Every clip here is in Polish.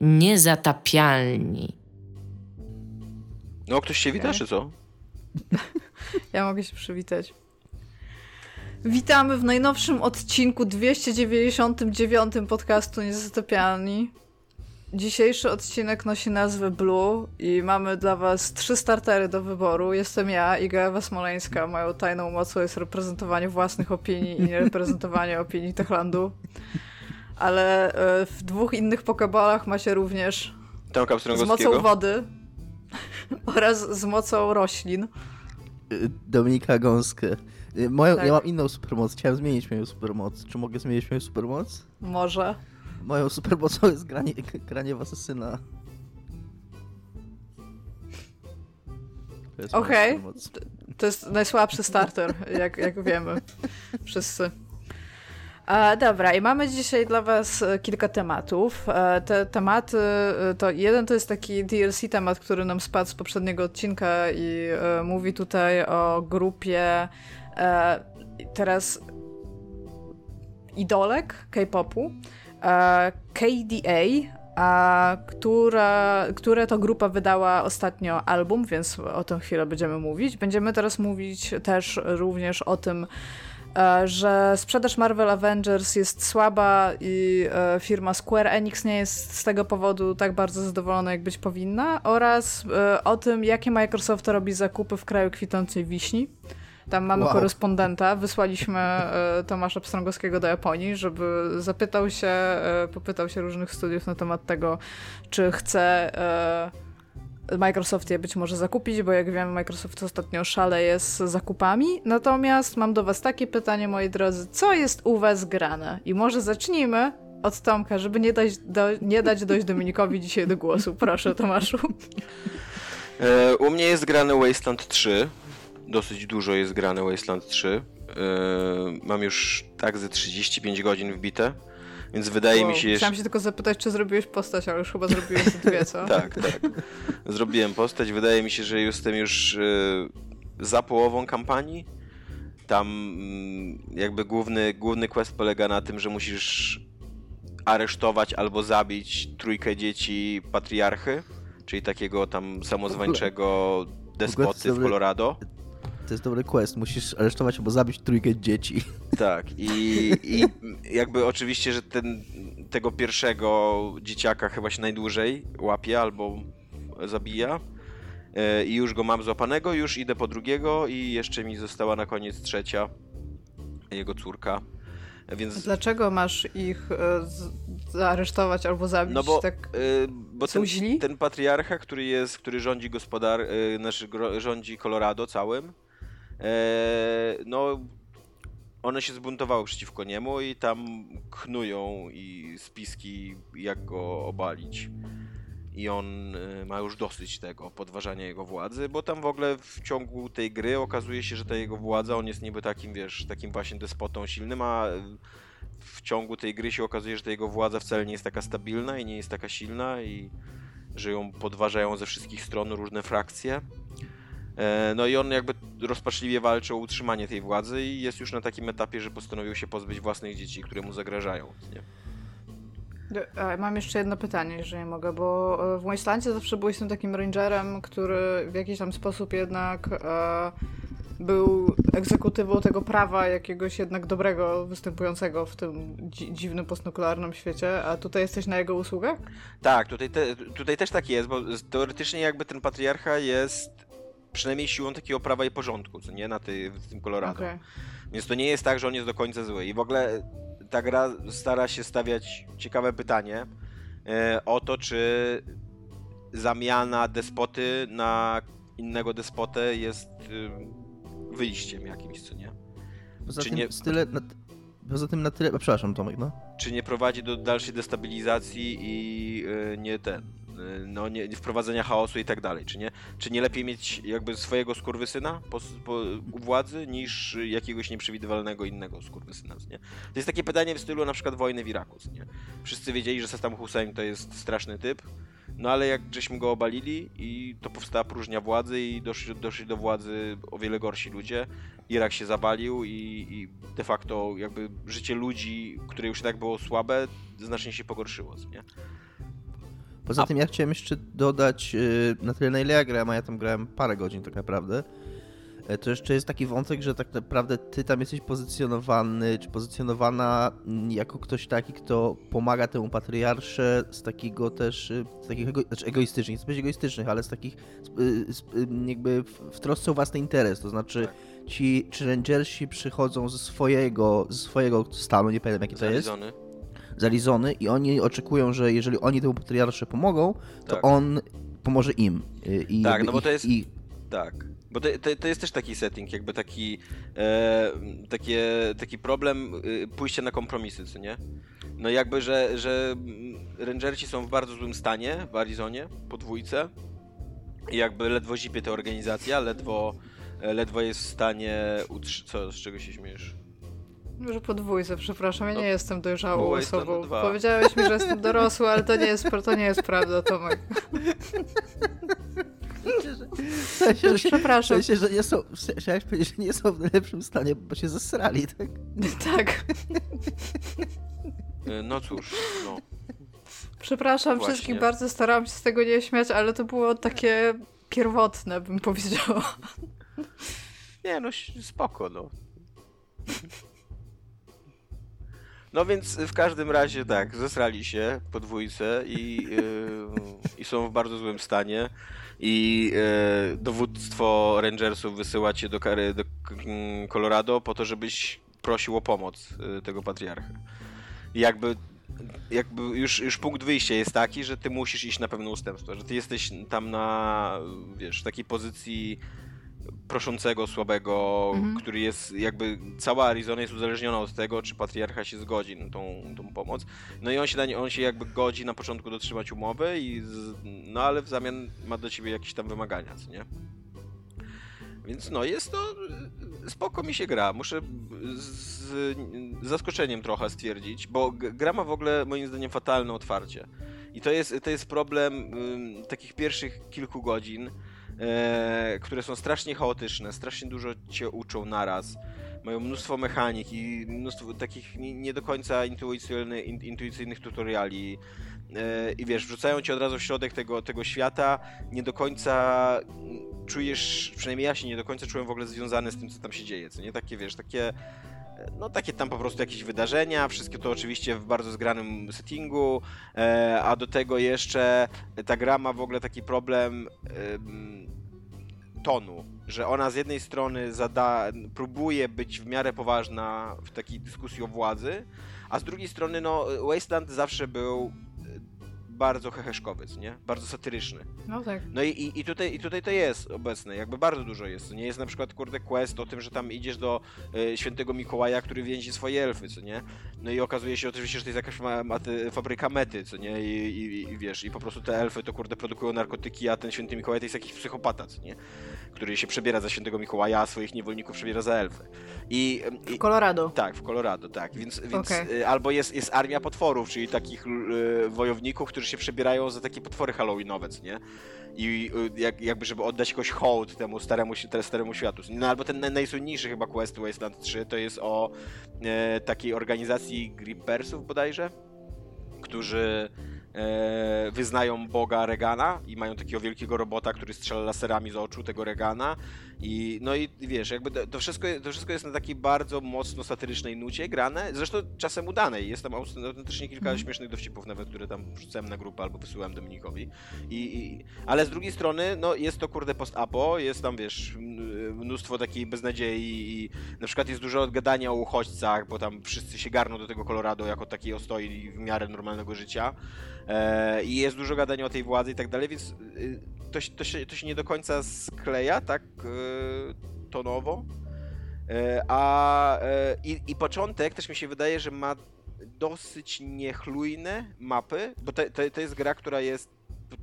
niezatapialni. No, ktoś się wita, czy co? Ja mogę się przywitać. Witamy w najnowszym odcinku 299 podcastu Niezatopialni. Dzisiejszy odcinek nosi nazwę Blue i mamy dla was trzy startery do wyboru. Jestem ja, Iga Ewa Smoleńska. Moją tajną mocą jest reprezentowanie własnych opinii i nie reprezentowanie opinii Techlandu. Ale e, w dwóch innych pokebolach macie również Tomka z mocą wody oraz z mocą roślin. Dominika Gąskę. Y, Moją, Tak. Ja mam inną supermoc. Chciałem zmienić moją supermoc. Czy mogę zmienić moją supermoc? Może. Moją supermocą jest granie, granie w asesyna. To jest moja Okej. supermoc. To jest najsłabszy starter, jak, jak wiemy. Wszyscy. Dobra, i mamy dzisiaj dla Was e, kilka tematów. E, te tematy, e, to jeden to jest taki DLC temat, który nam spadł z poprzedniego odcinka i mówi tutaj o grupie teraz idolek K-popu, KDA, a, która, które to grupa wydała ostatnio album, więc o tym chwilę będziemy mówić. Będziemy teraz mówić też również o tym, że sprzedaż Marvel Avengers jest słaba i e, firma Square Enix nie jest z tego powodu tak bardzo zadowolona, jak być powinna, oraz e, o tym, jakie Microsoft robi zakupy w kraju kwitnącej wiśni. Tam mamy Wow. korespondenta. Wysłaliśmy e, Tomasza Pstrągowskiego do Japonii, żeby zapytał się, e, popytał się różnych studiów na temat tego, czy chce e, Microsoft je być może zakupić, bo jak wiemy, Microsoft ostatnio szaleje z zakupami. Natomiast mam do Was takie pytanie, moi drodzy, co jest u Was grane? I może zacznijmy od Tomka, żeby nie dać, do, nie dać dojść Dominikowi dzisiaj do głosu. Proszę, Tomaszu. E, u mnie jest grane Wasteland 3. Dosyć dużo jest grane Wasteland 3. E, mam już tak ze 35 godzin wbite, więc wydaje mi się jeszcze... Chciałam się tylko zapytać, czy zrobiłeś postać, ale już chyba zrobiłeś te dwie, co? Tak, tak. Zrobiłem postać. Wydaje mi się, że jestem już e, za połową kampanii. Tam mm, jakby główny, główny quest polega na tym, że musisz aresztować albo zabić trójkę dzieci patriarchy, czyli takiego tam samozwańczego despoty w Colorado. To jest dobry quest. Musisz aresztować albo zabić trójkę dzieci. Tak, i, i jakby oczywiście, że ten, tego pierwszego dzieciaka chyba się najdłużej łapie albo zabija. E, I już go mam złapanego, już idę po drugiego i jeszcze mi została na koniec trzecia, jego córka. Więc, Dlaczego masz ich e, zaaresztować albo zabić? no bo, tak... e, bo są ten, źli? ten patriarcha, który jest, który rządzi gospodar, e, znaczy gro- rządzi Colorado całym, e, no one się zbuntowały przeciwko niemu i tam knują i spiski jak go obalić. I on y, ma już dosyć tego podważania jego władzy, bo tam w ogóle w ciągu tej gry okazuje się, że ta jego władza, on jest niby takim, wiesz, takim właśnie despotą silnym, a w ciągu tej gry się okazuje, że ta jego władza wcale nie jest taka stabilna i nie jest taka silna i że ją podważają ze wszystkich stron różne frakcje. E, No i on jakby rozpaczliwie walczy o utrzymanie tej władzy i jest już na takim etapie, że postanowił się pozbyć własnych dzieci, które mu zagrażają. Nie? Mam jeszcze jedno pytanie, jeżeli mogę, bo e, w Wastelandzie zawsze byłeś tym takim rangerem, który w jakiś tam sposób jednak e, był egzekutywą tego prawa jakiegoś jednak dobrego, występującego w tym dzi dziwnym postnuklearnym świecie, a tutaj jesteś na jego usługach? Tak, tutaj, te, tutaj też tak jest, bo teoretycznie jakby ten patriarcha jest przynajmniej siłą takiego prawa i porządku, co nie, na tej, w tym Colorado. Okej. Więc to nie jest tak, że on jest do końca zły. I w ogóle ta gra stara się stawiać ciekawe pytanie e, o to, czy zamiana despoty na innego despotę jest y, wyjściem jakimś, co nie? Poza Czy tym, nie- style, na, poza tym na tyle... Przepraszam, Tomek, no. Czy nie prowadzi do dalszej destabilizacji i y, nie ten, no nie, wprowadzenia chaosu i tak dalej, czy nie? Czy nie lepiej mieć jakby swojego skurwysyna po, po, u władzy niż jakiegoś nieprzewidywalnego innego skurwysyna, nie? To jest takie pytanie w stylu na przykład wojny w Iraku, nie? Wszyscy wiedzieli, że Saddam Hussein to jest straszny typ, no ale jak żeśmy go obalili i to powstała próżnia władzy i doszli, doszli do władzy o wiele gorsi ludzie, Irak się zawalił i, i de facto jakby życie ludzi, które już tak było słabe, znacznie się pogorszyło, nie? Poza A- tym ja chciałem jeszcze dodać, y, na tyle na ile ja grałem, a ja tam grałem parę godzin tak naprawdę, e, to jeszcze jest taki wątek, że tak naprawdę ty tam jesteś pozycjonowany, czy pozycjonowana jako ktoś taki, kto pomaga temu patriarsze z takiego też, y, z takich ego, znaczy egoistycznych, nie chcę powiedzieć egoistycznych, ale z takich z, y, jakby w, w trosce o własny interes, to znaczy ci czy rangersi przychodzą ze swojego, ze swojego stanu, nie pamiętam jaki to jest, Zalizony. zalizony i oni oczekują, że jeżeli oni temu patriarsze pomogą, to Tak. on pomoże im. Y, I Tak, no bo to ich- jest- I, Tak. Bo to, to, to jest też taki setting, jakby taki, e, takie, taki problem y, pójścia na kompromisy, co nie? No jakby, że, że Rangersi są w bardzo złym stanie w Arizonie, po dwójce. I jakby ledwo zipie ta organizacja, ledwo, e, ledwo jest w stanie utrzy... Co, z czego się śmiesz? Że podwójce, przepraszam, ja nie No, jestem dojrzałą byłeś to osobą. Powiedziałeś mi, że jestem dorosły, ale to nie jest, to nie jest prawda, Tomek. w sensie, że, w Przepraszam. sensie, że nie są, w sensie, chciałeś powiedzieć, że nie są w najlepszym stanie, bo się zesrali, tak? Tak. E, No cóż, no. Przepraszam Właśnie. wszystkich, bardzo starałam się z tego nie śmiać, ale to było takie pierwotne, bym powiedziała. Nie, no spoko, no. No więc w każdym razie tak, zesrali się po dwójce i, yy, i są w bardzo złym stanie i yy, dowództwo Rangersów wysyła cię do, kary, do mm, Colorado po to, żebyś prosił o pomoc yy, tego patriarchy. Jakby jakby już, już punkt wyjścia jest taki, że ty musisz iść na pewne ustępstwo, że ty jesteś tam na, wiesz, takiej pozycji proszącego, słabego, Mhm. który jest jakby, cała Arizona jest uzależniona od tego, czy patriarcha się zgodzi na tą, tą pomoc. No i on się, na nie, on się jakby godzi na początku dotrzymać umowy, i z, no ale w zamian ma do ciebie jakieś tam wymagania, co nie? Więc no, jest to spoko mi się gra. Muszę z, zaskoczeniem trochę stwierdzić, bo gra ma w ogóle moim zdaniem fatalne otwarcie. I to jest, to jest problem takich pierwszych kilku godzin, e, które są strasznie chaotyczne, strasznie dużo cię uczą naraz. Mają mnóstwo mechanik i mnóstwo takich nie, do końca intuicyjny, in, intuicyjnych tutoriali. E, I wiesz, wrzucają cię od razu w środek tego, tego świata, nie do końca czujesz, przynajmniej ja się nie do końca czułem w ogóle związany z tym, co tam się dzieje, co nie? Takie, wiesz, takie, no takie tam po prostu jakieś wydarzenia, wszystkie to oczywiście w bardzo zgranym settingu, e, a do tego jeszcze ta gra ma w ogóle taki problem em, tonu, że ona z jednej strony zada, próbuje być w miarę poważna w takiej dyskusji o władzy, a z drugiej strony, no, Wasteland zawsze był bardzo heheszkowy, nie? Bardzo satyryczny. No tak. No i, i, i, tutaj, i tutaj to jest obecne, jakby bardzo dużo jest. Nie jest na przykład, kurde, quest o tym, że tam idziesz do e, świętego Mikołaja, który więzi swoje elfy, co nie? No i okazuje się oczywiście, że to jest jakaś ma, maty, fabryka mety, co nie? I, i, I wiesz, i po prostu te elfy to, kurde, produkują narkotyki, a ten święty Mikołaj to jest jakiś psychopata, co nie? Który się przebiera za świętego Mikołaja, a swoich niewolników przebiera za elfy. I, i, Colorado. tak, w Colorado, tak. Więc, więc Okej. y, albo jest, jest armia potworów, czyli takich y, wojowników, którzy się przebierają za takie potwory halloweenowe, nie? I y, jak, jakby, żeby oddać jakoś hołd temu staremu, staremu światu. No albo ten naj- najsłynniejszy chyba quest Wasteland 3 to jest o e, takiej organizacji Grippersów bodajże, którzy e, wyznają Boga Regana i mają takiego wielkiego robota, który strzela laserami z oczu tego Regana i no i wiesz, jakby to, to, wszystko, to wszystko jest na takiej bardzo mocno satyrycznej nucie grane, zresztą czasem udanej. Jest tam aut- autentycznie kilka Mhm. śmiesznych dowcipów nawet, które tam wrzucałem na grupę albo wysyłałem Dominikowi. I, i, ale z drugiej strony, no jest to kurde post-apo, jest tam wiesz, m- mnóstwo takiej beznadziei i na przykład jest dużo gadania o uchodźcach, bo tam wszyscy się garną do tego Colorado jako takiej ostoi w miarę normalnego życia. E, I jest dużo gadania o tej władzy i tak dalej, więc y, to, to, się, to się nie do końca skleja tak y, tonowo. E, A e, i, i początek też mi się wydaje, że ma dosyć niechlujne mapy, bo to, to, to jest gra, która jest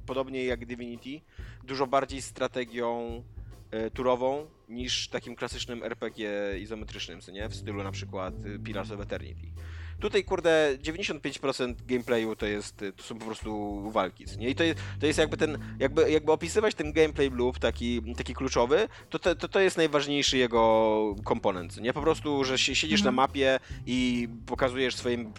podobnie jak Divinity, dużo bardziej strategią e, turową niż takim klasycznym RPG izometrycznym, co nie? W stylu na przykład Pillars of Eternity. Tutaj, kurde, 95% gameplayu to jest, to są po prostu walki, nie? I to jest, to jest jakby ten, jakby, jakby opisywać ten gameplay loop taki, taki kluczowy, to, to, to, to jest najważniejszy jego komponent, nie? Po prostu, że si- siedzisz na mapie i pokazujesz swoim,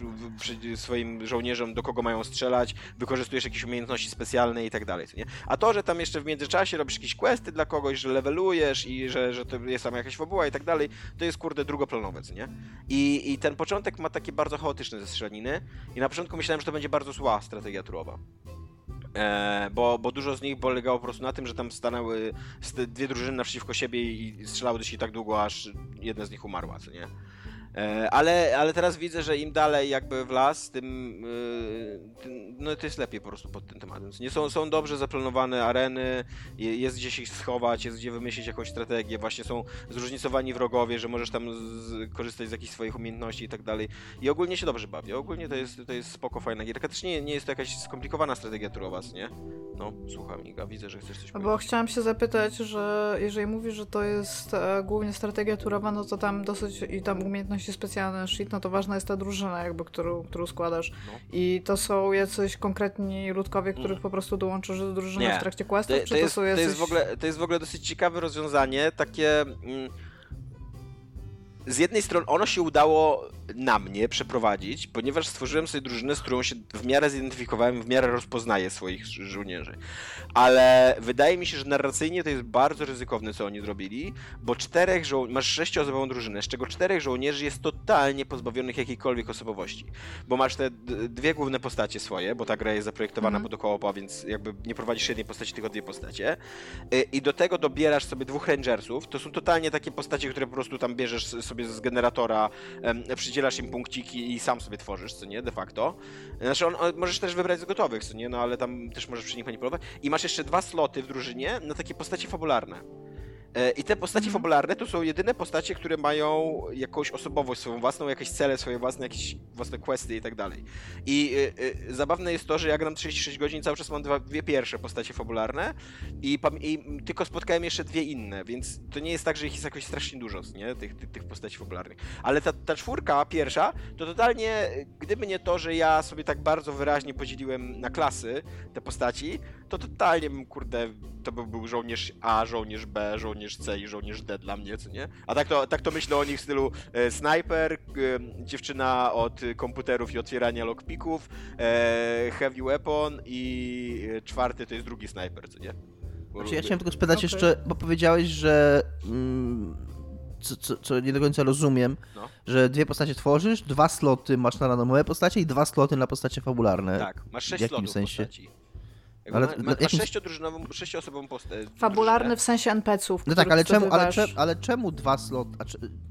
swoim żołnierzom, do kogo mają strzelać, wykorzystujesz jakieś umiejętności specjalne i tak dalej, nie? A to, że tam jeszcze w międzyczasie robisz jakieś questy dla kogoś, że levelujesz i że, że to jest tam jakaś fabuła i tak dalej, to jest kurde drugoplanowe, nie? I, I ten początek ma takie bardzo chaotyczne ze strzelaniny i na początku myślałem, że to będzie bardzo zła strategia turowa. E, bo, bo dużo z nich polegało po prostu na tym, że tam stanęły st- dwie drużyny naprzeciwko siebie i strzelały do siebie tak długo, aż jedna z nich umarła, co nie? E, ale, ale teraz widzę, że im dalej jakby w las, tym, e, tym no to jest lepiej po prostu pod tym tematem. Nie są, są dobrze zaplanowane areny, je- jest gdzie się schować, jest gdzie wymyślić jakąś strategię, właśnie są zróżnicowani wrogowie, że możesz tam z, korzystać z jakichś swoich umiejętności i tak dalej. I ogólnie się dobrze bawię. Ogólnie to jest, to jest spoko, fajna gierka. Też nie, nie jest to jakaś skomplikowana strategia turowa, co nie? No, słucham Iga, widzę, że chcesz coś No powiedzieć. bo chciałam się zapytać, że jeżeli mówisz, że to jest e, głównie strategia turowa, no to tam dosyć i tam umiejętności specjalne, shit, no to ważna jest ta drużyna jakby, którą, którą składasz. No. I to są jacyś konkretni ludkowie, których Mm. po prostu dołączysz do drużyny Nie. w trakcie To, questów, to, czy to, jest, są to, jacyś... jest w ogóle, to jest w ogóle dosyć ciekawe rozwiązanie, takie... Mm, z jednej strony ono się udało na mnie przeprowadzić, ponieważ stworzyłem sobie drużynę, z którą się w miarę zidentyfikowałem, w miarę rozpoznaję swoich żo- żołnierzy. Ale wydaje mi się, że narracyjnie to jest bardzo ryzykowne, co oni zrobili, bo czterech żoł... masz sześcioosobową drużynę, z czego czterech żołnierzy jest totalnie pozbawionych jakiejkolwiek osobowości. Bo masz te dwie główne postacie swoje, bo ta gra jest zaprojektowana Mhm. pod okołopa, więc jakby nie prowadzisz jednej postaci, tylko dwie postacie. Y, I do tego dobierasz sobie dwóch rangersów. To są totalnie takie postacie, które po prostu tam bierzesz sobie z generatora, em, przydzielasz im punkciki i sam sobie tworzysz, co nie, de facto. Znaczy, on, on, możesz też wybrać z gotowych, co nie, no ale tam też możesz przy nich manipulować. I masz jeszcze dwa sloty w drużynie na takie postacie fabularne. E, I te postacie Mhm. fabularne to są jedyne postacie, które mają jakąś osobowość swoją własną, jakieś cele swoje własne, jakieś własne questy i tak dalej. I y, y, zabawne jest to, że ja gram 36 godzin, cały czas mam dwa, dwie pierwsze postacie fabularne i, i tylko spotkałem jeszcze dwie inne, więc to nie jest tak, że ich jest jakoś strasznie dużo, nie? Tych, tych, tych postaci fabularnych. Ale ta, ta czwórka, pierwsza, to totalnie, gdyby nie to, że ja sobie tak bardzo wyraźnie podzieliłem na klasy te postaci, to totalnie bym, kurde, to by był żołnierz A, żołnierz B, żołnierz C i żołnierz D dla mnie, co nie? A tak to, tak to myślę o nich w stylu e, snajper, e, dziewczyna od komputerów i otwierania lockpicków, e, heavy weapon i e, czwarty to jest drugi snajper, co nie? Bo Znaczy, ja chciałem tylko spytać Okej. jeszcze, bo powiedziałeś, że. Mm, co, co, co nie do końca rozumiem, No. że dwie postacie tworzysz, dwa sloty masz na randomowe postacie i dwa sloty na postacie fabularne. Tak, masz W sześć jakim slotów sensie? postaci. Ale ma, ma, jakim- sześciodrużynową, sześcioosobową postać. Fabularny w sensie NPC-ów, No tak, ale czemu, ale, ale czemu dwa sloty?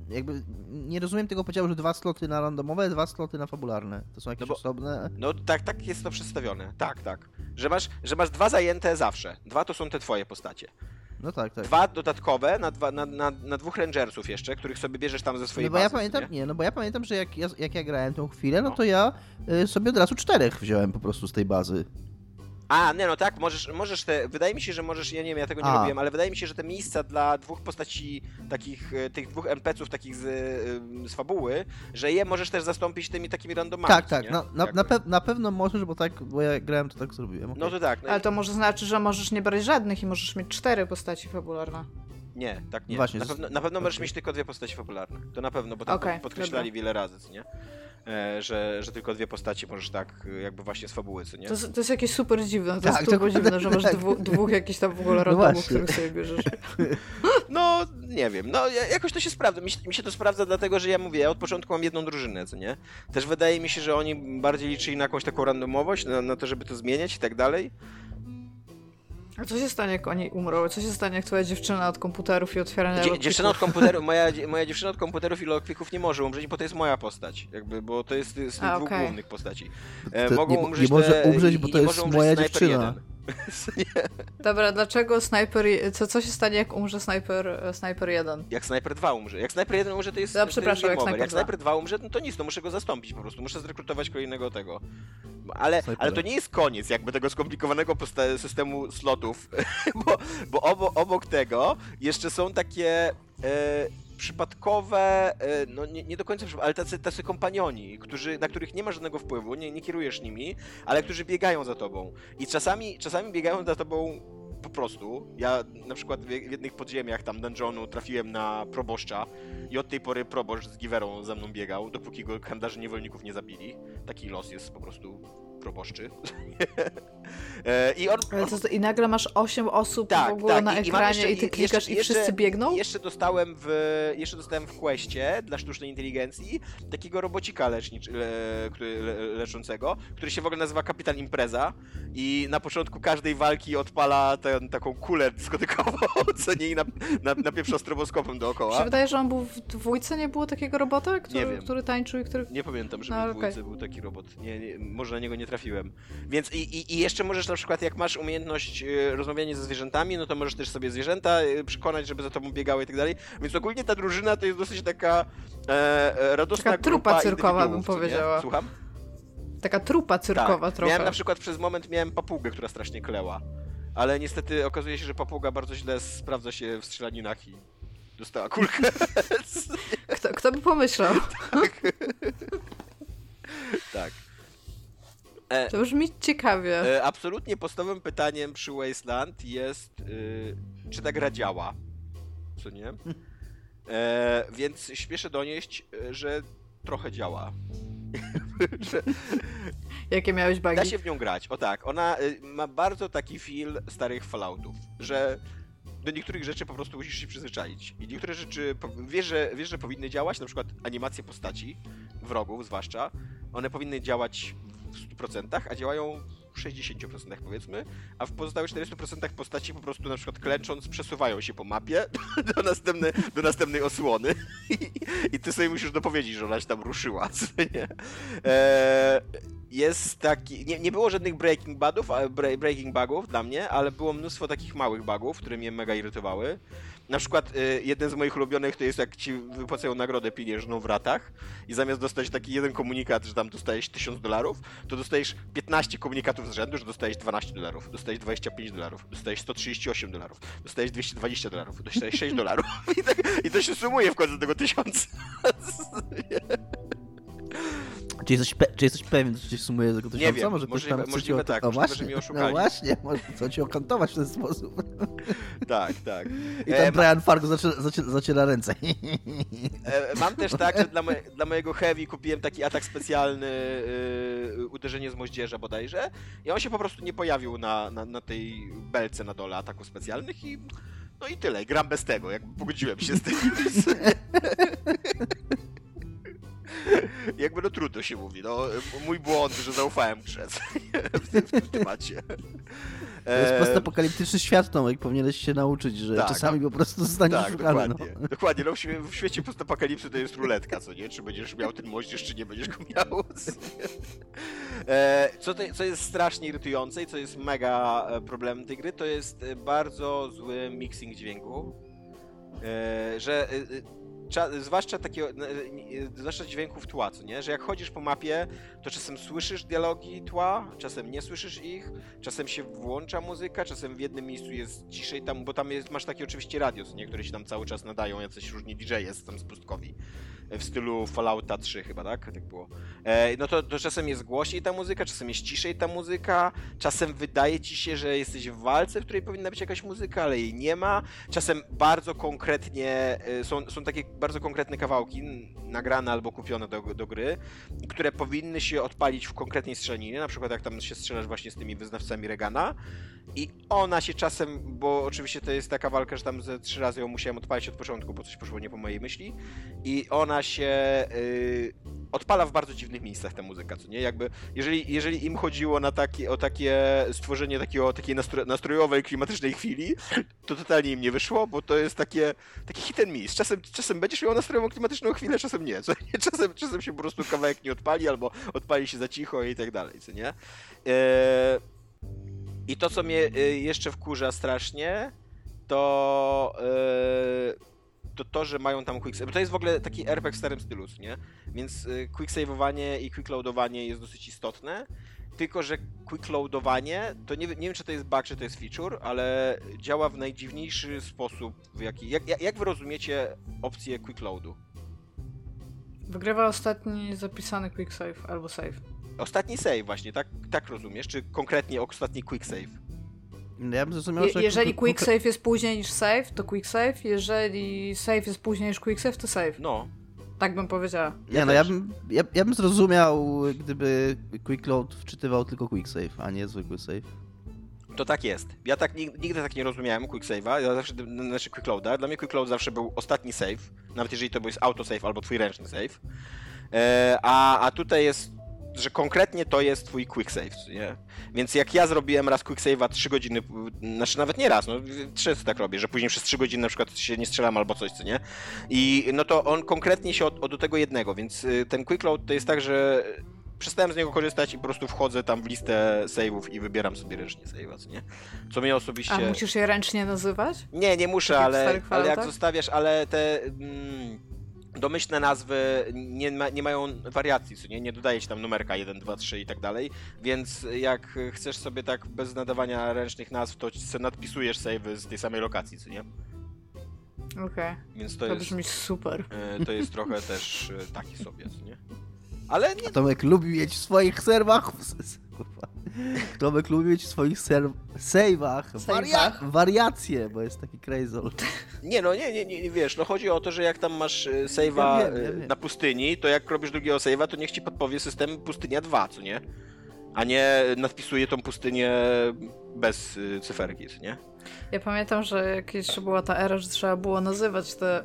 Jakby nie rozumiem tego podziału, że dwa sloty na randomowe, dwa sloty na fabularne. To są jakieś No bo- osobne. No tak, tak jest to przedstawione. Tak, tak. Że masz, że masz dwa zajęte zawsze. Dwa to są te twoje postacie. No tak, tak. Dwa dodatkowe na, dwa, na, na, na dwóch rangersów jeszcze, których sobie bierzesz tam ze swojej No bo ja bazy, pamiętam, nie? nie, no bo ja pamiętam, że jak ja, jak ja grałem tą chwilę, no No. to ja y, sobie od razu czterech wziąłem po prostu z tej bazy. A, nie, no tak, możesz, możesz te, wydaje mi się, że możesz, ja nie wiem, ja tego nie A. robiłem, ale wydaje mi się, że te miejsca dla dwóch postaci, takich, e, tych dwóch NPC-ów takich z, e, z fabuły, że je możesz też zastąpić tymi takimi randomami, tak, co tak, nie? na, na, Jakby. na, pe na pewno możesz, bo tak, bo ja grałem, to tak zrobiłem. No to tak, no Ale i- to może znaczy, że możesz nie brać żadnych i możesz mieć cztery postaci fabularne. nie, tak nie. Właśnie, na, z- pewno, na pewno możesz mieć tylko dwie postaci fabularne, to na pewno, bo tam Okej, podkreślali dobra. wiele razy, co nie? E, że, że tylko dwie postaci możesz tak, e, jakby właśnie z fabuły, co nie? To, jest- to jest jakieś super dziwne, to Tak, jest turbo dziwne, że masz tak. dwu, dwóch jakichś tam w ogóle No randomów, właśnie. których sobie bierzesz. No, nie wiem, no ja- jakoś to się sprawdza. Mi, się- mi się to sprawdza dlatego, że ja mówię, ja od początku mam jedną drużynę, co nie? Też wydaje mi się, że oni bardziej liczyli na jakąś taką randomowość, na, na to, żeby to zmieniać i tak dalej. A co się stanie, jak oni umrą? Co się stanie, jak twoja dziewczyna od komputerów i otwierania Dzie, dziewczyna od komputeru, moja, moja dziewczyna od komputerów i lockpicków nie może umrzeć, bo to jest moja postać, jakby, bo to jest z tych A, dwóch okej. głównych postaci. E, mogą nie umrzeć nie może umrzeć, bo to jest może umrzeć moja dziewczyna. jeden. Dobra, dlaczego snajper... Co, co się stanie, jak umrze snajper, e, snajper 1? Jak Sniper 2 umrze. Jak Sniper 1 umrze, to jest. No, przepraszam, jak. Sniper jak 2. Sniper 2 umrze, no to nic, to muszę go zastąpić po prostu. Muszę zrekrutować kolejnego tego. Ale, ale to nie jest koniec jakby tego skomplikowanego systemu slotów, bo, bo obok, obok tego jeszcze są takie. E, przypadkowe, e, no nie, nie do końca, ale tacy, tacy kompanioni, którzy, na których nie ma żadnego wpływu, nie, nie kierujesz nimi, ale którzy biegają za tobą. I czasami, czasami biegają za tobą po prostu. Ja na przykład w w jednych podziemiach tam dungeonu trafiłem na proboszcza i od tej pory proboszcz z giwerą za mną biegał, dopóki go handlarze niewolników nie zabili. Taki los jest po prostu proboszczy. E, I on, Ale to, I nagle masz 8 osób Tak, w ogóle tak, na i- i ekranie jeszcze- i ty i- klikasz jeszcze- i jeszcze- wszyscy biegną? Jeszcze dostałem w, jeszcze dostałem w questie dla sztucznej inteligencji takiego robocika lecnicz, le, który, le, leczącego, który się w ogóle nazywa Kapitan Impreza i na początku każdej walki odpala ten, taką kulę dyskotykową, co nie i na, na, napieprza stroboskopem Mi dookoła. się wydaje, że on był w dwójce, nie było takiego robota, który, który tańczył i który... Nie pamiętam, żeby No, w dwójce był taki robot. Nie, nie, może na niego nie trafiłem. Więc i, i, i jeszcze możesz na przykład, jak masz umiejętność e, rozmawiania ze zwierzętami, no to możesz też sobie zwierzęta e, przekonać, żeby za tobą biegały i tak dalej. Więc ogólnie ta drużyna to jest dosyć taka e, radosna Taka trupa cyrkowa, bym co nie? powiedziała. Słucham? Taka trupa cyrkowa tak. trochę. Miałem na przykład przez moment miałem papugę, która strasznie kleła. Ale niestety okazuje się, że papuga bardzo źle sprawdza się w strzelaninach i dostała kulkę. Kto, kto by pomyślał? tak. E, To brzmi ciekawie. E, absolutnie podstawowym pytaniem przy Wasteland jest, y, czy ta gra działa. Co nie? E, więc śpieszę donieść, e, że trochę działa. że Jakie miałeś da bugi? się w nią grać. O tak, ona y, ma bardzo taki feel starych Falloutów, że do niektórych rzeczy po prostu musisz się przyzwyczaić. I niektóre rzeczy po- wiesz, że, wiesz, że powinny działać, na przykład animacje postaci, wrogów zwłaszcza, one powinny działać w 100%, a działają w 60% powiedzmy, a w pozostałych 40% postaci po prostu na przykład klęcząc przesuwają się po mapie do, następne, do następnej osłony I, ty sobie musisz dopowiedzieć, że ona się tam ruszyła, co nie? Eee, jest taki. Nie, nie było żadnych breaking bugów, breaking bugów dla mnie, ale było mnóstwo takich małych bugów, które mnie mega irytowały. Na przykład y, jeden z moich ulubionych to jest jak ci wypłacają nagrodę pieniężną w ratach i zamiast dostać taki jeden komunikat, że tam dostajesz 1000 dolarów, to dostajesz 15 komunikatów z rzędu, że dostajesz 12 dolarów, dostajesz 25 dolarów, dostajesz 138 dolarów, dostajesz 220 dolarów, dostajesz 6 dolarów i, tak, i to się sumuje w końcu do tego tysiąca. Czy jesteś, pe- czy jesteś pewien, że się sumuje do tego tysiąca? wiem, Może ktoś możliwe- tam chce możliwe cię tak, o, możliwe, że właśnie, mnie No właśnie, może chcą cię okantować w ten sposób. tak, tak. I E, tam ma- Brian Fargo zaciera, zaciera, zaciera ręce. E, Mam też tak, że dla, moje, dla mojego heavy kupiłem taki atak specjalny, y, uderzenie z moździerza bodajże i on się po prostu nie pojawił na, na, na tej belce na dole ataków specjalnych i no i tyle, gram bez tego, jakby pogodziłem się z tym. Jakby no trudno się mówi, no mój błąd, że zaufałem grze w tym, w tym temacie. To jest postapokaliptyczny świat, Tomek, powinieneś się nauczyć, że Tak, czasami po prostu zostaniesz Tak, szukany. dokładnie. No. Dokładnie, no w, świe- w świecie postapokalipsy to jest ruletka, co nie? Czy będziesz miał ten moździerz, czy nie będziesz go miał. co? E, co, to, co jest strasznie irytujące i co jest mega e, problemem tej gry, to jest e, bardzo zły mixing dźwięku. Że zwłaszcza takiego, n- n- zwłaszcza dźwięków tła, co nie? Że jak chodzisz po mapie, to czasem słyszysz dialogi tła, czasem nie słyszysz ich, czasem się włącza muzyka, czasem w jednym miejscu jest ciszej tam, bo tam jest, masz takie oczywiście radio, co nie? Które się tam cały czas nadają, jacyś różni DJ-e tam z pustkowi. W stylu Fallouta 3 chyba, tak? Tak było. E, no to, to czasem jest głośniej ta muzyka, czasem jest ciszej ta muzyka, czasem wydaje ci się, że jesteś w walce, w której powinna być jakaś muzyka, ale jej nie ma. Czasem bardzo konkretnie, e, są, są takie bardzo konkretne kawałki nagrane albo kupione do, do gry, które powinny się odpalić w konkretnej strzelaninie, na przykład jak tam się strzelasz właśnie z tymi wyznawcami Regana i ona się czasem, bo oczywiście to jest taka walka, że tam ze trzy razy ją musiałem odpalić od początku, bo coś poszło nie po mojej myśli i ona się y, odpala w bardzo dziwnych miejscach ta muzyka, co nie? Jakby, jeżeli, jeżeli im chodziło na taki, o takie stworzenie takiego, takiej nastro, nastrojowej, klimatycznej chwili, to totalnie im nie wyszło, bo to jest takie, taki hit and miss. Czasem, czasem będziesz miał nastrojową, klimatyczną chwilę, czasem nie. Co nie? Czasem, czasem się po prostu kawałek nie odpali, albo odpali się za cicho i tak dalej, co nie? E, I to, co mnie y, jeszcze wkurza strasznie, to y, to to, że mają tam quick bo to jest w ogóle taki RPG w starym stylu, nie? Więc y, quick save'owanie i quick loadowanie jest dosyć istotne tylko że quick loadowanie, to nie, nie wiem czy to jest bug, czy to jest feature, ale działa w najdziwniejszy sposób, w jaki, jak, jak- wy rozumiecie opcję quick loadu? Wygrywa ostatni zapisany quick save albo save. Ostatni save właśnie, tak, tak rozumiesz? Czy konkretnie ostatni quick save? Ja bym zrozumiał, Je, że... jeżeli quick save jest później niż save, to quick save. Jeżeli save jest później niż quick save, to save. No, Tak bym powiedziała. Nie, Ja no ja bym, ja, ja bym zrozumiał, gdyby Quick Load wczytywał tylko Quick Save, a nie zwykły save. to tak jest. Ja tak nig- nigdy tak nie rozumiałem quick save'a, ja zawsze, znaczy quick loada. Dla mnie quick load zawsze był ostatni save, nawet jeżeli to był autosave albo twój ręczny save. E, a, a tutaj jest, że konkretnie to jest twój quick save, nie? Więc jak ja zrobiłem raz quick save'a 3 godziny, znaczy nawet nie raz, no często tak robię, że później przez 3 godziny na przykład się nie strzelam albo coś, co nie? I no to on konkretnie się od, od do tego jednego, więc y, ten quick load to jest tak, że przestałem z niego korzystać i po prostu wchodzę tam w listę save'ów i wybieram sobie ręcznie save'a, co nie? Co mnie osobiście... A musisz je ręcznie nazywać? Nie, nie muszę, ale, ale jak zostawiasz, ale te mm, domyślne nazwy nie, ma, nie mają wariacji, co nie? Nie dodaje się tam numerka 1, 2, 3 i tak dalej, więc jak chcesz sobie tak bez nadawania ręcznych nazw, to sobie nadpisujesz save'y z tej samej lokacji, co nie? Okej, Więc to to jest, brzmi super. e, to jest trochę też e, taki sobie, co nie? Ale nie, Tomek lubi mieć w swoich serwach... Kurwa. Tomek lubi mieć w swoich ser... save'ach waria... Wariacje, bo jest taki crazy. Nie no, nie, nie, nie, wiesz, no chodzi o to, że jak tam masz e, save'a Ja wiem, ja e, wiem. na pustyni, to jak robisz drugiego save'a, to niech ci podpowie system pustynia 2, co nie? A nie nadpisuje tą pustynię bez y, cyferki, co nie? Ja pamiętam, że jak jeszcze była ta era, że trzeba było nazywać te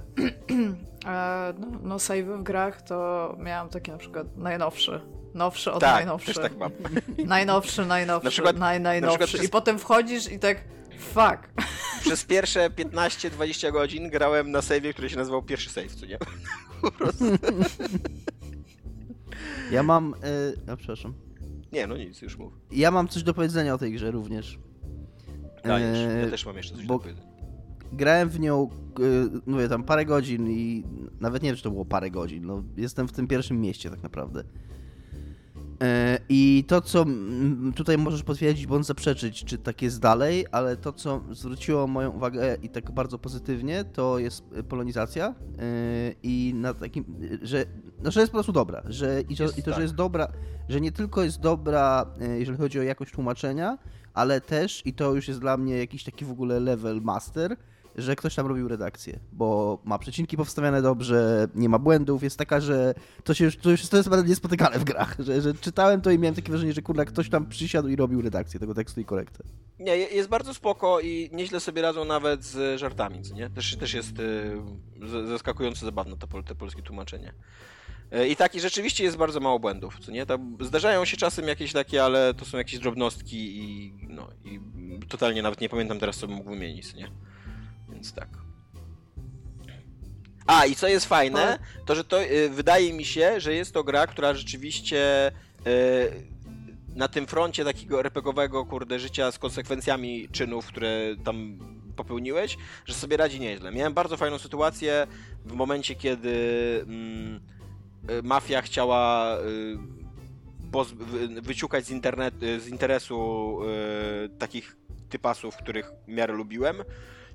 e, no, no save'y w grach, to miałam taki na przykład najnowszy. Nowszy od tak, najnowszy. też tak mam. Najnowszy, najnowszy, Na przykład- naj, na najnowszy. przykład przez- I potem wchodzisz i tak fuck. Przez pierwsze 15-20 godzin grałem na save'ie, który się nazywał pierwszy save, co nie? Po prostu. Ja mam... E... A, przepraszam. Nie, no nic, już mów. Ja mam coś do powiedzenia o tej grze również. Dajesz, ja E, też mam jeszcze coś bo- do powiedzenia. grałem w nią, y, mówię tam parę godzin i nawet nie wiem, czy to było parę godzin. No, jestem w tym pierwszym mieście tak naprawdę. E, I to, co tutaj możesz potwierdzić bądź zaprzeczyć, czy tak jest dalej, ale to, co zwróciło moją uwagę i tak bardzo pozytywnie, to jest y, polonizacja e, i na takim, że, no, że jest po prostu dobra, że, i, to, Jest i to, tak. że jest dobra, że nie tylko jest dobra, e, jeżeli chodzi o jakość tłumaczenia, ale też, i to już jest dla mnie jakiś taki w ogóle level master, że ktoś tam robił redakcję, bo ma przecinki powstawiane dobrze, nie ma błędów, jest taka, że to się już, to już to jest niespotykane w grach, że, że czytałem to i miałem takie wrażenie, że kurwa ktoś tam przysiadł i robił redakcję tego tekstu i korektę. Nie, je- jest bardzo spoko i nieźle sobie radzą nawet z żartami, nie? Też, też jest y, z- zaskakująco zabawne to, te polskie tłumaczenie. Y, I taki rzeczywiście jest bardzo mało błędów, co nie? Tam zdarzają się czasem jakieś takie, ale to są jakieś drobnostki i no i totalnie nawet nie pamiętam teraz co bym mógł wymienić, nie? Więc tak. A, i co jest fajne, to że to y, wydaje mi się, że jest to gra, która rzeczywiście y, na tym froncie takiego RPGowego, kurde, życia z konsekwencjami czynów, które tam popełniłeś, że sobie radzi nieźle. Miałem bardzo fajną sytuację w momencie, kiedy mm, y, mafia chciała y, wyciukać z, internet, z interesu y, takich typasów, których w miarę lubiłem.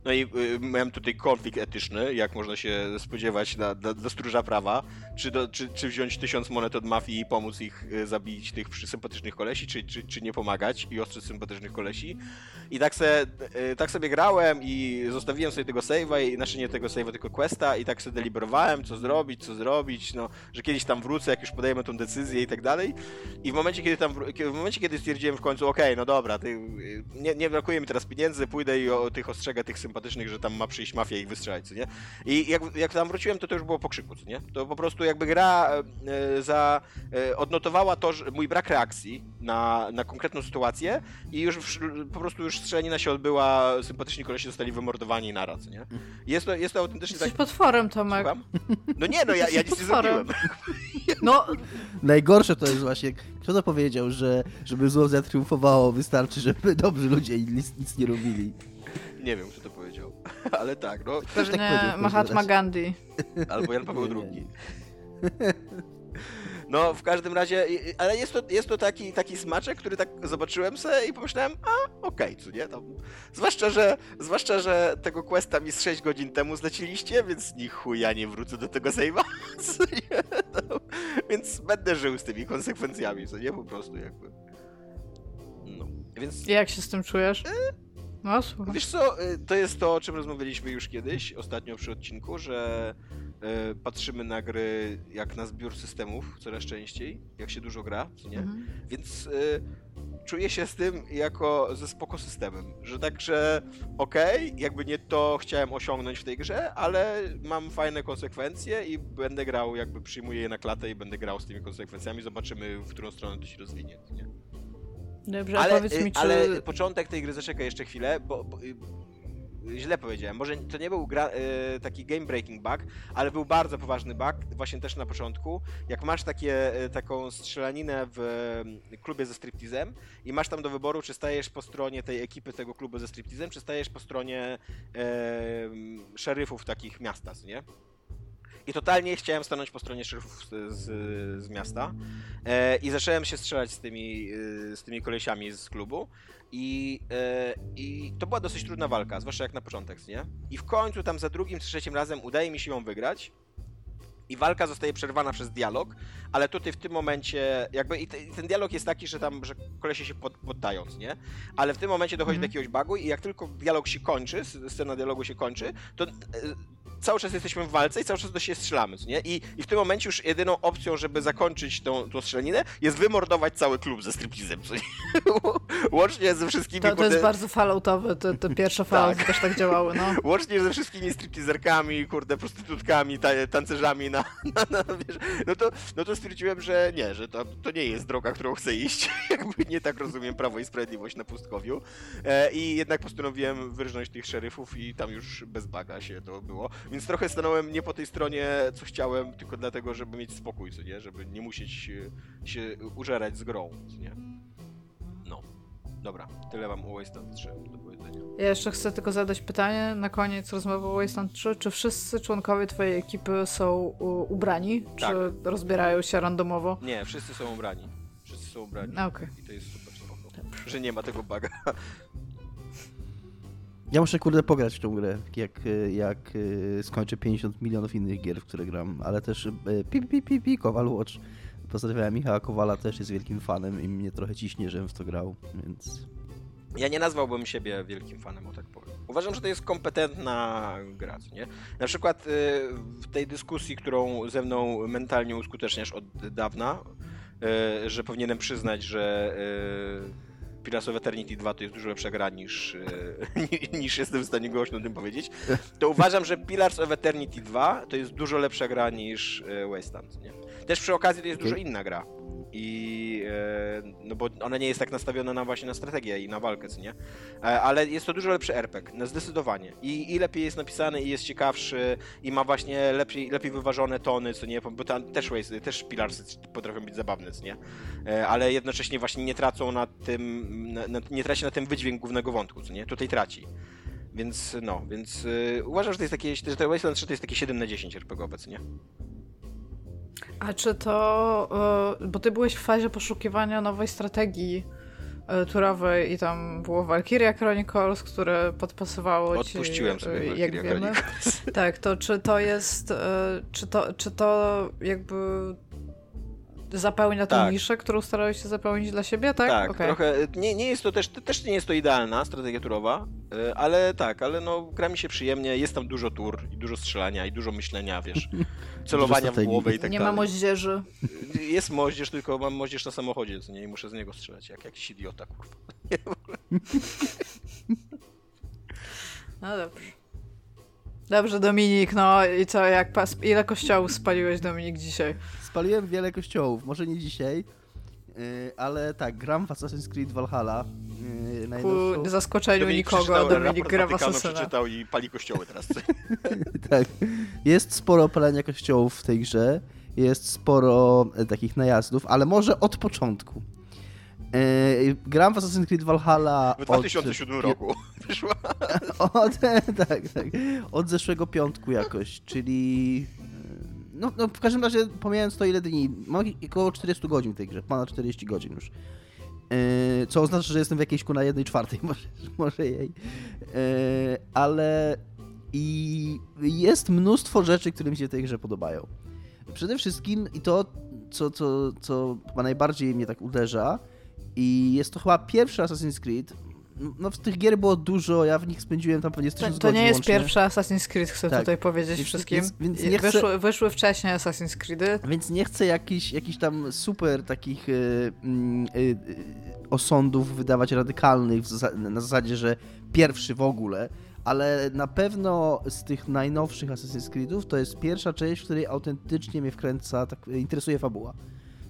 No i y, miałem tutaj konflikt etyczny, jak można się spodziewać na, do stróża prawa. Czy, do, czy, czy wziąć tysiąc monet od mafii i pomóc ich y, zabić tych sympatycznych kolesi, czy, czy, czy nie pomagać i ostrzec sympatycznych kolesi. I tak, se, y, tak sobie grałem i zostawiłem sobie tego save'a, i znaczy nie tego save'a, tylko questa i tak sobie deliberowałem, co zrobić, co zrobić, no, że kiedyś tam wrócę, jak już podejmę tą decyzję i tak dalej. I w momencie, kiedy tam, w momencie, kiedy stwierdziłem w końcu, okej, no dobra, ty, y, nie, nie brakuje mi teraz pieniędzy, pójdę i o tych ostrzegę tych sympatycznych, że tam ma przyjść mafia i ich wystrzelać, co nie? I jak, jak tam wróciłem, to to już było po krzyku, co nie? To po prostu jakby gra e, za, e, odnotowała to, że mój brak reakcji na, na konkretną sytuację i już w, po prostu już strzelanina się odbyła, sympatyczni kolesi zostali wymordowani na raz, nie? Jest to, jest to autentycznie Jesteś tak... potworem, Tomek. Słucham? No nie, no ja, ja nic nie zrobiłem. No, Najgorsze to jest właśnie, kto to powiedział, że żeby zło zatriumfowało, wystarczy, żeby dobrzy ludzie nic, nic nie robili. Nie wiem, kto to powiedział, ale tak, no. pewnie każdym Mahatma. Gandhi. Albo Jan Paweł II. No, w każdym razie, ale jest to, jest to taki, taki smaczek, który tak zobaczyłem se i pomyślałem, a okej, co nie? Tam, zwłaszcza, że, zwłaszcza, że tego questa mi z 6 godzin temu zleciliście, więc ni chuja nie wrócę do tego save'a? No, więc będę żył z tymi konsekwencjami, co nie? Po prostu jakby. No, więc... Jak się z tym czujesz? No, słucham. Wiesz co, y, to jest to, o czym rozmawialiśmy już kiedyś, ostatnio przy odcinku, że y, patrzymy na gry jak na zbiór systemów coraz częściej, jak się dużo gra, nie? Mhm. Więc y, czuję się z tym jako ze spoko systemem, że także okej, jakby nie to chciałem osiągnąć w tej grze, ale mam fajne konsekwencje i będę grał, jakby przyjmuję je na klatę i będę grał z tymi konsekwencjami, zobaczymy w którą stronę to się rozwinie, nie? Dobrze, Ale, powiedz y, mi, czy... ale początek tej gry, zaczekaj jeszcze chwilę, bo, bo y, źle powiedziałem. Może to nie był gra, y, taki game breaking bug, ale był bardzo poważny bug, właśnie też na początku. Jak masz takie, y, taką strzelaninę w y, klubie ze striptizem i masz tam do wyboru, czy stajesz po stronie tej ekipy tego klubu ze striptizem, czy stajesz po stronie szeryfów takich miasta, nie? I totalnie chciałem stanąć po stronie szeryfów z, z, z miasta. E, I zacząłem się strzelać z tymi, y, z tymi kolesiami z klubu. I, e, I to była dosyć trudna walka, zwłaszcza jak na początek, nie? I w końcu tam za drugim trzecim razem udaje mi się ją wygrać. I walka zostaje przerwana przez dialog, ale tutaj w tym momencie, jakby i, te, i ten dialog jest taki, że tam, że kolesie się pod, poddają, nie? Ale w tym momencie dochodzi Mhm. do jakiegoś bugu i jak tylko dialog się kończy, scena dialogu się kończy, to e, cały czas jesteśmy w walce i cały czas do siebie strzelamy, nie? I, I w tym momencie już jedyną opcją, żeby zakończyć tą, tą strzelaninę, jest wymordować cały klub ze striptizem, co nie? Łącznie ze wszystkimi, To, to kurde, jest bardzo falloutowe, te, te pierwsze fallouty też tak działały, no. Łącznie ze wszystkimi stripteaserkami, kurde, prostytutkami, ta, tancerzami na, na, na wiesz, no to, no to stwierdziłem, że nie, że to, to nie jest droga, którą chcę iść. Jakby nie tak rozumiem Prawo i Sprawiedliwość na pustkowiu. E, I jednak postanowiłem wyrżnąć tych szeryfów i tam już bez baga się to było. Więc trochę stanąłem nie po tej stronie, co chciałem, tylko dlatego, żeby mieć spokój, co nie? Żeby nie musieć e, się użerać z grą, co nie? No. Dobra, tyle mam o Wasteland 3 do powiedzenia. Ja jeszcze chcę tylko zadać pytanie na koniec rozmowy o Wasteland 3. Czy wszyscy członkowie twojej ekipy są ubrani? Tak. Czy rozbierają się randomowo? Nie, wszyscy są ubrani. Wszyscy są ubrani. No, Okej. I to jest super spoko. Że nie ma tego buga. Ja muszę kurde pograć w tą grę, jak, y, jak y, skończę 50 milionów innych gier, w które gram, ale też y, pi, pi, pi, pi, Kowal Watch. Pozdrawiam Michała Kowala, też jest wielkim fanem i mnie trochę ciśnie, żebym w to grał, więc... Ja nie nazwałbym siebie wielkim fanem, o tak powiem. Uważam, że to jest kompetentna gra, nie? Na przykład w tej dyskusji, którą ze mną mentalnie uskuteczniasz od dawna, że powinienem przyznać, że Pillars of Eternity 2 to jest dużo lepsza gra niż, y, niż jestem w stanie głośno o tym powiedzieć, to uważam, że Pillars of Eternity 2 to jest dużo lepsza gra niż y, Wasteland, nie? Też przy okazji to jest dużo inna gra. I e, no bo ona nie jest tak nastawiona na właśnie na strategię i na walkę, co nie? E, ale jest to dużo lepszy RPG, no zdecydowanie. I, I lepiej jest napisany, i jest ciekawszy, i ma właśnie lepiej, lepiej wyważone tony, co nie? Bo tam też, też Pilarsy potrafią być zabawne, co nie? E, ale jednocześnie właśnie nie tracą na tym, na, na, nie traci na tym wydźwięk głównego wątku, co nie? Tutaj traci. Więc no, więc uważam, że to jest takie, że to Wasteland 3 to jest takie 7 na 10 RPG obecnie. A czy to... y, bo ty byłeś w fazie poszukiwania nowej strategii y, turowej i tam było Valkyria Chronicles, które podpasowało ci... Odpuściłem sobie Valkyria jak wiemy. Chronicles. Tak, to czy to jest... Czy to, czy to jakby zapełnia tą Tak. niszę, którą starałeś się zapełnić dla siebie, tak? Tak, Okej. trochę. Nie, nie jest to też, też nie jest to idealna strategia turowa, y, ale tak, ale no gra mi się przyjemnie, jest tam dużo tur i dużo strzelania i dużo myślenia, wiesz, celowania w głowę i tak Nie ma dalej. moździerzy. Jest moździerz, tylko mam moździerz na samochodzie, co nie, i muszę z niego strzelać, jak jakiś idiota, kurwa. No dobrze. Dobrze, Dominik, no i co, jak pas... ile kościołów spaliłeś, Dominik, dzisiaj? Spaliłem wiele kościołów, może nie dzisiaj, y, ale tak, gram w Assassin's Creed Valhalla. y, najnowszą. Ku zaskoczeniu Dominik nikogo, Dominik gra w przeczytał i pali kościoły teraz. tak. Jest sporo palenia kościołów w tej grze, jest sporo e, takich najazdów, ale może od początku. E, gram w Assassin's Creed Valhalla W od... 2007 roku wyszła. Od, tak, tak. Od zeszłego piątku jakoś, czyli... no, no w każdym razie, pomijając to ile dni, mam około 40 godzin w tej grze, ponad 40 godzin już. Yy, co oznacza, że jestem w jakiejś ku na jednej czwartej może, może jej. Yy, ale i jest mnóstwo rzeczy, które mi się w tej grze podobają. Przede wszystkim i to, co, co, co chyba najbardziej mnie tak uderza, i jest to chyba pierwszy Assassin's Creed. No, w tych gier było dużo, ja w nich spędziłem tam pewnie 1000 To, to nie jest łącznie. pierwszy Assassin's Creed, chcę Tak. tutaj powiedzieć Więc- wszystkim. więc- więc nie chcę- wyszły, wyszły wcześniej Assassin's Creedy. Więc nie chcę jakichś jakichś tam super takich y, mm, y, y, osądów wydawać radykalnych na zasadzie, że pierwszy w ogóle, ale na pewno z tych najnowszych Assassin's Creedów to jest pierwsza część, w której autentycznie mnie wkręca, tak interesuje fabuła.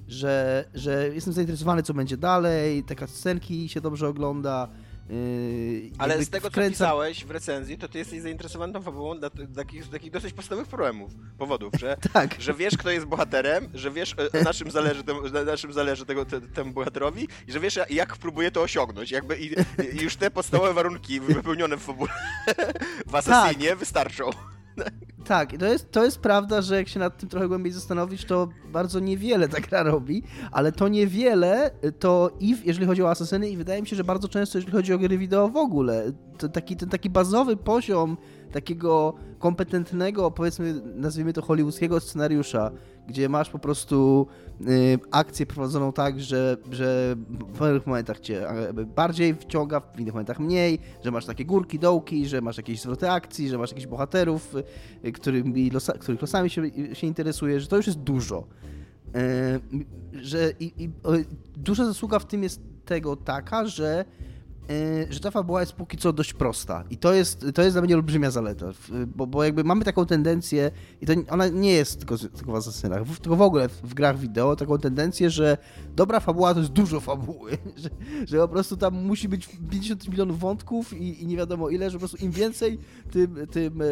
Że, że jestem zainteresowany, co będzie dalej, te scenki się dobrze ogląda. Yy, Ale z tego, co wkręca- pisałeś w recenzji, to ty jesteś zainteresowany tą fabułą dla takich, takich dosyć podstawowych problemów, powodów, że, Tak, że wiesz, kto jest bohaterem, że wiesz, e, na czym zależy, tem, na czym zależy tego, te, temu bohaterowi i że wiesz, jak próbuje to osiągnąć. Jakby i, i już te podstawowe warunki wypełnione w fabule w Assassinie wystarczą. Tak, to jest, to jest prawda, że jak się nad tym trochę głębiej zastanowić, to bardzo niewiele ta gra robi, ale to niewiele to i w, jeżeli chodzi o asesyny i wydaje mi się, że bardzo często jeżeli chodzi o gry wideo w ogóle, to taki, ten taki bazowy poziom takiego kompetentnego, powiedzmy, nazwijmy to hollywoodzkiego scenariusza, gdzie masz po prostu y, akcję prowadzoną tak, że, że w pewnych momentach cię bardziej wciąga, w innych momentach mniej, że masz takie górki, dołki, że masz jakieś zwroty akcji, że masz jakichś bohaterów, y, którymi losa, których losami się, się że to już jest dużo. E, że i, i, duża zasługa w tym jest tego taka, że że ta fabuła jest póki co dość prosta. I to jest, to jest dla mnie olbrzymia zaleta, bo, bo jakby mamy taką tendencję, i to ona nie jest tylko, tylko w Asasynach, w- tylko w ogóle w, w grach wideo, taką tendencję, że dobra fabuła to jest dużo fabuły, że, że po prostu tam musi być 50 milionów wątków i, i nie wiadomo ile, że po prostu im więcej, tym, tym, e,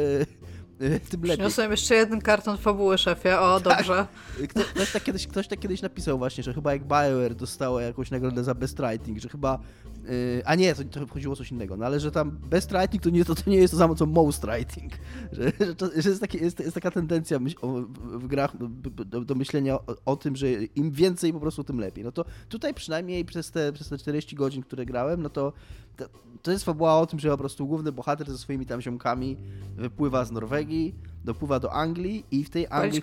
e, tym lepiej. Przyniosłem jeszcze jeden karton fabuły, szefie. O, Tak. dobrze. Kto, ktoś, tak kiedyś, ktoś tak kiedyś napisał właśnie, że chyba jak BioWare dostała jakąś nagrodę za Best Writing, że chyba... Yy, a nie, to, to chodziło o coś innego, no ale że tam Best Writing to nie, to, to nie jest to samo co Most Writing. Że, że, to, że jest, taki, jest, jest taka tendencja w, grach do, do, do myślenia o, o tym, że im więcej po prostu tym lepiej. No to tutaj przynajmniej przez te, przez te 40 godzin, które grałem, no to to, to jest fabuła o tym, że po prostu główny bohater ze swoimi tam ziomkami wypływa z Norwegii, dopływa do Anglii i w tej Anglii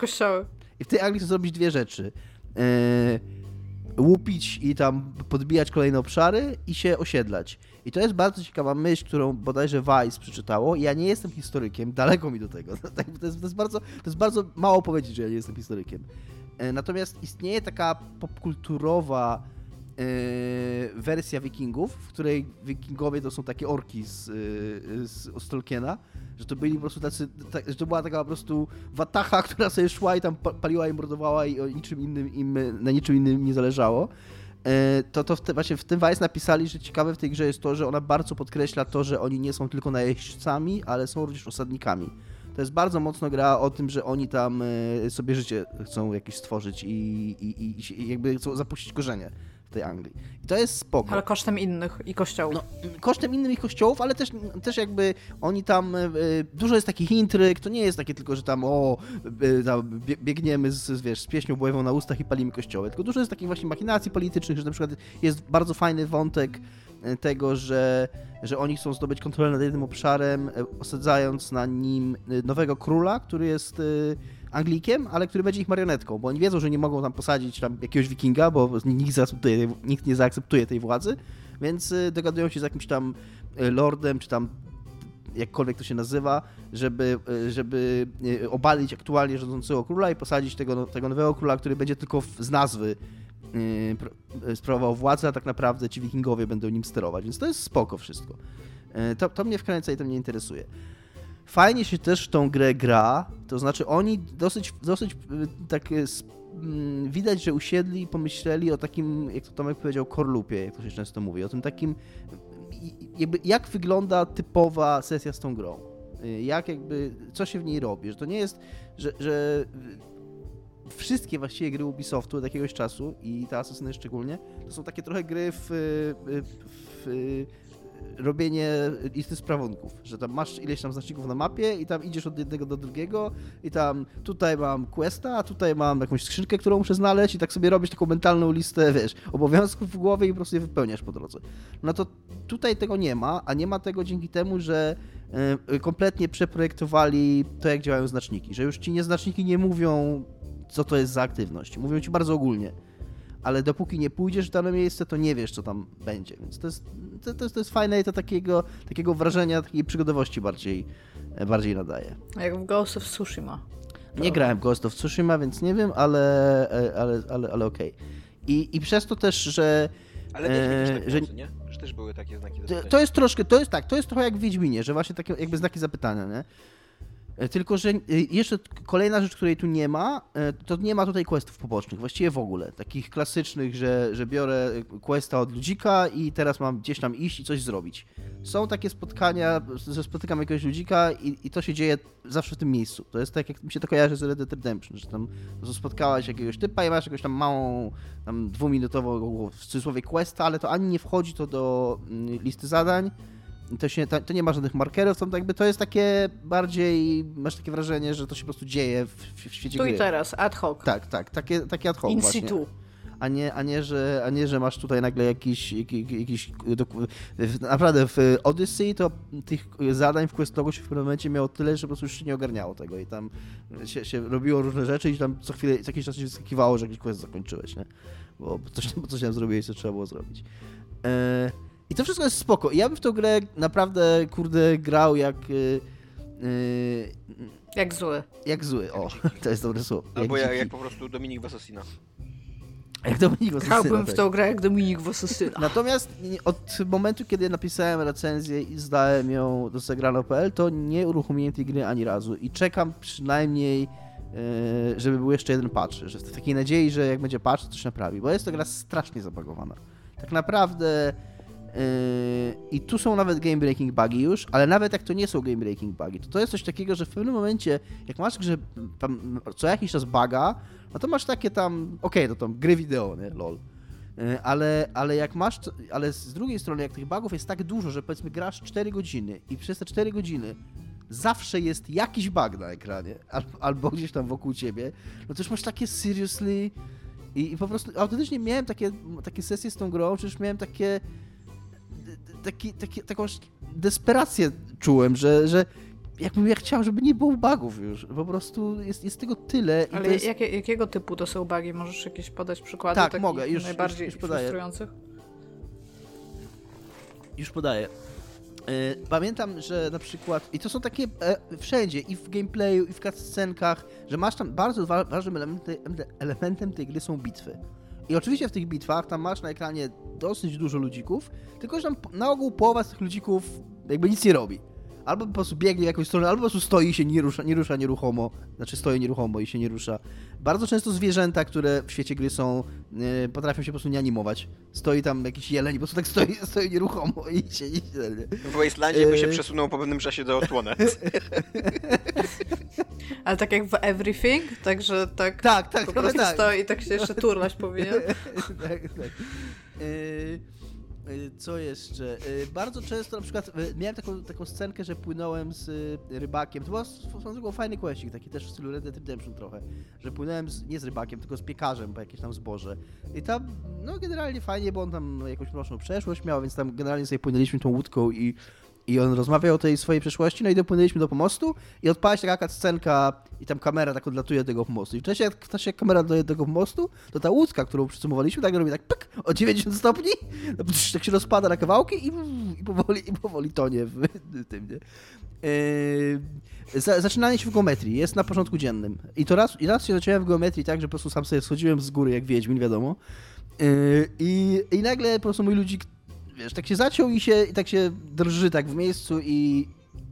i w tej Anglii chcę zrobić dwie rzeczy. E, łupić i tam podbijać kolejne obszary i się osiedlać. I to jest bardzo ciekawa myśl, którą bodajże Vice przeczytało. Ja nie jestem historykiem, daleko mi do tego. Tak, To jest, to jest, bardzo, to jest bardzo mało powiedzieć, że ja nie jestem historykiem. E, Natomiast istnieje taka popkulturowa wersja wikingów, w której wikingowie to są takie orki z, e, z, z Tolkiena, że to byli po prostu tacy, ta, że to była taka po prostu watacha, która sobie szła i tam pa- paliła i mordowała i o niczym innym im, na niczym innym nie zależało. E, To, to w te, właśnie w tym Vice napisali, że ciekawe w tej grze jest to, że ona bardzo podkreśla to, że oni nie są tylko najeźdźcami, ale są również osadnikami. To jest bardzo mocno gra o tym, że oni tam e, sobie życie chcą jakieś stworzyć i, i, i, jakby chcą zapuścić korzenie tej Anglii. I to jest spoko. Ale kosztem innych i kościołów. No, kosztem innych kościołów, ale też, też jakby oni tam, e, dużo jest takich intryg, to nie jest takie tylko, że tam o, e, biegniemy z, wiesz, z pieśnią bojową na ustach i palimy kościoły, tylko dużo jest takich właśnie machinacji politycznych, że na przykład jest bardzo fajny wątek e, tego, że, że oni chcą zdobyć kontrolę nad jednym obszarem, e, osadzając na nim e, nowego króla, który jest e, Anglikiem, ale który będzie ich marionetką, bo oni wiedzą, że nie mogą tam posadzić tam jakiegoś wikinga, bo nikt, nikt nie zaakceptuje tej władzy, więc y, dogadują się z jakimś tam y, lordem, czy tam jakkolwiek to się nazywa, żeby, y, żeby obalić aktualnie rządzącego króla i posadzić tego, tego nowego króla, który będzie tylko z nazwy pr- sprawował władzę, a tak naprawdę ci wikingowie będą nim sterować, więc to jest spoko wszystko. To, to mnie wkręca i to mnie interesuje. Fajnie się też w tą grę gra, to znaczy oni dosyć, dosyć y, tak y, mm, widać, że usiedli i pomyśleli o takim, jak to Tomek powiedział, korlupie, jak to się często mówi, o tym takim, jakby jak wygląda typowa sesja z tą grą. Y, Jak jakby, co się w niej robi, że to nie jest, że, że wszystkie właściwie gry Ubisoftu od jakiegoś czasu i te Asasyny szczególnie, to są takie trochę gry w, w, w robienie listy sprawunków, że tam masz ileś tam znaczników na mapie i tam idziesz od jednego do drugiego i tam tutaj mam questa, a tutaj mam jakąś skrzynkę, którą muszę znaleźć i tak sobie robisz taką mentalną listę, wiesz, obowiązków w głowie i po prostu je wypełniasz po drodze. No to tutaj tego nie ma, a nie ma tego dzięki temu, że y, kompletnie przeprojektowali to, jak działają znaczniki, że już ci nieznaczniki nie mówią, co to jest za aktywność, mówią ci bardzo ogólnie ale dopóki nie pójdziesz w dane miejsce, to nie wiesz, co tam będzie. Więc to jest, to, to jest, to jest fajne i to takiego, takiego wrażenia, takiej przygodowości bardziej, bardziej nadaje. Jak w Ghost of Tsushima. Nie grałem w Ghost of Tsushima, więc nie wiem, ale, ale, ale, ale okej. Okay. I, I przez to też, że... Ale e, tak że, nie? że też były takie znaki zapytania. To jest troszkę, to jest tak, to jest trochę jak w Wiedźminie, że właśnie takie jakby znaki zapytania, nie? E, tylko, że e, jeszcze kolejna rzecz, której tu nie ma, e, to nie ma tutaj questów pobocznych, właściwie w ogóle. Takich klasycznych, że, że biorę questa od ludzika i teraz mam gdzieś tam iść i coś zrobić. Są takie spotkania, że spotykam jakiegoś ludzika i, i to się dzieje zawsze w tym miejscu. To jest tak, jak mi się to kojarzy z Red Dead Redemption, że tam spotkałaś jakiegoś typa i masz jakąś tam małą, tam dwuminutową w cudzysłowie questa, ale to ani nie wchodzi to do mm, listy zadań, to, się, to, to, nie ma żadnych markerów, to jakby to jest takie bardziej, masz takie wrażenie, że to się po prostu dzieje w, w świecie tu gry. Tu i teraz, ad hoc. Tak, tak, takie, takie ad hoc In właśnie. situ. A nie, a, nie, że, a nie, że masz tutaj nagle jakiś, jakiś, jakiś naprawdę w Odyssey to tych zadań w Questlogu się w pewnym momencie miało tyle, że po prostu już się nie ogarniało tego i tam się, się robiło różne rzeczy i tam co chwilę, co jakiś czas się wyskakiwało, że jakiś quest zakończyłeś, nie? Bo coś, bo coś tam zrobiłeś, co trzeba było zrobić. Eee, i to wszystko jest spoko. Ja bym w tą grę naprawdę, kurde, grał jak... Yy, yy, jak zły. Jak zły, o, to jest dobre słowo. Albo jak, jak po prostu Dominik Wasosina. Jak Dominik Wasosina. Grałbym tak. w tą grę jak Dominik Wasosina. Natomiast od momentu, kiedy napisałem recenzję i zdałem ją do zagrano.pl, to nie uruchomiłem tej gry ani razu i czekam przynajmniej yy, żeby był jeszcze jeden patch, że w takiej nadziei, że jak będzie patch, to coś naprawi, bo jest to gra strasznie zabagowana. Tak naprawdę i tu są nawet game breaking bugi już, ale nawet jak to nie są game breaking bugi, to to jest coś takiego, że w pewnym momencie, jak masz grze co jakiś czas baga, no to masz takie tam, okej, okay, to tam gry wideo, nie, lol. Y, ale, ale jak masz, ale z drugiej strony, jak tych bugów jest tak dużo, że powiedzmy grasz 4 godziny i przez te 4 godziny zawsze jest jakiś bug na ekranie, albo gdzieś tam wokół ciebie, no to już masz takie seriously i, i po prostu autentycznie miałem takie, takie sesje z tą grą, przecież miałem takie taki, taki, taką desperację czułem, że, że jakbym ja chciał, żeby nie było bugów już. Po prostu jest, jest tego tyle. Ale jest... jakie, jakiego typu to są bugi? Możesz jakieś podać przykłady tak, mogę. Już, najbardziej już, już frustrujących? Już podaję. E, pamiętam, że na przykład, i to są takie e, wszędzie, i w gameplayu, i w cutscenkach, że masz tam bardzo ważnym elementem, elementem tej gry są bitwy. I oczywiście w tych bitwach tam masz na ekranie dosyć dużo ludzików, tylko że tam na ogół połowa z tych ludzików jakby nic nie robi. Albo po prostu biegnie w jakąś stronę, albo po prostu stoi i się nie rusza, nie rusza nieruchomo. Znaczy stoi nieruchomo i się nie rusza. Bardzo często zwierzęta, które w świecie gry są, yy, potrafią się po prostu nie animować. Stoi tam jakiś jeleń, po prostu tak stoi, stoi nieruchomo i się nie W Wastelandzie by się e, przesunął po pewnym czasie do odsłonę. Ale tak jak w Everything? Także tak, tak, tak po prostu tak. stoi i tak się jeszcze turlać powinien. tak, tak. Yy... Y, co jeszcze? Y, bardzo często na przykład y, miałem taką, taką scenkę, że płynąłem z rybakiem. To był fajny questik, taki też w stylu Red Dead Redemption trochę. Że płynąłem z, nie z rybakiem, tylko z piekarzem po jakieś tam zboże. I tam, no generalnie fajnie, bo on tam jakąś mroczną przeszłość miał, więc tam generalnie sobie płynęliśmy tą łódką i i on rozmawiał o tej swojej przeszłości, no i dopłynęliśmy do pomostu i odpala się taka scenka i tam kamera tak odlatuje do tego pomostu. I w czasie, jak w czasie kamera do tego pomostu, to ta łódka, którą przysumowaliśmy, tak robi tak pyk, o 90 stopni, no, tak się rozpada na kawałki i, i, powoli, i powoli tonie w, tym, nie? Yy, zaczynanie się w geometrii jest na porządku dziennym. I to raz, i raz się zacząłem w geometrii tak, że po prostu sam sobie schodziłem z góry jak Wiedźmin, wiadomo. Yy, i, I nagle po prostu mój ludzik wiesz, tak się zaciął i się i tak się drży tak w miejscu i,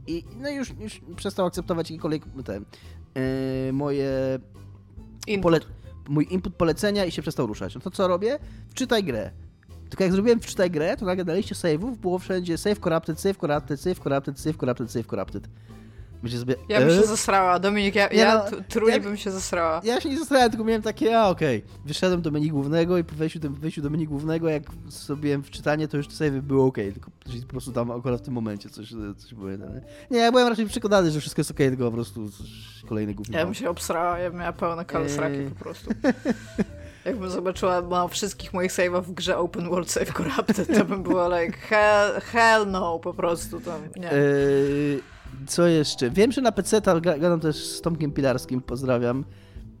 i no już, już przestał akceptować jakiekolwiek te yy, moje input. Pole, mój input polecenia i się przestał ruszać. No to co robię? Wczytaj grę. Tylko jak zrobiłem wczytaj grę, to nagle na liście save'ów było wszędzie save corrupted, save corrupted, save corrupted, save corrupted, save corrupted. Będzie sobie... Ja bym się zasrała, Dominik, ja, Nie ja no, trunie ja- bym się zasrała. Ja się nie zastanawiałem, tylko miałem takie, a okej. Wyszedłem do menu głównego i po wejściu do, wejściu do menu głównego, jak sobie w czytanie, to już save było okej, tylko czyli po prostu tam akurat w tym momencie coś, coś było. Nie, nie ja byłem raczej przekonany, że wszystko jest okej, tylko po prostu kolejny gówno. Ja bym się obsrała, ja bym miała pełne kalsraki Eee. po prostu. Jakbym zobaczyła na wszystkich moich save'ach w grze Open World Save Corrupted, to bym była like hell, hell no, po prostu tam, nie. Eee, co jeszcze? Wiem, że na PC gadam też z Tomkiem Pilarskim, pozdrawiam.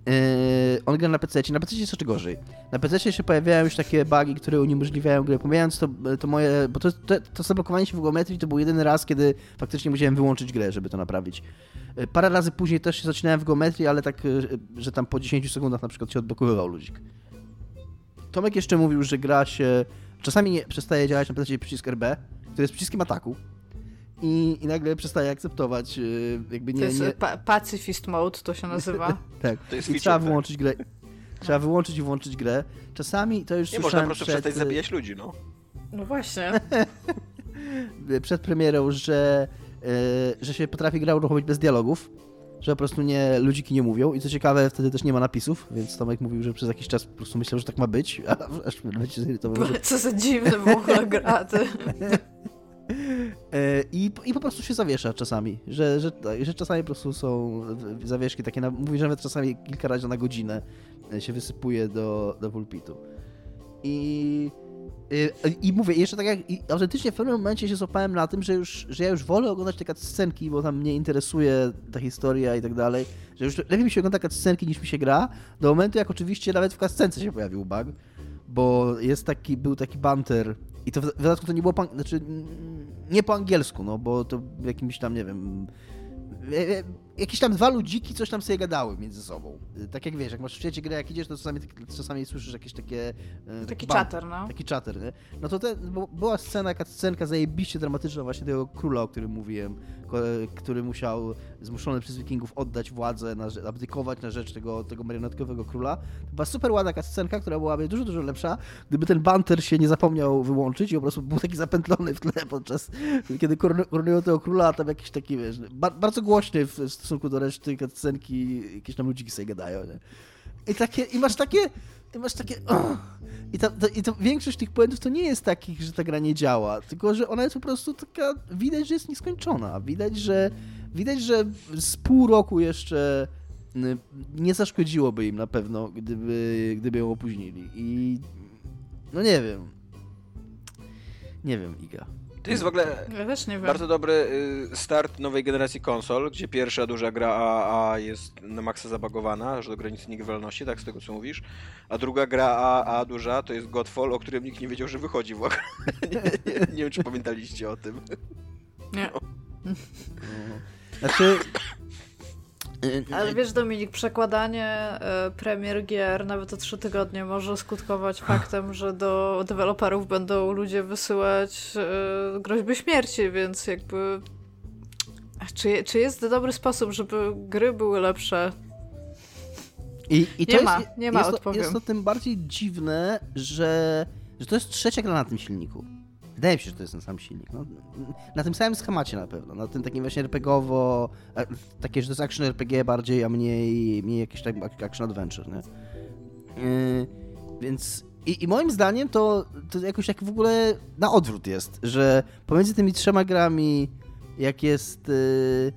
Eee, on gra na PC, na PC jest jeszcze gorzej. Na PC się pojawiają już takie bugi, które uniemożliwiają grę. Pomijając to, to moje. Bo to, to, to zablokowanie się w geometrii to był jedyny raz, kiedy faktycznie musiałem wyłączyć grę, żeby to naprawić. E, Parę razy później też się zaczynałem w geometrii, ale tak, e, że tam po 10 sekundach na przykład się odblokowywał ludzik. Tomek jeszcze mówił, że gra się. Czasami nie przestaje działać na PC przycisk RB, który jest przyciskiem ataku. I, I nagle przestaje akceptować, e, jakby To nie. jest nie pa- pacifist mode, to się nazywa. tak. To jest I feature, trzeba tak. wyłączyć grę. Trzeba wyłączyć i włączyć grę. Czasami to już Nie można po prostu przed, przestać zabijać ludzi, no. No właśnie. przed premierą, że, że się potrafi gra uruchomić bez dialogów. Że po prostu nie, ludziki nie mówią. I co ciekawe, wtedy też nie ma napisów, więc Tomek mówił, że przez jakiś czas po prostu myślał, że tak ma być, a aż w pewnym momencie się zirytował, że Co za dziwne w ogóle gra, ty. E, I, I po prostu się zawiesza czasami, że, że, że czasami po prostu są zawieszki takie, na, mówi, że nawet czasami kilka razy na godzinę e, się wysypuje do, do pulpitu. I, i, i mówię, jeszcze tak jak, autentycznie w pewnym momencie się złapałem na tym, że, już, że ja już wolę oglądać te scenki, bo tam mnie interesuje ta historia i tak dalej, że już lepiej mi się ogląda scenki niż mi się gra, do momentu jak oczywiście nawet w cutscence się pojawił bug, bo jest taki, był taki banter i to w, w dodatku to nie było, po, znaczy nie po angielsku, no bo to jakimś tam, nie wiem, jakieś tam dwa ludziki coś tam sobie gadały między sobą. E, Tak jak wiesz, jak masz w świecie grę, jak idziesz, to czasami, czasami słyszysz jakieś takie... e, Taki banter. czater, no. Taki czater, nie? No to te, była scena, scenka zajebiście dramatyczna właśnie tego króla, o którym mówiłem, który musiał, zmuszony przez wikingów, oddać władzę, na, abdykować na rzecz tego, tego marionetkowego króla. To była super ładna scenka, która byłaby dużo, dużo lepsza, gdyby ten banter się nie zapomniał wyłączyć i po prostu był taki zapętlony w tle podczas, kiedy koronują tego króla, a tam jakiś taki, wiesz, ba- bardzo głośny w, w stosunku do reszty scenki, jakieś tam ludziki sobie gadają, nie? I takie, i masz takie, i masz takie, oh. I, ta, to, I to większość tych błędów to nie jest takich, że ta gra nie działa, tylko że ona jest po prostu taka, widać, że jest nieskończona, widać, że widać, że z pół roku jeszcze nie zaszkodziłoby im na pewno, gdyby, gdyby ją opóźnili i no nie wiem. Nie wiem, Iga. To jest w ogóle Ja też nie wiem. bardzo dobry y, start nowej generacji konsol, gdzie pierwsza duża gra AAA jest na maksa zabagowana, aż do granicy niegrywalności, tak z tego co mówisz, a druga gra AAA duża to jest Godfall, o którym nikt nie wiedział, że wychodzi w ogóle. nie, nie, nie wiem, czy pamiętaliście o tym. Nie. Znaczy... y, Ale wiesz, Dominik, przekładanie e, premier gier nawet o trzy tygodnie może skutkować faktem, że do deweloperów będą ludzie wysyłać e, groźby śmierci, więc jakby. Czy, czy jest dobry sposób, żeby gry były lepsze? I, i to Nie jest, ma, nie ma, jest to, jest to tym bardziej dziwne, że, że to jest trzecia gra na tym silniku. Wydaje mi się, że to jest ten sam silnik. No, na tym samym schemacie na pewno. Na tym takim właśnie RPGowo, e, takie, że to jest action RPG bardziej, a mniej, mniej jakiś tak action adventure, nie? Yy, więc i, i moim zdaniem to, to jakoś tak w ogóle na odwrót jest, że pomiędzy tymi trzema grami, jak jest yy,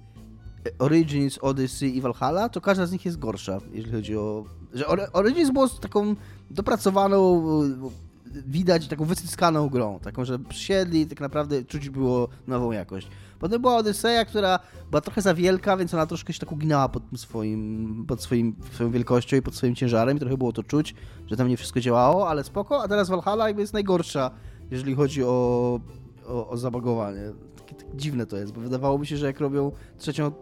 Origins, Odyssey i Valhalla, to każda z nich jest gorsza, jeżeli chodzi o... Że Or- Origins było taką dopracowaną, widać taką wycyskaną grą, taką, że przysiedli i tak naprawdę czuć było nową jakość. Potem była Odyseja, która była trochę za wielka, więc ona troszkę się tak uginała pod swoim, pod swoim, swoją wielkością i pod swoim ciężarem i trochę było to czuć, że tam nie wszystko działało, ale spoko, a teraz Valhalla jakby jest najgorsza, jeżeli chodzi o, o, o zabagowanie. Dziwne to jest, bo wydawało mi się, że jak robią trzecią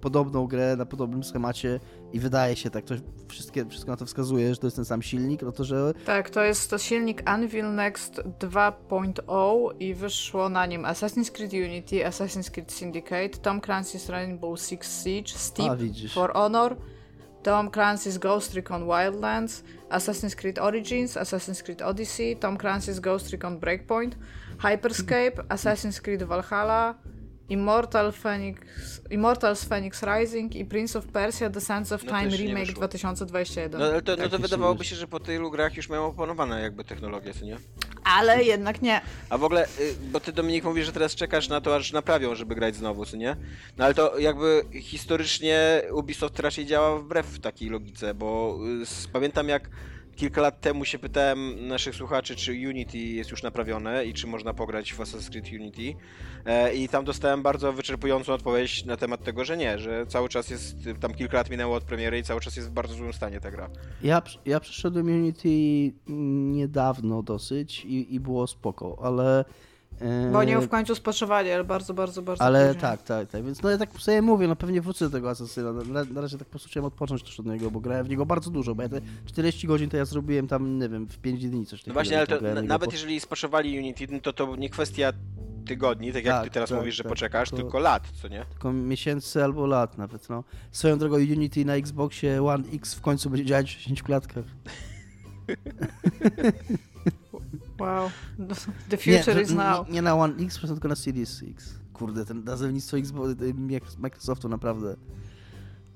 podobną grę na podobnym schemacie i wydaje się tak, to wszystkie, wszystko na to wskazuje, że to jest ten sam silnik, no to że Tak, to jest to silnik Anvil Next 2.0 i wyszło na nim Assassin's Creed Unity, Assassin's Creed Syndicate, Tom Clancy's Rainbow Six Siege, Steep A, for Honor, Tom Clancy's Ghost Recon Wildlands, Assassin's Creed Origins, Assassin's Creed Odyssey, Tom Clancy's Ghost Recon Breakpoint, Hyperscape, Assassin's Creed Valhalla Immortal Phoenix, Immortals Phoenix Rising i Prince of Persia The Sands of No Time Remake wyszło. 2021. No, ale to, no Tak, to jeszcze wydawałoby się, że po tylu grach już mają opanowane jakby technologie, co nie? Ale jednak nie. A w ogóle, y, bo ty Dominik mówisz, że teraz czekasz na to, aż naprawią, żeby grać znowu, co nie? No ale to jakby historycznie Ubisoft raczej działa wbrew takiej logice, bo y, pamiętam jak kilka lat temu się pytałem naszych słuchaczy, czy Unity jest już naprawione i czy można pograć w Assassin's Creed Unity e, i tam dostałem bardzo wyczerpującą odpowiedź na temat tego, że nie, że cały czas jest, tam kilka lat minęło od premiery i cały czas jest w bardzo złym stanie ta gra. Ja, ja przeszedłem Unity niedawno dosyć i, i było spoko, ale... Bo oni w końcu spoczywali, ale bardzo, bardzo, bardzo Ale później. tak, tak, tak. Więc no ja tak sobie mówię, no pewnie wrócę do tego Asasyna. Na, na razie tak po prostu chciałem odpocząć też od niego, bo grałem w niego bardzo dużo, bo ja te 40 godzin to ja zrobiłem tam, nie wiem, w 5 dni coś No takiego. właśnie, ale to nawet po- jeżeli spoczywali Unity, no to to nie kwestia tygodni, tak jak Tak, ty teraz tak, mówisz, że tak. poczekasz, To- tylko lat, co nie? Tylko miesięcy albo lat nawet, no. Swoją drogą Unity na Xboxie One X w końcu będzie działać w 10 klatkach. Wow. The future nie, is now. Nie, nie na One X, tylko na Series X. Kurde, ten nazewnictwo Xbox, y, Microsoftu naprawdę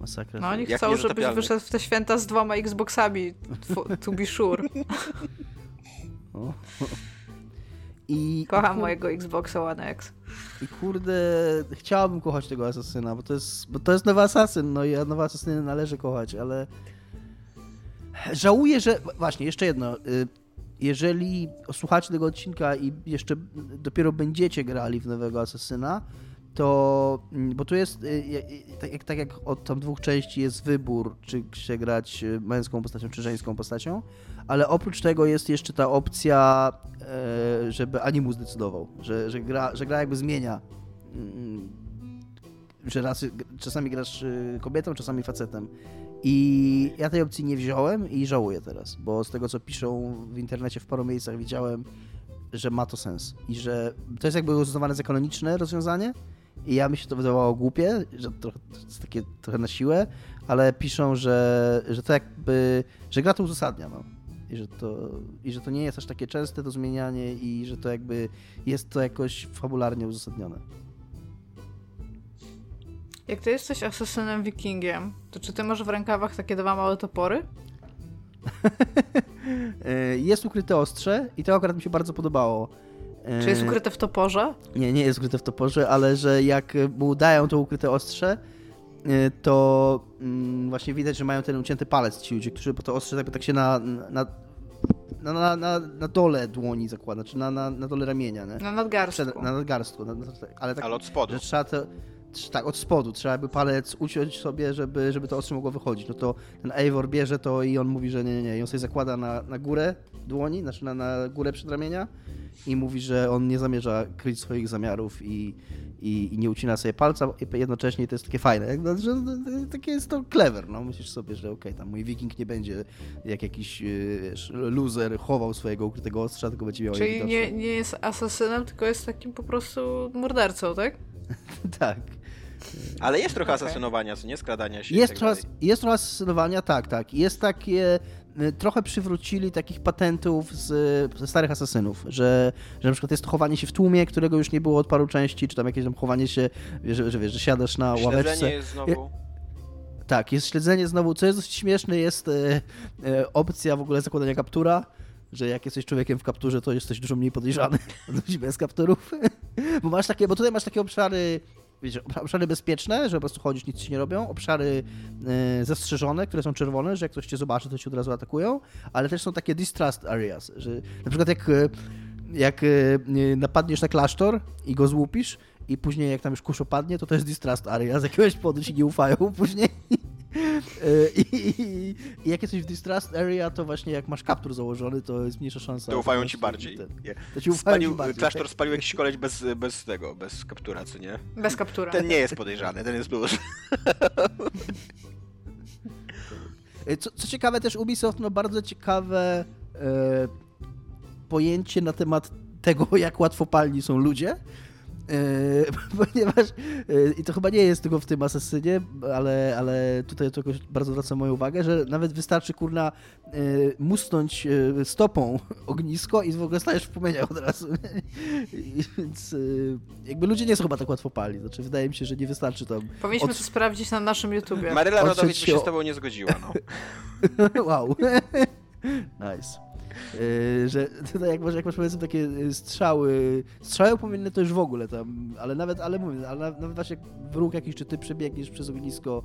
masakra. No oni Jak chcą, żebyś wyszedł w te święta z dwoma Xboxami, to- to be sure. O. I, Kocham i, mojego Xboxa One X. I kurde, chciałbym kochać tego asasyna, bo to jest, bo to jest nowy asasyn, no i nowe asasyny należy kochać, ale żałuję, że... Właśnie, jeszcze jedno. Y, Jeżeli słuchacie tego odcinka i jeszcze dopiero będziecie grali w nowego asasyna, to... mm, Bo tu jest, y, y, tak jak, tak jak od tam dwóch części jest wybór, czy się grać y, męską postacią, czy żeńską postacią, ale oprócz tego jest jeszcze ta opcja, e, żeby Animus decydował, że, że, gra, że gra jakby zmienia. mm, Że raz, czasami grasz y, kobietą, czasami facetem. I ja tej opcji nie wziąłem i żałuję teraz, bo z tego co piszą w internecie w paru miejscach widziałem, że ma to sens i że to jest jakby uznawane za kanoniczne rozwiązanie i ja mi się to wydawało głupie, że trochę, jest takie trochę na siłę, ale piszą, że, że to jakby, że gra to uzasadnia, no. I że, to, I że to nie jest aż takie częste to zmienianie i że to jakby jest to jakoś fabularnie uzasadnione. Jak ty jesteś asesynem wikingiem, to czy ty masz w rękawach takie dwa małe topory? E, Jest ukryte ostrze i to akurat mi się bardzo podobało. E, Czy jest ukryte w toporze? Nie, nie jest ukryte w toporze, ale że jak mu dają to ukryte ostrze, e, to mm, właśnie widać, że mają ten ucięty palec ci ludzie, którzy, bo to ostrze jakby tak się na, na, na, na, na, dole dłoni zakłada, czy na, na, na dole ramienia, nie? Na nadgarstku. Przed, na nadgarstku, na, na, ale tak, Ale od spodu. że trzeba to, tak, od spodu, trzeba by palec uciąć sobie, żeby, żeby to ostrze mogło wychodzić. No to ten Eivor bierze to i on mówi, że nie, nie, nie. I on sobie zakłada na, na górę dłoni, znaczy na, na górę przedramienia i mówi, że on nie zamierza kryć swoich zamiarów i, i, i nie ucina sobie palca jednocześnie to jest takie fajne, no, że no, takie jest to clever, no myślisz sobie, że okej, tam mój wiking nie będzie jak jakiś yy, wiesz, loser chował swojego ukrytego ostrza, tylko będzie miał Czyli nie, nie jest asesynem, tylko jest takim po prostu mordercą, tak? tak. Ale jest trochę Okej. asasynowania, co nie? Skradania się Jest tak trochę, jest trochę asesynowania, tak, tak. Jest takie, y, trochę przywrócili takich patentów z, ze starych asasynów, że, że na przykład jest to chowanie się w tłumie, którego już nie było od paru części, czy tam jakieś tam chowanie się, że, że wiesz, że siadasz na ławeczce. Śledzenie jest znowu... Tak, jest śledzenie znowu, co jest dosyć śmieszne, jest e, e, opcja w ogóle zakładania kaptura, że jak jesteś człowiekiem w kapturze, to jesteś dużo mniej podejrzany ludzi bez kapturów. bo masz takie, bo tutaj masz takie obszary, wiecie, obszary bezpieczne, że po prostu chodzisz, nic ci nie robią, obszary e, zastrzeżone, które są czerwone, że jak ktoś cię zobaczy, to cię od razu atakują, ale też są takie distrust areas, że na przykład jak, e, jak e, napadniesz na klasztor i go złupisz, i później jak tam już kurz opadnie, to to jest distrust area, z jakiegoś powodu ci nie ufają później. E, I, i, I jak jesteś w distrust area, to właśnie jak masz kaptur założony, to jest mniejsza szansa. To ufają ci bardziej. ten-. To ci ufają ci Spalił, bardziej. klasztor spalił jakiś koleś bez, bez tego, bez kaptura, co nie? Bez kaptura. Ten nie jest podejrzany, ten jest plus. E, Co, co ciekawe, też Ubisoft ma bardzo ciekawe e, pojęcie na temat tego, jak łatwopalni są ludzie. ponieważ yy, i to chyba nie jest tylko w tym asesynie, ale, ale tutaj to jakoś bardzo zwraca moją uwagę, że nawet wystarczy kurna yy, musnąć stopą ognisko i w ogóle stajesz w płomieniach od razu. I, więc jakby ludzie nie są chyba tak łatwo pali. Znaczy wydaje mi się, że nie wystarczy tam. Powinniśmy od... to sprawdzić na naszym YouTubie. Maryla Rodowicz by się z tobą nie zgodziła. No. wow. nice. Yy, że tutaj jak masz, jak masz powiedzmy takie y, strzały, strzały powinny to już w ogóle tam, ale nawet, ale mówię, ale nawet właśnie jak wróg jakiś, czy ty przebiegniesz przez ognisko,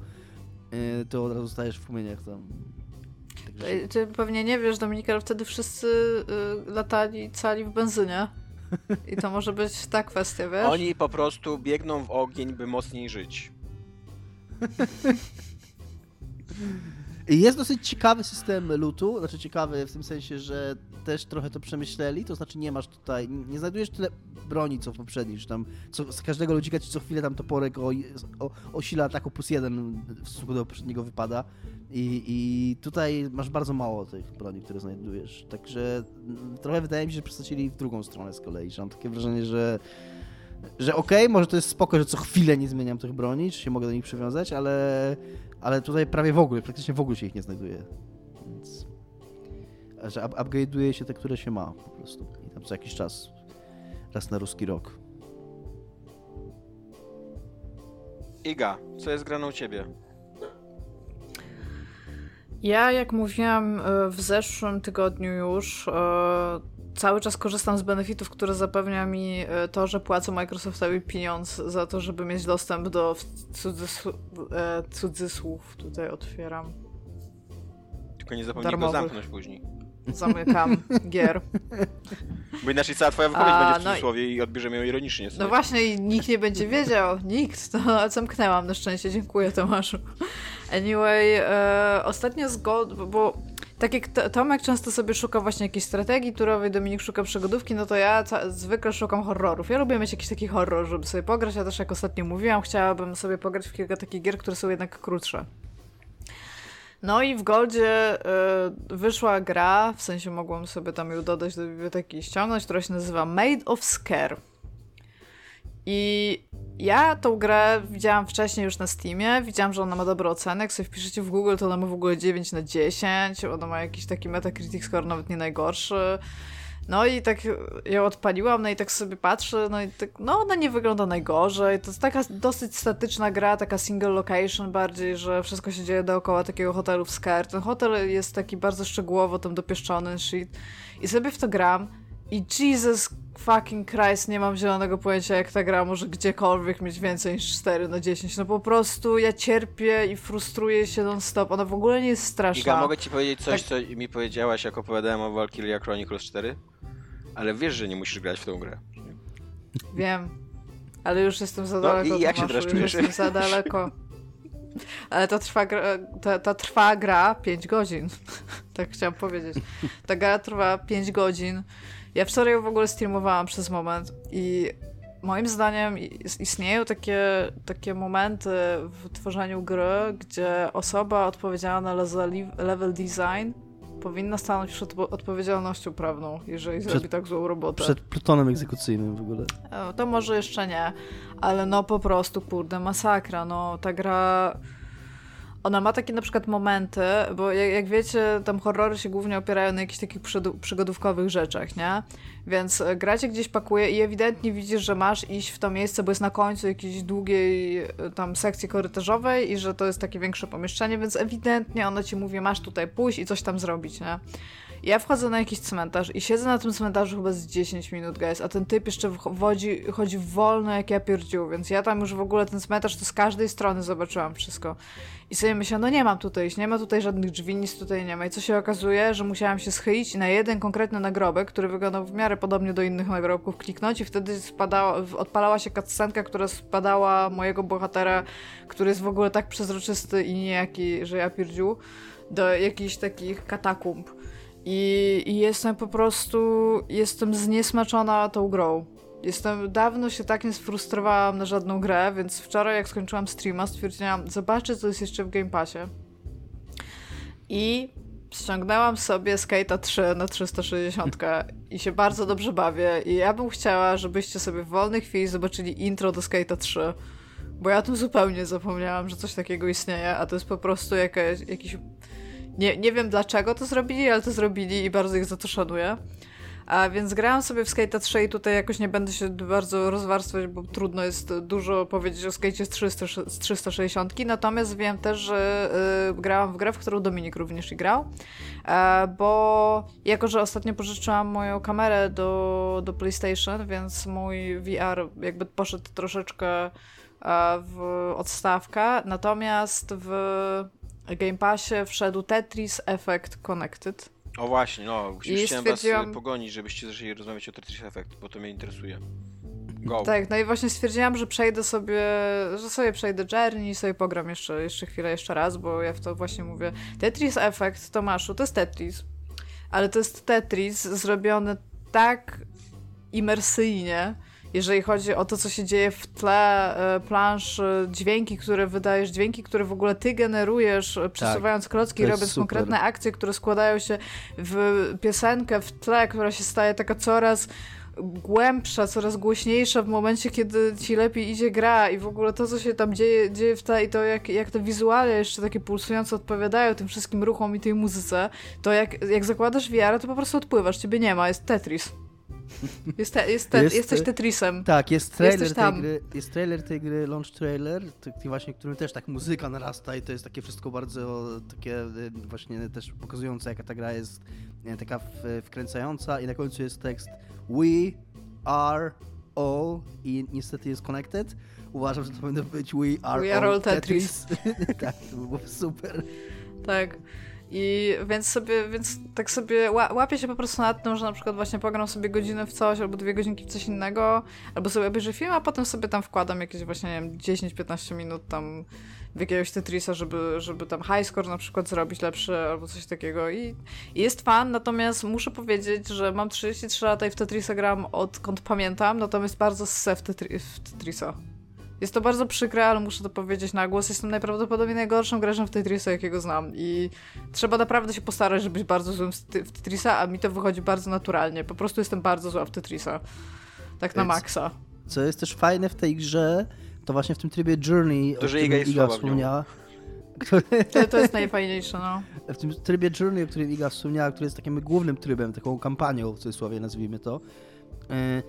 yy, to od razu stajesz w płomieniach tam. Ty, ty, pewnie nie wiesz, Dominika, ale wtedy wszyscy y, latali cali w benzynie. I to może być ta kwestia, wiesz? Oni po prostu biegną w ogień, by mocniej żyć. Jest dosyć ciekawy system lutu, znaczy ciekawy w tym sensie, że też trochę to przemyśleli, to znaczy nie masz tutaj, nie znajdujesz tyle broni co w poprzednich, że tam co, z każdego ludzika ci co chwilę tam toporek o, o, o sile ataku plus jeden w stosunku do poprzedniego wypada. I, i tutaj masz bardzo mało tych broni, które znajdujesz, także trochę wydaje mi się, że przestacili w drugą stronę z kolei, że mam takie wrażenie, że że okej, okay, może to jest spoko, że co chwilę nie zmieniam tych broni, czy się mogę do nich przywiązać, ale ale tutaj prawie w ogóle, praktycznie w ogóle się ich nie znajduje. Więc... Że up upgrade'uje się te, które się ma po prostu. I tam co jakiś czas. Raz na ruski rok. Iga, co jest graną u ciebie? Ja, jak mówiłam e, w zeszłym tygodniu już, e, cały czas korzystam z benefitów, które zapewnia mi e, to, że płacę Microsoftowi pieniądz za to, żeby mieć dostęp do cudzysłów, e, cudzysłów tutaj otwieram. Tylko nie zapomnij Darmowych. go zamknąć później. Zamykam gier. Bo inaczej cała twoja wypowiedź A, będzie w cudzysłowie no i odbierzemy ją ironicznie. Sobie. No właśnie i nikt nie będzie wiedział. Nikt. To zamknęłam na szczęście. Dziękuję Tomaszu. Anyway, e, ostatnio zgod... bo tak jak Tomek często sobie szuka właśnie jakiejś strategii turowej, Dominik szuka przygodówki, no to ja zwykle szukam horrorów. Ja lubię mieć jakiś taki horror, żeby sobie pograć, a też jak ostatnio mówiłam, chciałabym sobie pograć w kilka takich gier, które są jednak krótsze. No i w Goldzie y, wyszła gra, w sensie mogłam sobie tam ją dodać do biblioteki i ściągnąć, która się nazywa Made of Scare. I ja tą grę widziałam wcześniej już na Steamie, widziałam, że ona ma dobre oceny. Jak sobie wpiszecie w Google, to ona ma w ogóle 9 na 10, ona ma jakiś taki Metacritic score nawet nie najgorszy. No i tak ją odpaliłam, no i tak sobie patrzę, no i tak, no ona nie wygląda najgorzej. To jest taka dosyć statyczna gra, taka single location bardziej, że wszystko się dzieje dookoła takiego hotelu w Scare. Ten hotel jest taki bardzo szczegółowo tam dopieszczony shit. I sobie w to gram i Jesus fucking Christ, nie mam zielonego pojęcia, jak ta gra może gdziekolwiek mieć więcej niż 4 na 10. No po prostu ja cierpię i frustruję się non-stop. Ona w ogóle nie jest straszna. Iga, mogę ci powiedzieć coś, tak... co mi powiedziałaś, jak opowiadałem o Valkyria Chronicles 4? Ale wiesz, że nie musisz grać w tą grę. Wiem. Ale już jestem za no daleko. I jak się teraz czujesz? Jestem za daleko. Ale to trwa, ta, ta trwa gra 5 godzin. tak chciałam powiedzieć. Ta gra trwa 5 godzin. Ja wczoraj w ogóle streamowałam przez moment i moim zdaniem istnieją takie, takie momenty w tworzeniu gry, gdzie osoba odpowiedzialna za level design powinna stanąć przed odpowiedzialnością prawną, jeżeli przed, zrobi tak złą robotę. Przed plutonem egzekucyjnym w ogóle. E, to może jeszcze nie, ale no po prostu, kurde, masakra. No ta gra ona ma takie na przykład momenty, bo jak, jak, wiecie, tam horrory się głównie opierają na jakichś takich przygodówkowych rzeczach, nie? Więc e, gracie gdzieś pakuje i ewidentnie widzisz, że masz iść w to miejsce, bo jest na końcu jakiejś długiej e, tam sekcji korytarzowej i że to jest takie większe pomieszczenie, więc ewidentnie ona ci mówi, masz tutaj pójść i coś tam zrobić, nie? Ja wchodzę na jakiś cmentarz i siedzę na tym cmentarzu chyba z 10 minut, guys, a ten typ jeszcze wchodzi, chodzi wolno jak ja pierdził, więc ja tam już w ogóle ten cmentarz to z każdej strony zobaczyłam wszystko. I sobie myślę, no nie mam tutaj iść, nie ma tutaj żadnych drzwi, nic tutaj nie ma. I co się okazuje, że musiałam się schylić na jeden konkretny nagrobek, który wyglądał w miarę podobnie do innych nagrobków, kliknąć i wtedy spadała, odpalała się cutscenka, która spadała mojego bohatera, który jest w ogóle tak przezroczysty i niejaki, że ja pierdził, do jakichś takich katakumb. I, jestem po prostu, jestem zniesmaczona tą grą. Jestem, dawno się tak nie sfrustrowałam na żadną grę, więc wczoraj jak skończyłam streama stwierdziłam, zobaczę co jest jeszcze w Game Passie. I ściągnęłam sobie Skate'a 3 na 360 i się bardzo dobrze bawię i ja bym chciała, żebyście sobie w wolnej chwili zobaczyli intro do Skate'a 3, bo ja tu zupełnie zapomniałam, że coś takiego istnieje, a to jest po prostu jakaś, jakiś... Nie, nie wiem dlaczego to zrobili, ale to zrobili i bardzo ich za to szanuję. A więc grałam sobie w Skate 3 i tutaj jakoś nie będę się bardzo rozwarstwiać, bo trudno jest dużo powiedzieć o Skate z, 300, z 360. Natomiast wiem też, że y, grałam w grę, w którą Dominik również grał, e, bo jako, że ostatnio pożyczyłam moją kamerę do, do PlayStation, więc mój VR jakby poszedł troszeczkę e, w odstawkę, natomiast w Game Passie wszedł Tetris Effect Connected O właśnie, no, I już chciałem stwierdziłam- was pogonić, żebyście zaczęli rozmawiać o Tetris Effect, bo to mnie interesuje. Go. Tak, no i właśnie stwierdziłam, że przejdę sobie, że sobie przejdę Journey i sobie pogram jeszcze, jeszcze chwilę, jeszcze raz, bo ja w to właśnie mówię. Tetris Effect, Tomaszu, to jest Tetris. Ale to jest Tetris zrobiony tak imersyjnie, jeżeli chodzi o to, co się dzieje w tle e, plansz, dźwięki, które wydajesz, dźwięki, które w ogóle ty generujesz, e, przesuwając klocki, to jest robiąc super. konkretne akcje, które składają się w piosenkę w tle, która się staje taka coraz głębsza, coraz głośniejsza w momencie, kiedy ci lepiej idzie gra i w ogóle to, co się tam dzieje, dzieje w tle i to, jak, jak te wizualia jeszcze takie pulsujące odpowiadają tym wszystkim ruchom i tej muzyce, to jak, jak zakładasz VR, to po prostu odpływasz, ciebie nie ma, jest Tetris. Jest te, jest te, Jest- jesteś Tetrisem. Tak, jest trailer tej gry, jest trailer tej gry, launch trailer, taki właśnie, którym też tak muzyka narasta i to jest takie wszystko bardzo takie y, właśnie też pokazujące, jaka ta gra jest y, taka wkręcająca i na końcu jest tekst We are all i niestety jest connected. Uważam, że to powinno być We are, We are all, all Tetris. tak, to by było super. Tak. I więc sobie, więc tak sobie ła- łapię się po prostu nad tym, że na przykład właśnie pogram sobie godzinę w coś, albo dwie godzinki w coś innego, albo sobie obejrzę film, a potem sobie tam wkładam jakieś właśnie, nie wiem, 10-15 minut tam w jakiegoś Tetrisa, żeby, żeby tam high score na przykład zrobić lepszy, albo coś takiego i, i jest fan, natomiast muszę powiedzieć, że mam 33 lata i w Tetrisa gram odkąd pamiętam, natomiast bardzo ssę w, tetri- w Tetrisa. Jest to bardzo przykre, ale muszę to powiedzieć na głos. Jestem najprawdopodobniej najgorszym graczem w Tetrisa, jakiego znam. I trzeba naprawdę się postarać, żeby być bardzo złym w Tet- w Tetrisa, a mi to wychodzi bardzo naturalnie. Po prostu jestem bardzo zła w Tetrisa. Tak na maksa. Co jest też fajne w tej grze, to właśnie w tym trybie Journey, To, o którym Iga wspomniała, który, To, to jest najfajniejsze, no. w tym trybie Journey, o którym Iga wspomniała, który jest takim głównym trybem, taką kampanią w cudzysłowie nazwijmy to, e,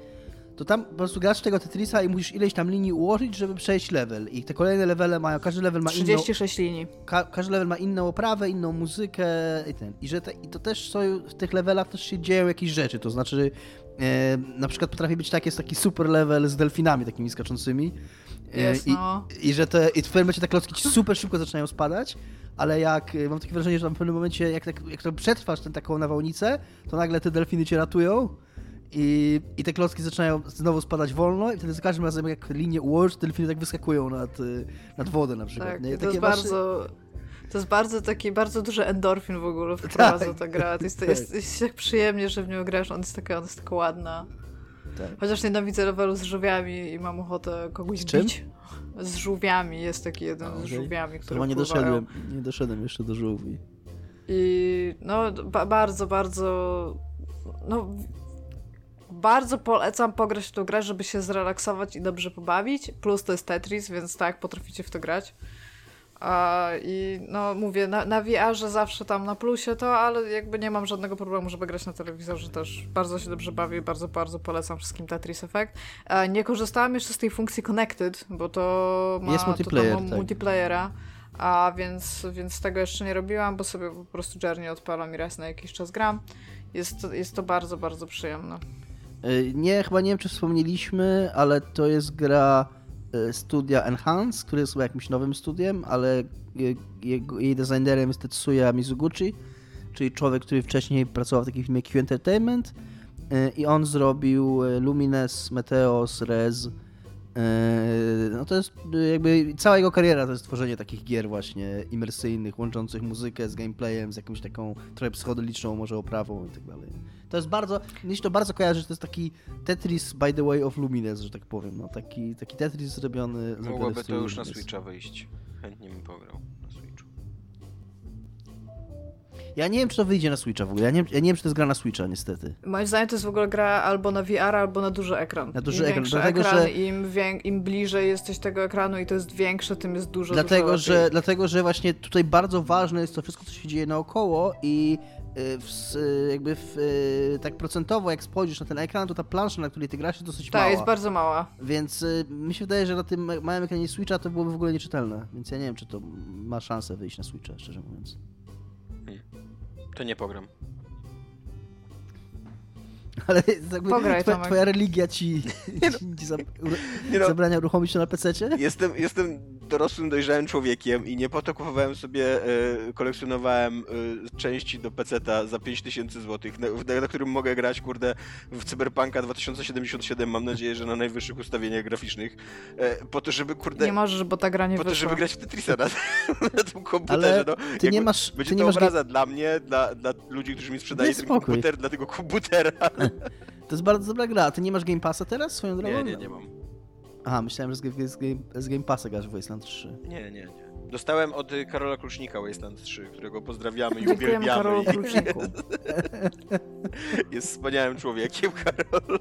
to tam po prostu grasz tego Tetrisa i musisz ileś tam linii ułożyć, żeby przejść level. I te kolejne levele mają, każdy level ma inną, 36 linii. ka, każdy level ma inną oprawę, inną muzykę i ten. I że te, i to też są, w tych levelach też się dzieją jakieś rzeczy, to znaczy e, na przykład potrafi być tak, jest taki super level z delfinami takimi skaczącymi. E, no. I że te, i w pewnym momencie te klocki ci super szybko zaczynają spadać, ale jak, e, mam takie wrażenie, że tam w pewnym momencie, jak, tak, jak to przetrwasz tę taką nawałnicę, to nagle te delfiny cię ratują i, i te klocki zaczynają znowu spadać wolno i wtedy za każdym razem jak linię ułożysz, te delfiny tak wyskakują nad, e, nad wodę na przykład. Tak, nie? to jest masz- bardzo... To jest bardzo taki, bardzo duży endorfin w ogóle wprowadza Tak. ta gra. To jest, to jest, jest tak przyjemnie, że w nią grasz, on jest taka, on jest taka ładna. Tak. Chociaż nienawidzę levelu z żółwiami i mam ochotę kogoś Z czym? bić. Z żółwiami, jest taki jeden A, z żółwiami, który chyba nie doszedłem, nie doszedłem jeszcze do żółwi. I no, ba bardzo, bardzo. No, bardzo polecam pograć w tą grę, żeby się zrelaksować i dobrze pobawić. Plus to jest Tetris, więc tak, potraficie w to grać. I no, mówię, na, na VR-ze zawsze tam na plusie to, ale jakby nie mam żadnego problemu, żeby grać na telewizorze też. Bardzo się dobrze bawię, bardzo, bardzo polecam wszystkim Tetris Effect. Nie korzystałam jeszcze z tej funkcji Connected, bo to ma, Jest multiplayer, to ma tak. multiplayera. A więc, więc tego jeszcze nie robiłam, bo sobie po prostu Journey odpalam i raz na jakiś czas gram. Jest to, jest to bardzo, bardzo przyjemne. Y, Nie, chyba nie wiem, czy wspomnieliśmy, ale to jest gra y, studia Enhance, który jest jakimś nowym studiem, ale jej designerem jest Tetsuya Mizuguchi, czyli człowiek, który wcześniej pracował w takiej firmie Q Entertainment y, i on zrobił Lumines, Meteos, Rez. No to jest jakby cała jego kariera to jest tworzenie takich gier właśnie imersyjnych, łączących muzykę z gameplayem, z jakąś taką trochę psychodeliczną może oprawą i tak dalej. To jest bardzo, mnie się to bardzo kojarzy, że to jest taki Tetris by the way of Lumines, że tak powiem. No, taki, taki Tetris zrobiony, Mogłoby to już na. Switcha wyjść. Chętnie bym pograł na Switchu. Ja nie wiem, czy to wyjdzie na Switcha w ogóle. Ja nie, ja nie wiem, czy to jest gra na Switcha, niestety. Moim zdaniem to jest w ogóle gra albo na VR, albo na duży ekran. Na duży Im ekran, dlatego, ekran, że- im, wię... im bliżej jesteś tego ekranu i to jest większe, tym jest dużo, Dlatego dużo że, dlatego, że właśnie tutaj bardzo ważne jest to wszystko, co się dzieje naokoło i w, s- jakby w, y, tak procentowo, jak spojrzysz na ten ekran, to ta plansza, na której ty grasz, jest dosyć Tak, mała. jest bardzo mała. Więc y, mi się wydaje, że na tym ma- małym ekranie Switcha to byłoby w ogóle nieczytelne. Więc ja nie wiem, czy to ma szansę wyjść na Switcha, szczerze mówiąc. To nie pogram. Ale jakby Pograj, twoja, twoja religia ci, ci, ci zab, Nie no. zabrania uruchomić to na PC-cie? Jestem, jestem dorosłym, dojrzałym człowiekiem i nie po to kupowałem sobie, e, kolekcjonowałem e, części do PC-ta za 5000 zł, na, na, na którym mogę grać, kurde, w Cyberpunka 2077, mam nadzieję, że na najwyższych ustawieniach graficznych, e, po to, żeby, kurde, Nie możesz, bo ta gra nie po to, wyszła. żeby grać w Tetrisa na, na tym komputerze, Ale no. ty Jakby nie masz... Będzie Ty nie to masz obraza dla mnie, dla, dla ludzi, którzy mi sprzedają Daj ten spokój. komputer, dla tego komputera. To jest bardzo dobra gra. Ty nie masz Game Passa teraz swoją drogą? Nie, nie, nie mam. Aha, myślałem, że z, z, z, game, z Game Passa grasz w Wasteland 3. Nie, nie, nie. Dostałem od y, Karola Klucznika Wasteland 3, którego pozdrawiamy i uwielbiamy. Karolu Kluczniku. jest wspaniałym człowiekiem, Karol.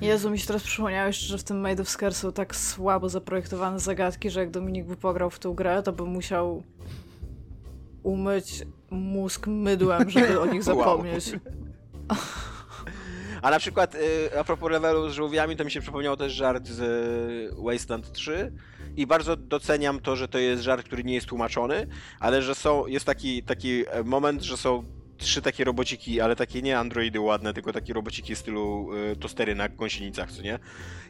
Jezu, mi się teraz przypomniałeś, że w tym Made of Scare są tak słabo zaprojektowane zagadki, że jak Dominik by pograł w tą grę, to by musiał umyć mózg mydłem, żeby o nich Wow. A na przykład y, a propos levelu z żółwiami, to mi się przypomniał też żart z y, Wasteland 3 i bardzo doceniam to, że to jest żart, który nie jest tłumaczony, ale że są, jest taki, taki e, moment, że są trzy takie robociki, ale takie nie androidy ładne, tylko takie robociki w stylu y, tostery na gąsienicach, co nie?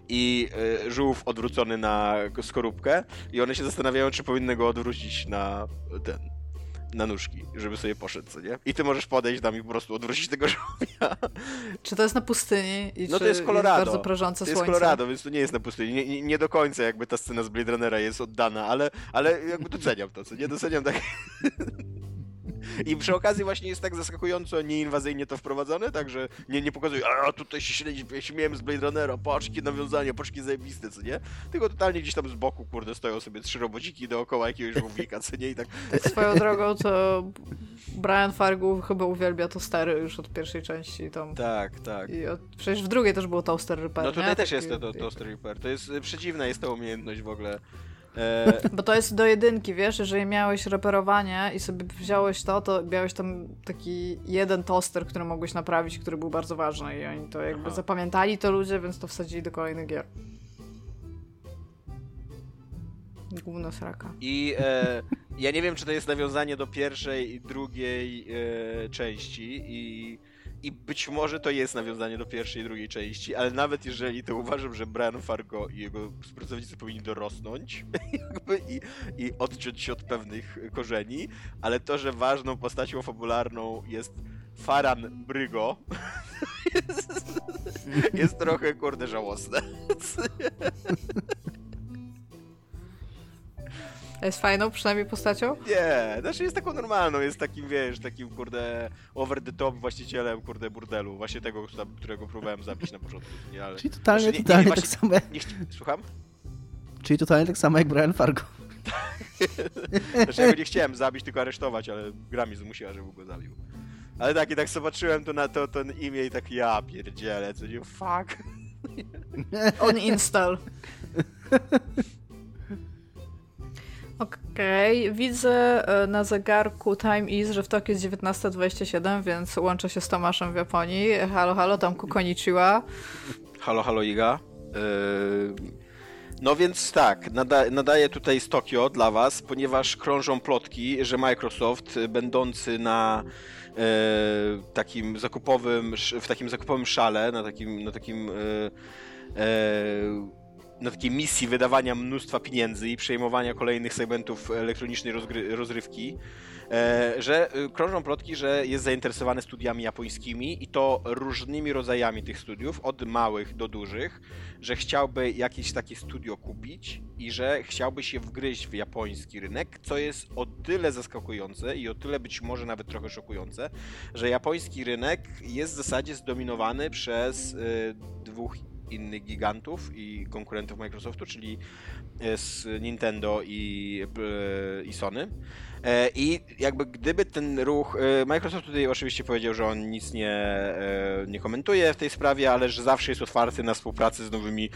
I y, żółw odwrócony na skorupkę i one się zastanawiają, czy powinny go odwrócić na ten, na nóżki, żeby sobie poszedł, co nie? I ty możesz podejść tam i po prostu odwrócić tego żółwia. Czy to jest na pustyni i No to jest Colorado. bardzo prażące To jest słońce? Colorado, więc to nie jest na pustyni. Nie, nie, nie do końca jakby ta scena z Blade Runnera jest oddana, ale, ale jakby doceniam to, co nie doceniam tak. I przy okazji właśnie jest tak zaskakująco nieinwazyjnie to wprowadzone, także nie, nie pokazuje, a tutaj się śmiejem z Blade Runnera, patrz jakie nawiązania, patrz jakie zajebiste, co nie? Tylko totalnie gdzieś tam z boku, kurde, stoją sobie trzy robociki dookoła jakiegoś żółwika, co nie? I tak, Swoją drogą to Brian Fargu chyba uwielbia tostery już od pierwszej części. Tam. tak, tak. I od, przecież w drugiej też był Toaster Repair, No tutaj nie? też Taki- jest to, to, Toaster Repair, to jest y, przedziwna jest ta umiejętność w ogóle. E, Bo to jest do jedynki, wiesz, jeżeli miałeś reperowanie i sobie wziąłeś to, to miałeś tam taki jeden toster, który mogłeś naprawić, który był bardzo ważny i oni to jakby Aha. zapamiętali to ludzie, więc to wsadzili do kolejnych gier. Gówno sraka. I e, ja nie wiem, czy to jest nawiązanie do pierwszej i drugiej e, części i, i być może to jest nawiązanie do pierwszej i drugiej części, ale nawet jeżeli to uważam, że Brian Fargo i jego współpracownicy powinni dorosnąć jakby i, i odciąć się od pewnych korzeni, ale to, że ważną postacią fabularną jest Faran Brygo jest, jest trochę, kurde, żałosne. Jest fajną przynajmniej postacią? Nie, znaczy jest taką normalną, jest takim, wiesz, takim, kurde, over the top właścicielem, kurde, burdelu. Właśnie tego, którego próbowałem zabić na początku, nie, ale... Czyli totalnie, Znaczy, nie- nie, totalnie właśnie- tak samo jak, Nie. Słucham? czyli totalnie tak samo jak Brian Fargo. Znaczy, ja go nie chciałem zabić, tylko aresztować, ale gra mi zmusiła, żebym go zabił. Ale tak, i tak zobaczyłem to na to, to imię i tak, ja pierdzielę, co nie, fuck. On install. Okej, widzę e, na zegarku Time Is, że w Tokio jest 19.27, więc łączę się z Tomaszem w Japonii. Halo, halo, tam Konichiwa. Halo, halo Iga. Yy, No więc tak, nada, nadaję tutaj z Tokio dla was, ponieważ krążą plotki, że Microsoft, y, będący na e, takim zakupowym, w takim zakupowym szale, na takim, na takim e, e, na takiej misji wydawania mnóstwa pieniędzy i przejmowania kolejnych segmentów elektronicznej rozrywki, e, że y, krążą plotki, że jest zainteresowany studiami japońskimi i to różnymi rodzajami tych studiów, od małych do dużych, że chciałby jakieś takie studio kupić i że chciałby się wgryźć w japoński rynek, co jest o tyle zaskakujące i o tyle być może nawet trochę szokujące, że japoński rynek jest w zasadzie zdominowany przez y, dwóch innych gigantów i konkurentów Microsoftu, czyli e, z Nintendo i, e, i Sony. E, I jakby gdyby ten ruch. Microsoft tutaj oczywiście powiedział, że on nic nie, nie komentuje w tej sprawie, ale że zawsze jest otwarty na współpracę z nowymi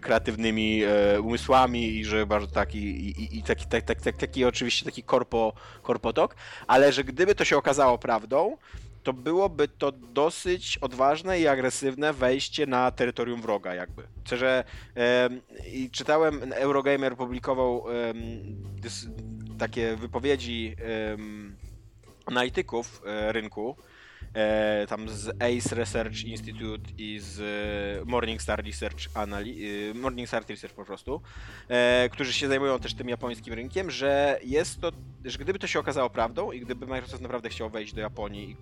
kreatywnymi umysłami i że bardzo taki i, i taki, taki, taki, taki oczywiście taki korpo, korpotok, ale że gdyby to się okazało prawdą, to byłoby to dosyć odważne i agresywne wejście na terytorium wroga jakby. Że i czytałem, Eurogamer publikował takie wypowiedzi analityków e, rynku, e, tam z ACE Research Institute i z Morningstar Research Anali e, Morningstar Research po prostu, e, którzy się zajmują też tym japońskim rynkiem, że jest to, że gdyby to się okazało prawdą i gdyby Microsoft naprawdę chciał wejść do Japonii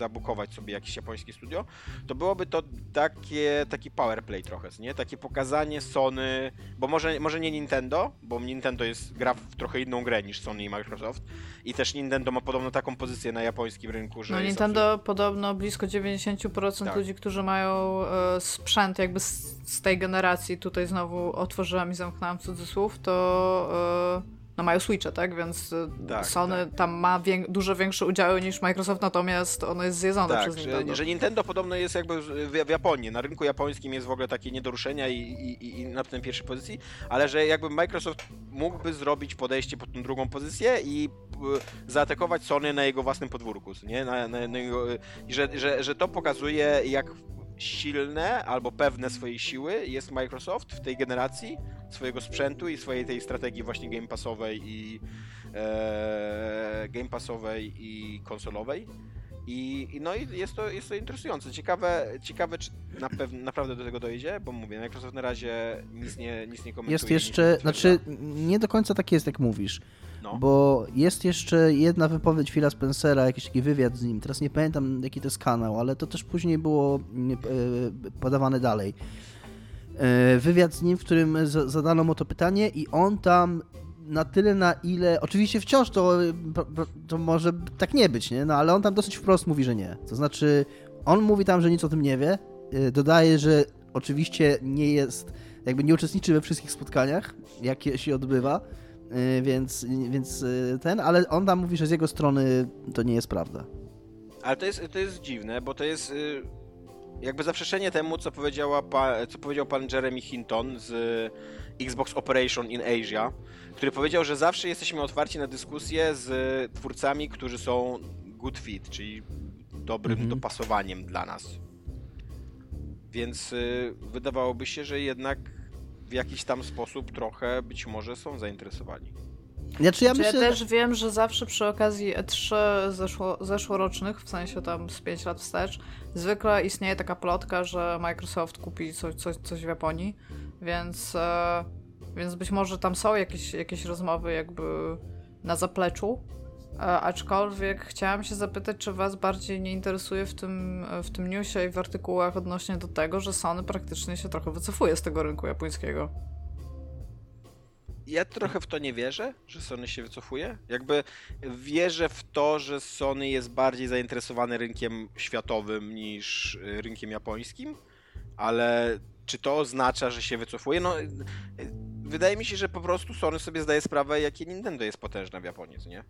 zabukować sobie jakieś japońskie studio, to byłoby to takie, taki powerplay trochę, nie? Takie pokazanie Sony, bo może, może nie Nintendo, bo Nintendo jest gra w trochę inną grę niż Sony i Microsoft i też Nintendo ma podobno taką pozycję na japońskim rynku, że No Nintendo podobno blisko 90% tak. ludzi, którzy mają e, sprzęt jakby z, z, tej generacji, tutaj znowu otworzyłam i zamknęłam cudzysłów, to... E, no mają Switcha, tak? Więc y, tak, Sony tak. tam ma wię dużo większe udziały niż Microsoft, natomiast ono jest zjedzone tak, przez Nintendo. Że, że Nintendo podobno jest jakby w, Japonii, na rynku japońskim jest w ogóle takie nie do ruszenia i, i, i na tej pierwszej pozycji, ale że jakby Microsoft mógłby zrobić podejście pod tą drugą pozycję i y, zaatakować Sony na jego własnym podwórku, nie? Na, na, na jego, y, że, że, że to pokazuje, jak silne albo pewne swojej siły jest Microsoft w tej generacji swojego sprzętu i swojej tej strategii właśnie game passowej i e, game passowej i konsolowej. I, no i jest to, jest to interesujące. Ciekawe, ciekawe czy na naprawdę do tego dojdzie, bo mówię, Microsoft na razie nic nie, nic nie komentuje. Jest jeszcze, nie znaczy nie do końca tak jest, jak mówisz. No. Bo jest jeszcze jedna wypowiedź Phila Spencera, jakiś taki wywiad z nim. Teraz nie pamiętam, jaki to jest kanał, ale to też później było e, podawane dalej. E, wywiad z nim, w którym zadano mu to pytanie i on tam na tyle, na ile. Oczywiście wciąż to, to może tak nie być, nie? No ale on tam dosyć wprost mówi, że nie. To znaczy, on mówi tam, że nic o tym nie wie. E, dodaje, że oczywiście nie jest, jakby nie uczestniczy we wszystkich spotkaniach, jakie się odbywa. Y, więc, więc y, ten, ale on tam mówi, że z jego strony to nie jest prawda. Ale to jest, to jest dziwne, bo to jest y, jakby zaprzeczenie temu, co, powiedziała co powiedział pan Jeremy Hinton z Xbox Operation in Asia, który powiedział, że zawsze jesteśmy otwarci na dyskusję z twórcami, którzy są good fit, czyli dobrym mhm. dopasowaniem dla nas. Więc wydawałoby się, że jednak w jakiś tam sposób trochę być może są zainteresowani. Znaczy ja, myślę... ja też wiem, że zawsze przy okazji E3 zeszło, zeszłorocznych, w sensie tam z 5 lat wstecz, zwykle istnieje taka plotka, że Microsoft kupi coś, coś, coś w Japonii, więc, e, więc być może tam są jakieś, jakieś rozmowy jakby na zapleczu, aczkolwiek chciałam się zapytać, czy Was bardziej nie interesuje w tym, w tym newsie i w artykułach odnośnie do tego, że Sony praktycznie się trochę wycofuje z tego rynku japońskiego. Ja trochę w to nie wierzę, że Sony się wycofuje. Jakby wierzę w to, że Sony jest bardziej zainteresowany rynkiem światowym niż y, rynkiem japońskim, ale czy to oznacza, że się wycofuje? No, wydaje mi się, że po prostu Sony sobie zdaje sprawę, jakie Nintendo jest potężne w Japonii, nie?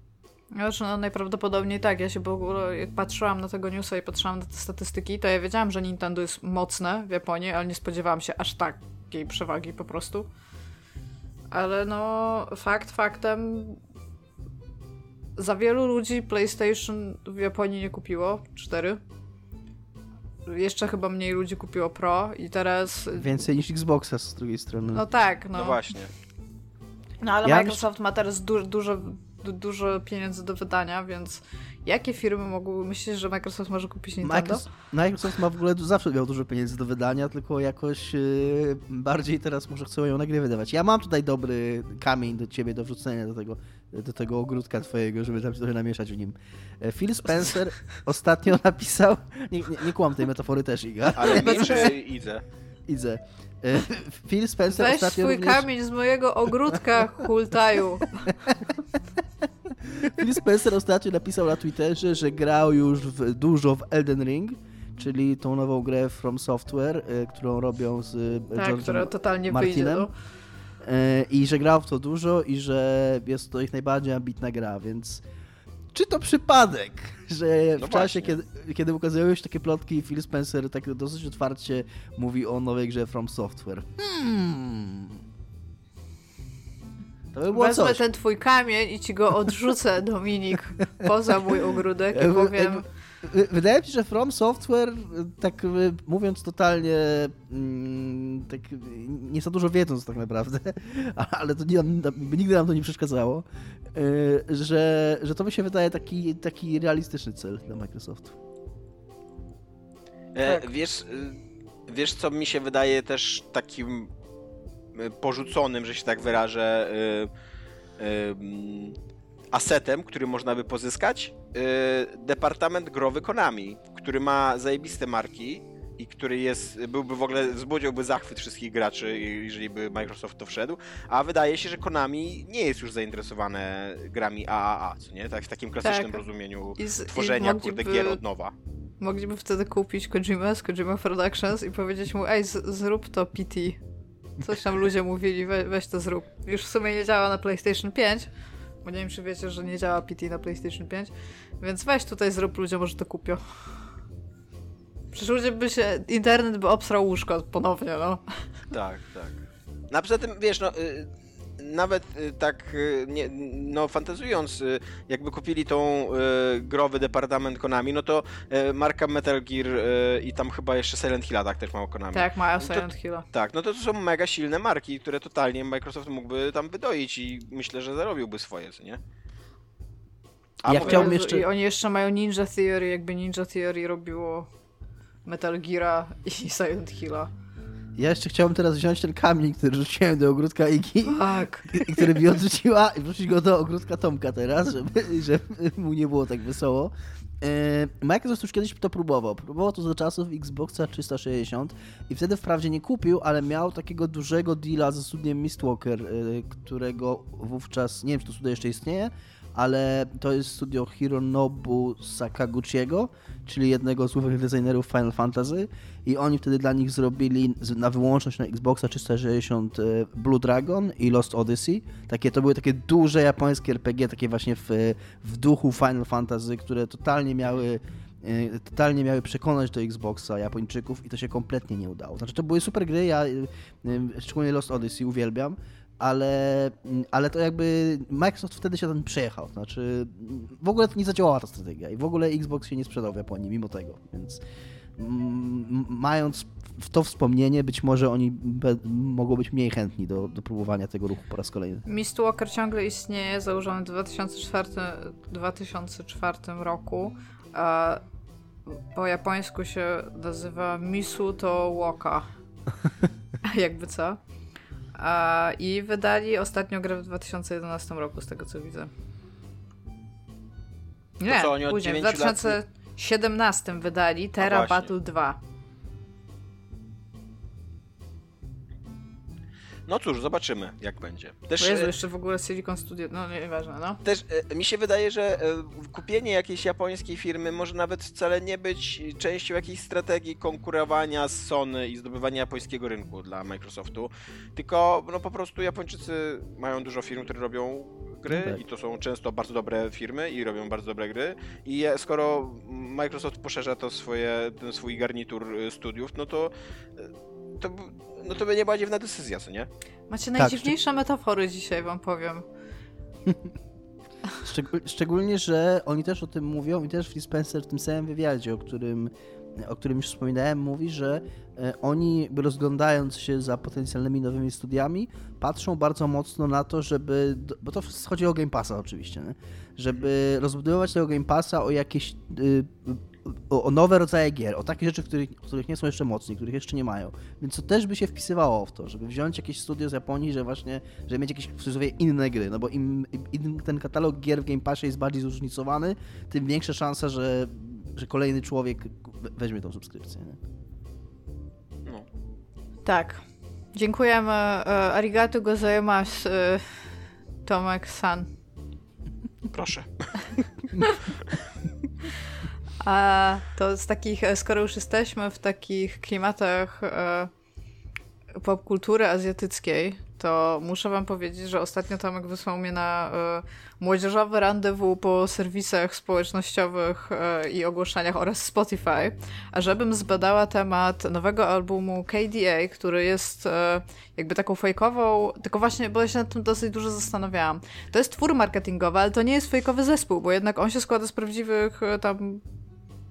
Znaczy, no najprawdopodobniej tak. Ja się w ogóle, jak patrzyłam na tego newsa i patrzyłam na te statystyki, to ja wiedziałam, że Nintendo jest mocne w Japonii, ale nie spodziewałam się aż takiej przewagi po prostu. Ale no, fakt faktem, za wielu ludzi PlayStation w Japonii nie kupiło. Cztery. Jeszcze chyba mniej ludzi kupiło Pro i teraz... Więcej niż Xboxa z drugiej strony. No tak, no. No właśnie. No ale ja Microsoft ma teraz du dużo du dużo pieniędzy do wydania, więc jakie firmy mogły myśleć, że Microsoft może kupić Nintendo? Microsoft ma w ogóle zawsze miał dużo pieniędzy do wydania, tylko jakoś yy, bardziej teraz może chcą ją na gry wydawać. Ja mam tutaj dobry kamień do ciebie do wrzucenia do tego, do tego ogródka twojego, żeby tam trochę namieszać w nim. E, Phil Spencer ostatnio napisał, nie, nie, nie kłam tej metafory też, Iga. Ale mi czy idę? E, Phil Spencer Weź ostatnio swój również... kamień z mojego ogródka, hultaju. Phil Spencer ostatnio napisał na Twitterze, że grał już w, dużo w Elden Ring, czyli tą nową grę From Software, y, którą robią z y, tak, George'em która totalnie Martinem. wyjdzie. No. Y, I że grał w to dużo i że jest to ich najbardziej ambitna gra, więc czy to przypadek, że No w czasie, kiedy, kiedy ukazują się takie plotki, Phil Spencer tak dosyć otwarcie mówi o nowej grze From Software. Hmm. To by było Wezmę coś. ten twój kamień i ci go odrzucę, Dominik, poza mój ogródek i powiem... Wydaje mi się, że From Software, e, tak e, mówiąc totalnie, mm, tak e, nie za dużo wiedząc tak naprawdę, ale to nie, nigdy nam to nie przeszkadzało, że, że to mi się wydaje taki, taki realistyczny cel dla Microsoftu. E, Tak. wiesz, wiesz, co mi się wydaje też takim porzuconym, że się tak wyrażę, y, y, mm, asetem, który można by pozyskać? Y, Departament growy Konami, który ma zajebiste marki i który jest, byłby w ogóle, wzbudziłby zachwyt wszystkich graczy, jeżeli by Microsoft to wszedł, a wydaje się, że Konami nie jest już zainteresowane grami AAA, co nie? Tak, w takim klasycznym Tak. rozumieniu z- tworzenia, kurde, gier od nowa. Mogliby wtedy kupić Kojima z Kojima Productions i powiedzieć mu, ej, z- zrób to PT. Coś tam ludzie mówili, we, weź to zrób. Już w sumie nie działa na PlayStation 5, bo nie wiem, czy wiecie, że nie działa PT na PlayStation 5, więc weź tutaj zrób, ludzie może to kupią. Przecież ludzie by się, internet by obsrał łóżko ponownie, no. Tak, tak. No a poza tym, wiesz, no, y, nawet y, tak, y, nie, no, fantazując, y, jakby kupili tą y, growy departament Konami, no to y, marka Metal Gear y, i tam chyba jeszcze Silent Hill tak też ma Konami. Tak, mają to- Silent Hilla. Tak, no to, to są mega silne marki, które totalnie Microsoft mógłby tam wydoić i myślę, że zarobiłby swoje, co nie? Ja mówię, chciałbym jeszcze- I oni jeszcze mają Ninja Theory, jakby Ninja Theory robiło Metal Geara i Silent Hilla. Ja jeszcze chciałbym teraz wziąć ten kamień, który rzuciłem do ogródka Iki, Tak. i który mi odrzuciła i wrzucić go do ogródka Tomka teraz, żeby, żeby mu nie było tak wesoło. E, Microsoft już kiedyś to próbował. Próbował to za czasów Xboxa 360 i wtedy wprawdzie nie kupił, ale miał takiego dużego deala ze studiem Mistwalker, e, którego wówczas, nie wiem czy to studio jeszcze istnieje, ale to jest studio Hironobu Sakaguchiego, czyli jednego z głównych designerów Final Fantasy i oni wtedy dla nich zrobili na wyłączność na Xboxa 360 e, Blue Dragon i Lost Odyssey. Takie, to były takie duże japońskie RPG, takie właśnie w, w duchu Final Fantasy, które totalnie miały e, totalnie miały przekonać do Xboxa Japończyków i to się kompletnie nie udało. Znaczy to były super gry, ja e, szczególnie Lost Odyssey uwielbiam, ale, mm, ale to jakby Microsoft wtedy się tam przejechał. Znaczy w ogóle to nie zadziałała ta strategia i w ogóle Xbox się nie sprzedał w Japonii mimo tego, więc mm, mając w to wspomnienie, być może oni be, mogą być mniej chętni do, do próbowania tego ruchu po raz kolejny. Mistwalker ciągle istnieje, założony w 2004, 2004 roku. A po japońsku się nazywa Misu to Woka. Jakby co. A, I wydali ostatnio grę w 2011 roku, z tego co widzę. Nie, co, oni od później, w 9 lat- 2017 wydali Terra. Battle 2. No cóż, zobaczymy, jak będzie. Też, Jezu, e, jeszcze w ogóle Silicon Studio, no nieważne, no. Też e, mi się wydaje, że e, kupienie jakiejś japońskiej firmy może nawet wcale nie być częścią jakiejś strategii konkurowania z Sony i zdobywania japońskiego rynku dla Microsoftu, tylko no po prostu Japończycy mają dużo firm, które robią gry tak. i to są często bardzo dobre firmy i robią bardzo dobre gry i skoro Microsoft poszerza to swoje, ten swój garnitur studiów, no to e, to, no to będzie bardziej dziwna decyzja, co nie? Macie Tak, najdziwniejsze metafory dzisiaj, wam powiem. Szczeg- szczególnie, że oni też o tym mówią i też Phil Spencer w tym samym wywiadzie, o którym, o którym już wspominałem, mówi, że e, oni by rozglądając się za potencjalnymi nowymi studiami, patrzą bardzo mocno na to, żeby, do- bo to wszystko chodzi o Game Passa oczywiście, nie? żeby rozbudować tego Game Passa o jakieś y, o, o nowe rodzaje gier, o takie rzeczy, których, których nie są jeszcze mocni, których jeszcze nie mają. Więc to też by się wpisywało w to, żeby wziąć jakieś studio z Japonii, że właśnie, żeby mieć jakieś w cudzysłowie inne gry, no bo im, im ten katalog gier w Game Passie jest bardziej zróżnicowany, tym większa szansa, że, że kolejny człowiek we- weźmie tą subskrypcję. Nie? No. Tak. Dziękujemy. e, Arigato gozaimasu, e, Tomek San. Proszę. A to z takich, skoro już jesteśmy w takich klimatach e, popkultury azjatyckiej, to muszę wam powiedzieć, że ostatnio Tomek wysłał mnie na y, młodzieżowy randewu po serwisach społecznościowych y, i ogłoszeniach oraz Spotify, a żebym zbadała temat nowego albumu KDA, który jest y, jakby taką fejkową, tylko właśnie, bo ja się nad tym dosyć dużo zastanawiałam. To jest twór marketingowy, ale to nie jest fejkowy zespół, bo jednak on się składa z prawdziwych tam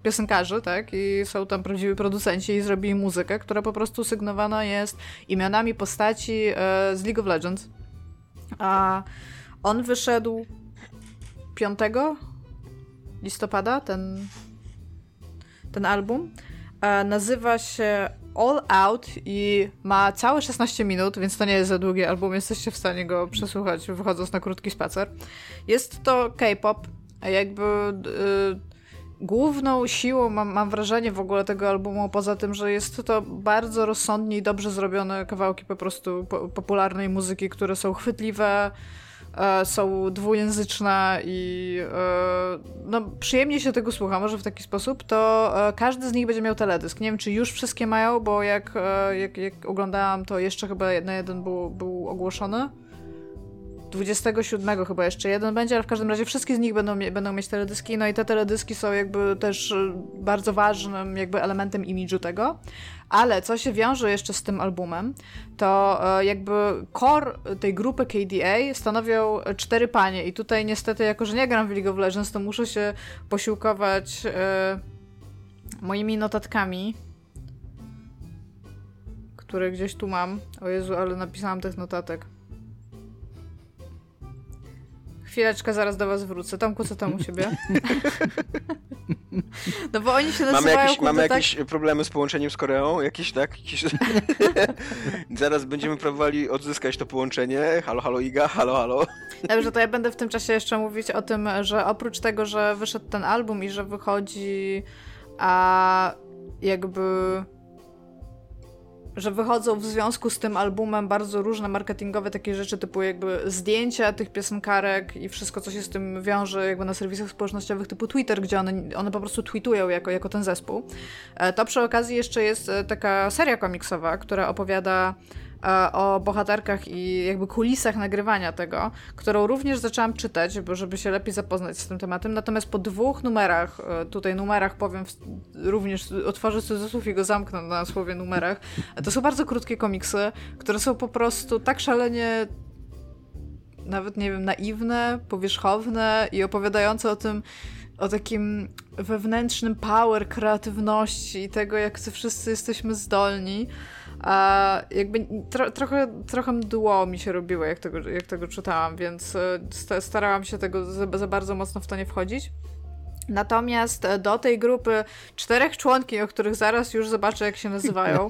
piosenkarzy, tak? I są tam prawdziwi producenci i zrobili muzykę, która po prostu sygnowana jest imionami postaci e, z League of Legends. A on wyszedł 5 listopada, ten, ten album. E, nazywa się All Out i ma całe 16 minut, więc to nie jest za długi album, jesteście w stanie go przesłuchać wychodząc na krótki spacer. Jest to K-pop, jakby... Y, główną siłą, mam, mam wrażenie w ogóle tego albumu, poza tym, że jest to bardzo rozsądnie i dobrze zrobione kawałki po prostu po, popularnej muzyki, które są chwytliwe, e, są dwujęzyczne i e, no, przyjemnie się tego słucha, może w taki sposób, to e, każdy z nich będzie miał teledysk. Nie wiem, czy już wszystkie mają, bo jak, e, jak, jak oglądałam, to jeszcze chyba na jeden był, był ogłoszony. 27 chyba jeszcze jeden będzie, ale w każdym razie wszystkie z nich będą, będą mieć teledyski, no i te teledyski są jakby też y, bardzo ważnym jakby elementem imidżu tego. Ale co się wiąże jeszcze z tym albumem, to y, jakby core tej grupy KDA stanowią cztery panie i tutaj niestety, jako że nie gram w League of Legends, to muszę się posiłkować y, moimi notatkami, które gdzieś tu mam. O Jezu, ale napisałam tych notatek. Chwileczkę, zaraz do was wrócę. Tomku, co tam u ciebie? no bo oni się nazywają... Mamy jakieś, mamy tak... jakieś problemy z połączeniem z Koreą? Jakieś, tak? Jakieś... zaraz będziemy próbowali odzyskać to połączenie. Halo, halo Iga, halo, halo. Dobrze, to ja będę w tym czasie jeszcze mówić o tym, że oprócz tego, że wyszedł ten album i że wychodzi a jakby że wychodzą w związku z tym albumem bardzo różne marketingowe takie rzeczy, typu jakby zdjęcia tych piosenkarek i wszystko, co się z tym wiąże jakby na serwisach społecznościowych typu Twitter, gdzie one, one po prostu tweetują jako, jako ten zespół. E, to przy okazji jeszcze jest e, taka seria komiksowa, która opowiada o bohaterkach i jakby kulisach nagrywania tego, którą również zaczęłam czytać, bo żeby się lepiej zapoznać z tym tematem. Natomiast po dwóch numerach, e, tutaj numerach powiem, również otworzę cudzysłów i go zamknę na słowie numerach, to są bardzo krótkie komiksy, które są po prostu tak szalenie nawet, nie wiem, naiwne, powierzchowne i opowiadające o tym, o takim wewnętrznym power, kreatywności i tego, jak wszyscy jesteśmy zdolni, a jakby tro, trochę, trochę mdło mi się robiło, jak tego, jak tego czytałam, więc e, starałam się tego za, za bardzo mocno w to nie wchodzić. Natomiast e, do tej grupy czterech członki, o których zaraz już zobaczę, jak się nazywają.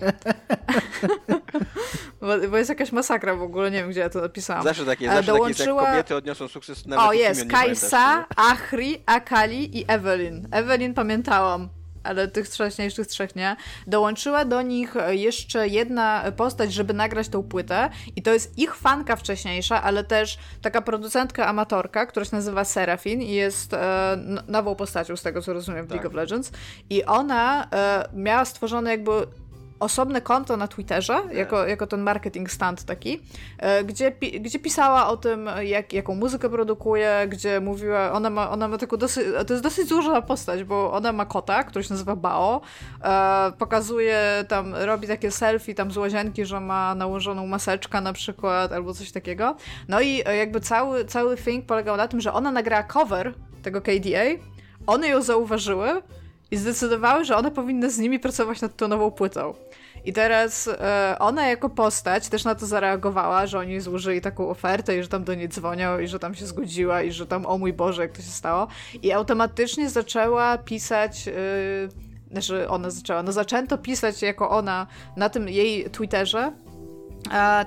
bo, bo, jest jakaś masakra w ogóle, nie wiem, gdzie ja to napisałam. Zawsze takie, zawsze dołączyła... takie kobiety odniosą sukces nawet O, jest, Kajsa, Achri, Akali i Evelyn. Evelyn pamiętałam ale tych wcześniejszych trzech nie. Dołączyła do nich jeszcze jedna postać, żeby nagrać tą płytę i to jest ich fanka wcześniejsza, ale też taka producentka amatorka, która się nazywa Serafin i jest e, nową postacią z tego, co rozumiem w tak. League of Legends i ona e, miała stworzone jakby osobne konto na Twitterze, tak. jako, jako ten marketing stand taki, e, gdzie, gdzie pisała o tym, jak, jaką muzykę produkuje, gdzie mówiła, ona ma, ona ma taką dosyć, to jest dosyć złożona postać, bo ona ma kota, który się nazywa Bao, e, pokazuje tam, robi takie selfie tam z łazienki, że ma nałożoną maseczkę na przykład, albo coś takiego. No i e, jakby cały, cały thing polegał na tym, że ona nagrała cover tego KDA, one ją zauważyły, i zdecydowały, że one powinny z nimi pracować nad tą nową płytą. I teraz e, ona jako postać też na to zareagowała, że oni złożyli taką ofertę i że tam do niej dzwonią i że tam się zgodziła i że tam o mój Boże, jak to się stało. I automatycznie zaczęła pisać... E, znaczy ona zaczęła, no zaczęto pisać jako ona na tym jej Twitterze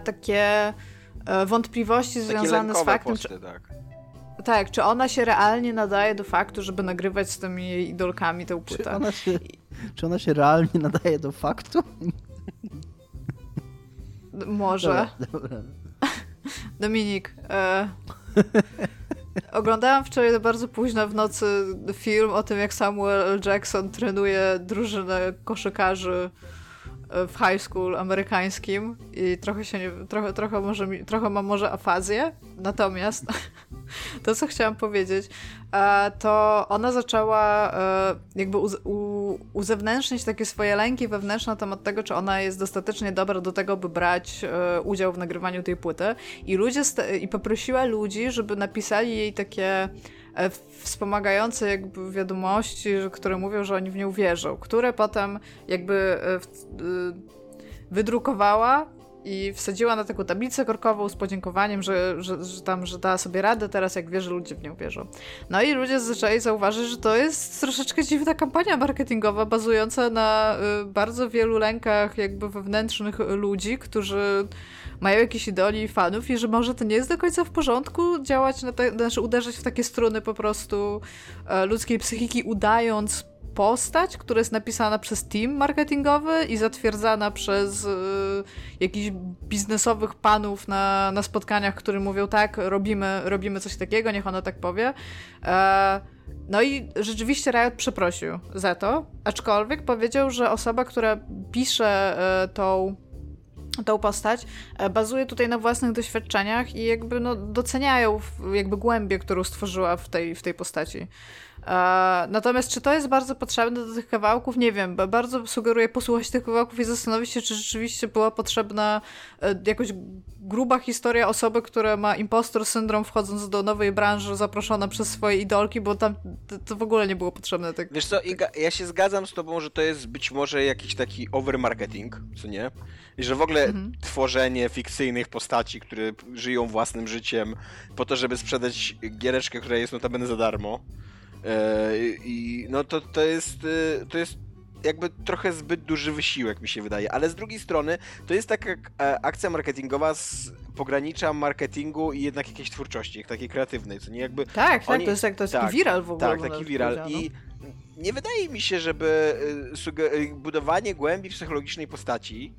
takie e, wątpliwości takie związane z faktem, posty, tak. Tak, czy ona się realnie nadaje do faktu, żeby nagrywać z tymi jej idolkami tę płytę? Czy ona się, czy ona się realnie nadaje do faktu? Może. Dobra, dobra. Dominik, e... Oglądałam wczoraj bardzo późno w nocy film o tym, jak Samuel L. Jackson trenuje drużynę koszykarzy w high school amerykańskim i trochę się nie, trochę, trochę, może trochę mam może afazję, natomiast to, co chciałam powiedzieć, e, to ona zaczęła e, jakby uzewnętrznić takie swoje lęki wewnętrzne na temat tego, czy ona jest dostatecznie dobra do tego, by brać e, udział w nagrywaniu tej płyty. I ludzie i poprosiła ludzi, żeby napisali jej takie wspomagające jakby wiadomości, które mówią, że oni w nią wierzą, które potem jakby wydrukowała i wsadziła na taką tablicę korkową z podziękowaniem, że, że, że, tam, że dała sobie radę teraz, jak wie, że ludzie w nią wierzą. No i ludzie zaczęli zauważyć, że to jest troszeczkę dziwna kampania marketingowa, bazująca na y, bardzo wielu lękach jakby wewnętrznych ludzi, którzy mają jakieś idoli i fanów i że może to nie jest do końca w porządku działać, na te, znaczy uderzać w takie struny po prostu y, ludzkiej psychiki, udając postać, która jest napisana przez team marketingowy i zatwierdzana przez y, jakichś biznesowych panów na, na spotkaniach, którzy mówią tak, robimy, robimy coś takiego, niech ona tak powie. E, no i rzeczywiście Riot przeprosił za to, aczkolwiek powiedział, że osoba, która pisze e, tą tą postać, e, bazuje tutaj na własnych doświadczeniach i jakby no, doceniają jakby głębię, którą stworzyła w tej, w tej postaci. E, natomiast czy to jest bardzo potrzebne do tych kawałków? Nie wiem. Bardzo sugeruję posłuchać tych kawałków i zastanowić się, czy rzeczywiście była potrzebna e, jakoś gruba historia osoby, która ma impostor syndrom wchodząc do nowej branży, zaproszona przez swoje idolki, bo tam to w ogóle nie było potrzebne. Tak, Wiesz co, Iga, ja się zgadzam z tobą, że to jest być może jakiś taki overmarketing, co nie? I że w ogóle mhm. tworzenie fikcyjnych postaci, które żyją własnym życiem po to, żeby sprzedać giereczkę, która jest notabene za darmo, I no to, to jest e, to jest jakby trochę zbyt duży wysiłek, mi się wydaje. Ale z drugiej strony, to jest taka e, akcja marketingowa z pogranicza marketingu i jednak jakiejś twórczości, takiej kreatywnej, co nie jakby... Tak, tak, to jest, jak, to jest tak, taki viral w ogóle. Tak, taki viral. I nie wydaje mi się, żeby budowanie głębi psychologicznej postaci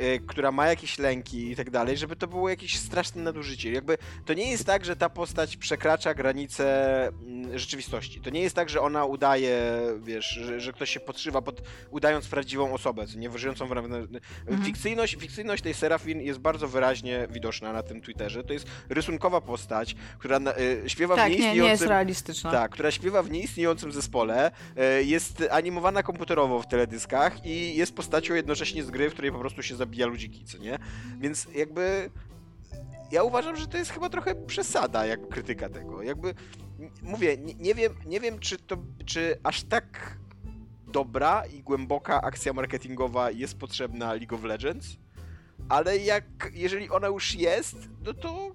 Y, która ma jakieś lęki i tak dalej, żeby to było jakieś straszne nadużycie. Jakby to nie jest tak, że ta postać przekracza granice mm, rzeczywistości. To nie jest tak, że ona udaje, wiesz, że, że ktoś się podszywa pod, udając prawdziwą osobę, co nie żyjącą w mhm. fikcyjność, fikcyjność tej Serafin jest bardzo wyraźnie widoczna na tym Twitterze. To jest rysunkowa postać, która y, śpiewa tak, w nieistniejącym... Nie, nie jest realistyczna. Tak, która śpiewa w nieistniejącym zespole, y, jest animowana komputerowo w teledyskach i jest postacią jednocześnie z gry, w której po prostu się zabija zabija ludziki, co nie? Więc jakby ja uważam, że to jest chyba trochę przesada, jakby krytyka tego. Jakby mówię, nie, nie, wiem, nie wiem, czy to, czy aż tak dobra i głęboka akcja marketingowa jest potrzebna League of Legends, ale jak, jeżeli ona już jest, no to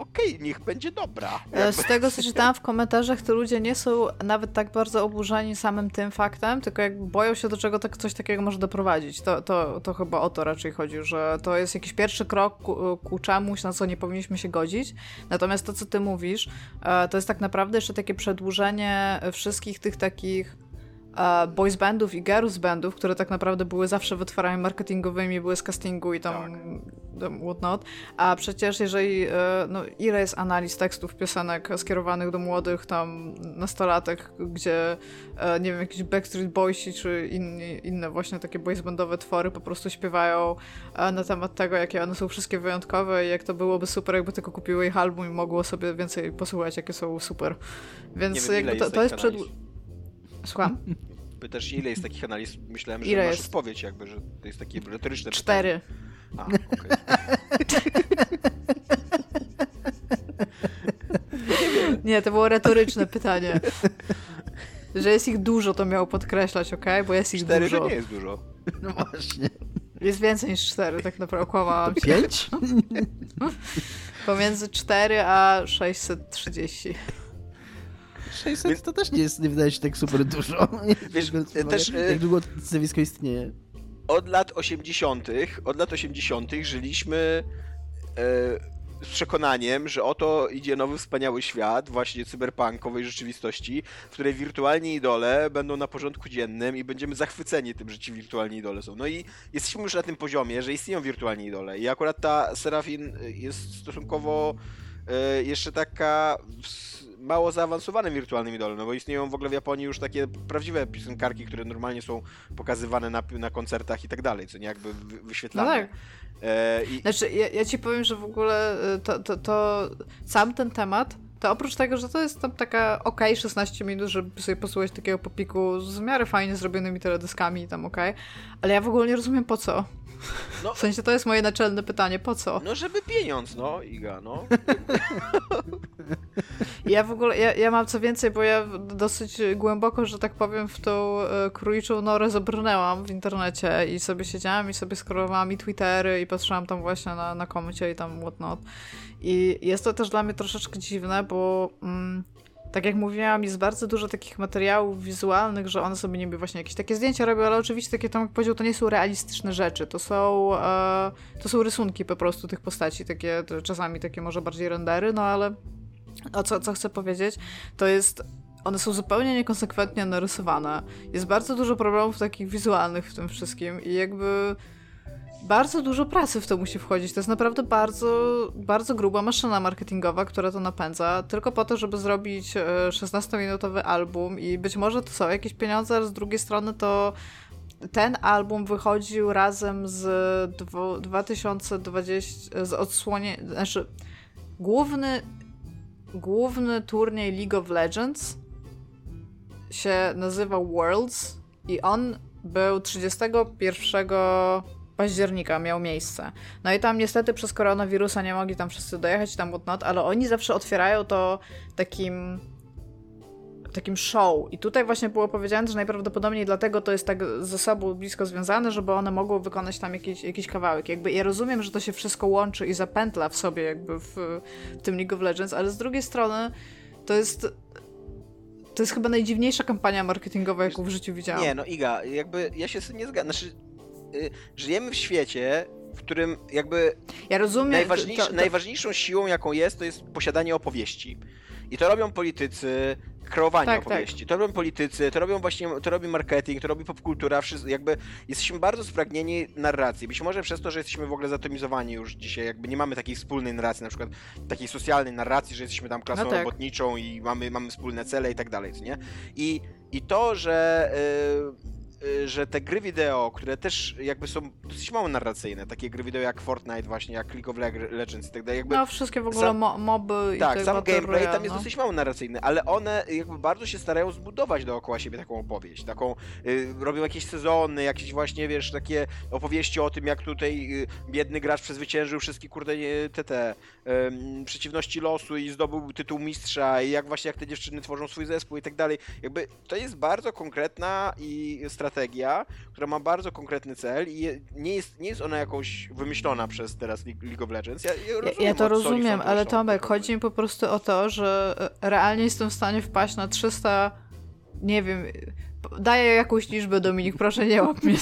okej, okay, niech będzie dobra. E, z tego, co czytałam w komentarzach, to ludzie nie są nawet tak bardzo oburzeni samym tym faktem, tylko jakby boją się, do czego tak, coś takiego może doprowadzić. To, to, to chyba o to raczej chodzi, że to jest jakiś pierwszy krok ku, ku czemuś, na co nie powinniśmy się godzić. Natomiast to, co ty mówisz, e, to jest tak naprawdę jeszcze takie przedłużenie wszystkich tych takich boys bandów i girls bandów, które tak naprawdę były zawsze wytwarami marketingowymi, były z castingu i tam tak. whatnot, a przecież jeżeli, e, no ile jest analiz tekstów piosenek skierowanych do młodych tam nastolatek, gdzie e, nie wiem, jakieś Backstreet Boysi czy inni, inne właśnie takie boys bandowe twory po prostu śpiewają e, na temat tego, jakie one są wszystkie wyjątkowe i jak to byłoby super, jakby tylko kupiły ich album i mogło sobie więcej posłuchać, jakie są super. Więc wiem, jakby to, to jest przed... Słucham? Pytasz ile jest takich analiz? Myślałem, że ile masz jest? odpowiedź jakby, że to jest takie retoryczne Cztery. Pytanie. A, okay. Nie, to było retoryczne pytanie. Że jest ich dużo, to miało podkreślać, ok? Bo jest ich cztery dużo. Cztery nie jest dużo. No właśnie. Jest więcej niż cztery, tak naprawdę okłamałam się. Pięć? Pomiędzy 4 a 630. 600 Więc... to też nie jest, nie wydaje się tak super dużo. Wiesz, też, jak e, długo zjawisko istnieje? Od lat 80., od lat 80. żyliśmy e, z przekonaniem, że oto idzie nowy wspaniały świat właśnie cyberpunkowej rzeczywistości, w której wirtualni idole będą na porządku dziennym i będziemy zachwyceni tym, że ci wirtualni idole są. No i jesteśmy już na tym poziomie, że istnieją wirtualni idole i akurat ta Serafin jest stosunkowo e, jeszcze taka mało zaawansowanym wirtualnym idolem, no bo istnieją w ogóle w Japonii już takie prawdziwe piosenkarki, które normalnie są pokazywane na, na koncertach i tak dalej, co nie jakby wyświetlane. No tak. E, i... Znaczy, ja, ja, ci powiem, że w ogóle e, to, to, to sam ten temat to oprócz tego, że to jest tam taka ok 16 minut, żeby sobie posłuchać takiego popiku z w miarę fajnie zrobionymi teledyskami tam ok, ale ja w ogóle nie rozumiem po co. No, w sensie to jest moje naczelne pytanie, po co? No żeby pieniądz, no Iga, no. ja w ogóle, ja, ja mam co więcej, bo ja dosyć głęboko, że tak powiem, w tą e, króliczą norę zabrnęłam w internecie i sobie siedziałam i sobie skrolowałam i Twittery i patrzyłam tam właśnie na, na komucie i tam whatnot. I jest to też dla mnie troszeczkę dziwne, bo mm, tak jak mówiłam, jest bardzo dużo takich materiałów wizualnych, że one sobie niby właśnie jakieś takie zdjęcia robią, ale oczywiście takie tam jak powiedział, to nie są realistyczne rzeczy, to są e, to są rysunki po prostu tych postaci, takie czasami takie może bardziej rendery, no ale o co, co chcę powiedzieć, to jest one są zupełnie niekonsekwentnie narysowane. Jest bardzo dużo problemów takich wizualnych w tym wszystkim i jakby bardzo dużo pracy w to musi wchodzić. To jest naprawdę bardzo, bardzo gruba maszyna marketingowa, która to napędza, tylko po to, żeby zrobić 16-minutowy e, album i być może to są jakieś pieniądze, ale z drugiej strony to ten album wychodził razem z 2020, z odsłonie, znaczy główny, główny turniej League of Legends się nazywał Worlds i on był 31 października miał miejsce. No i tam niestety przez koronawirusa nie mogli tam wszyscy dojechać, tam whatnot, ale oni zawsze otwierają to takim takim show. I tutaj właśnie było powiedziane, że najprawdopodobniej dlatego to jest tak ze sobą blisko związane, żeby one mogły wykonać tam jakiś, jakiś kawałek. Jakby ja rozumiem, że to się wszystko łączy i zapętla w sobie jakby w, w tym League of Legends, ale z drugiej strony to jest to jest chyba najdziwniejsza kampania marketingowa, jaką w życiu widziałam. Nie, no Iga, jakby ja się z tym nie zgadzam. Znaczy, Y, żyjemy w świecie, w którym jakby ja rozumiem, najważniejsz, to, to... najważniejszą siłą, jaką jest, to jest posiadanie opowieści. I to robią politycy, kreowanie tak, opowieści. Tak. To robią politycy, to robią właśnie, to robi marketing, to robi popkultura, jakby jesteśmy bardzo spragnieni narracji. Być może przez to, że jesteśmy w ogóle zatomizowani już dzisiaj, jakby nie mamy takiej wspólnej narracji, na przykład takiej socjalnej narracji, że jesteśmy tam klasą no tak. robotniczą i mamy, mamy wspólne cele i tak dalej, nie? I, i to, że... Yy, że te gry wideo, które też jakby są dosyć mało narracyjne, takie gry wideo jak Fortnite właśnie, jak League of Legends i tak dalej, jakby... No wszystkie w ogóle sam, mo moby i Tak, sam gameplay tam jest no. dosyć mało narracyjny, ale one jakby bardzo się starają zbudować dookoła siebie taką opowieść, taką, y, robią jakieś sezony, jakieś właśnie, wiesz, takie opowieści o tym, jak tutaj y, biedny gracz przezwyciężył wszystkie, kurde, te, te y, przeciwności losu i zdobył tytuł mistrza i jak właśnie, jak te dziewczyny tworzą swój zespół i tak dalej, jakby to jest bardzo konkretna i strategia strategia, która ma bardzo konkretny cel i nie jest, nie jest ona jakąś wymyślona przez teraz League of Legends. Ja, ja, rozumiem, ja to rozumiem, ale Tomek, chodzi mi po prostu o to, że e, realnie jestem w stanie wpaść na 300, nie wiem, daję jakąś liczbę, Dominik, proszę nie łap mnie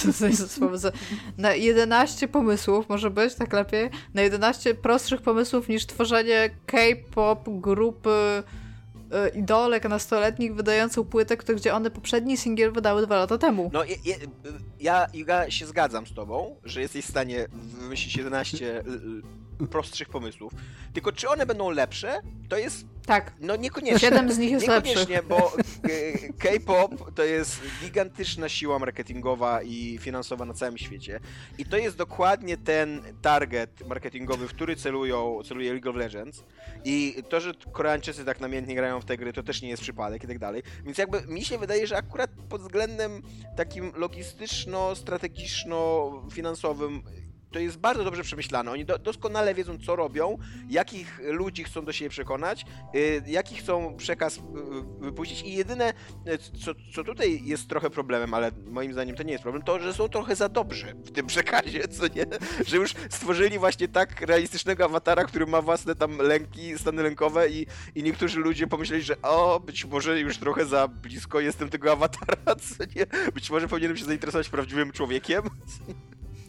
za Na 11 pomysłów, może być, tak lepiej, na 11 prostszych pomysłów niż tworzenie K-pop grupy idolek nastoletnich wydającą płytę, gdzie one poprzedni singiel wydały dwa lata temu. No ja, ja, ja się zgadzam z tobą, że jesteś w stanie wymyślić 11 prostszych pomysłów. Tylko czy one będą lepsze, to jest. Tak. No niekoniecznie. Siedem z nich jest niekoniecznie, lepszych. bo K-pop to jest gigantyczna siła marketingowa i finansowa na całym świecie. I to jest dokładnie ten target marketingowy, w który celują, celuje League of Legends. I to, że Koreańczycy tak namiętnie grają w te gry, to też nie jest przypadek i tak dalej. Więc jakby mi się wydaje, że akurat pod względem takim logistyczno-strategiczno-finansowym to jest bardzo dobrze przemyślane. Oni do, doskonale wiedzą, co robią, jakich ludzi chcą do siebie przekonać, y, jaki chcą przekaz y, wypuścić i jedyne, y, co, co tutaj jest trochę problemem, ale moim zdaniem to nie jest problem, to, że są trochę za dobrzy w tym przekazie, co nie? Że już stworzyli właśnie tak realistycznego awatara, który ma własne tam lęki, stany lękowe i, i niektórzy ludzie pomyśleli, że o, być może już trochę za blisko jestem tego awatara, co nie? Być może powinienem się zainteresować prawdziwym człowiekiem.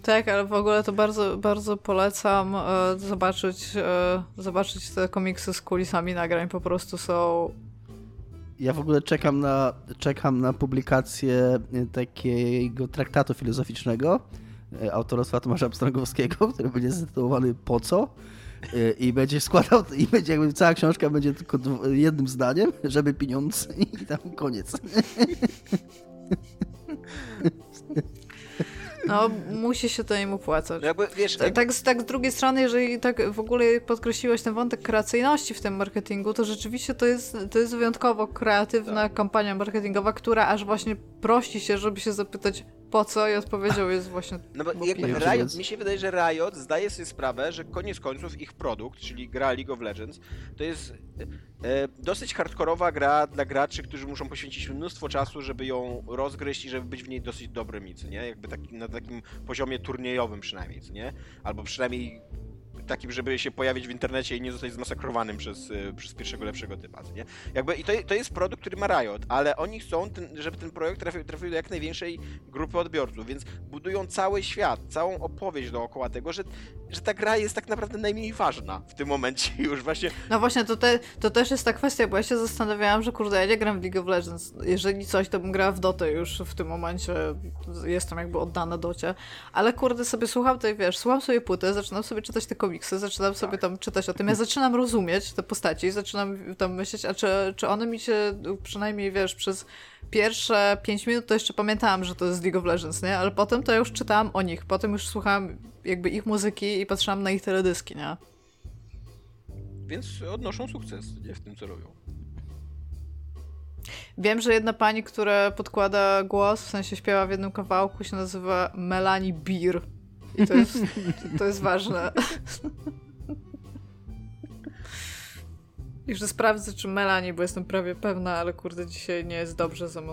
Tak, ale w ogóle to bardzo, bardzo polecam e, zobaczyć, e, zobaczyć te komiksy z kulisami nagrań, po prostu są... Ja w ogóle czekam na, czekam na publikację takiego traktatu filozoficznego e, autorstwa Tomasza Pstrągowskiego, który będzie zatytułowany Po co? y, i będzie składał, i będzie jakby cała książka będzie tylko jednym zdaniem, żeby pieniądze i tam koniec. No, musi się to im opłacać. Jakby, wiesz, tak, tak, z, tak z drugiej strony, jeżeli tak w ogóle podkreśliłeś ten wątek kreacyjności w tym marketingu, to rzeczywiście to jest, to jest wyjątkowo kreatywna tak. kampania marketingowa, która aż właśnie prosi się, żeby się zapytać po co i odpowiedzią jest właśnie... No bo jakby Riot, mi się wydaje, że Riot zdaje sobie sprawę, że koniec końców ich produkt, czyli gra League of Legends, to jest e, dosyć hardkorowa gra dla graczy, którzy muszą poświęcić mnóstwo czasu, żeby ją rozgryźć i żeby być w niej dosyć dobrymi, co nie? Jakby taki, na takim poziomie turniejowym przynajmniej, nie? Albo przynajmniej takim, żeby się pojawić w internecie i nie zostać zmasakrowanym przez, y, przez pierwszego lepszego typa, nie? Jakby, I to, to jest produkt, który ma Riot, ale oni chcą, ten, żeby ten projekt trafił, trafił do jak największej grupy odbiorców, więc budują cały świat, całą opowieść dookoła tego, że, że ta gra jest tak naprawdę najmniej ważna w tym momencie już właśnie. No właśnie, to, te, to też jest ta kwestia, bo ja się zastanawiałam, że kurde, ja nie gram w League of Legends. Jeżeli coś, to bym grała w Dotę już w tym momencie. Jestem jakby oddana Docie. Ale kurde, sobie słucham tej, wiesz, słucham sobie płytę, zaczynam sobie czytać te komiksy, komiksy, zaczynam sobie tam czytać o tym. Ja zaczynam rozumieć te postaci, zaczynam tam myśleć, a czy, czy one mi się przynajmniej, wiesz, przez pierwsze 5 minut to jeszcze pamiętałam, że to jest League of Legends, nie? Ale potem to ja już czytałam o nich, potem już słuchałam jakby ich muzyki i patrzyłam na ich teledyski, nie? Więc odnoszą sukces nie, w tym, co robią. Wiem, że jedna pani, która podkłada głos, w sensie śpiewa w jednym kawałku, się nazywa Melanie Beer. I to jest, to jest ważne. Jeszcze sprawdzę, czy Melanie, bo jestem prawie pewna, ale kurde, dzisiaj nie jest dobrze ze mną.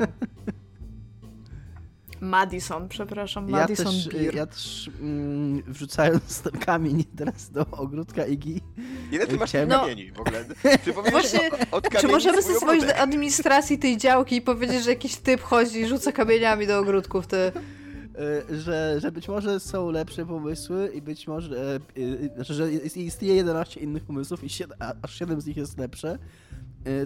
Madison, przepraszam, Madison ja też, Beer. Ja też mm, wrzucając ten kamień teraz do ogródka Igi. Ile ty masz chciałem... no, kamieni w ogóle? Ty Właśnie, od czy możemy sobie spojrzeć do administracji tej działki i powiedzieć, że jakiś typ chodzi i rzuca kamieniami do ogródków? Ty... E, że, że być może są lepsze pomysły i być może, e, znaczy, że istnieje 11 innych pomysłów i 7, aż 7 z nich jest lepsze,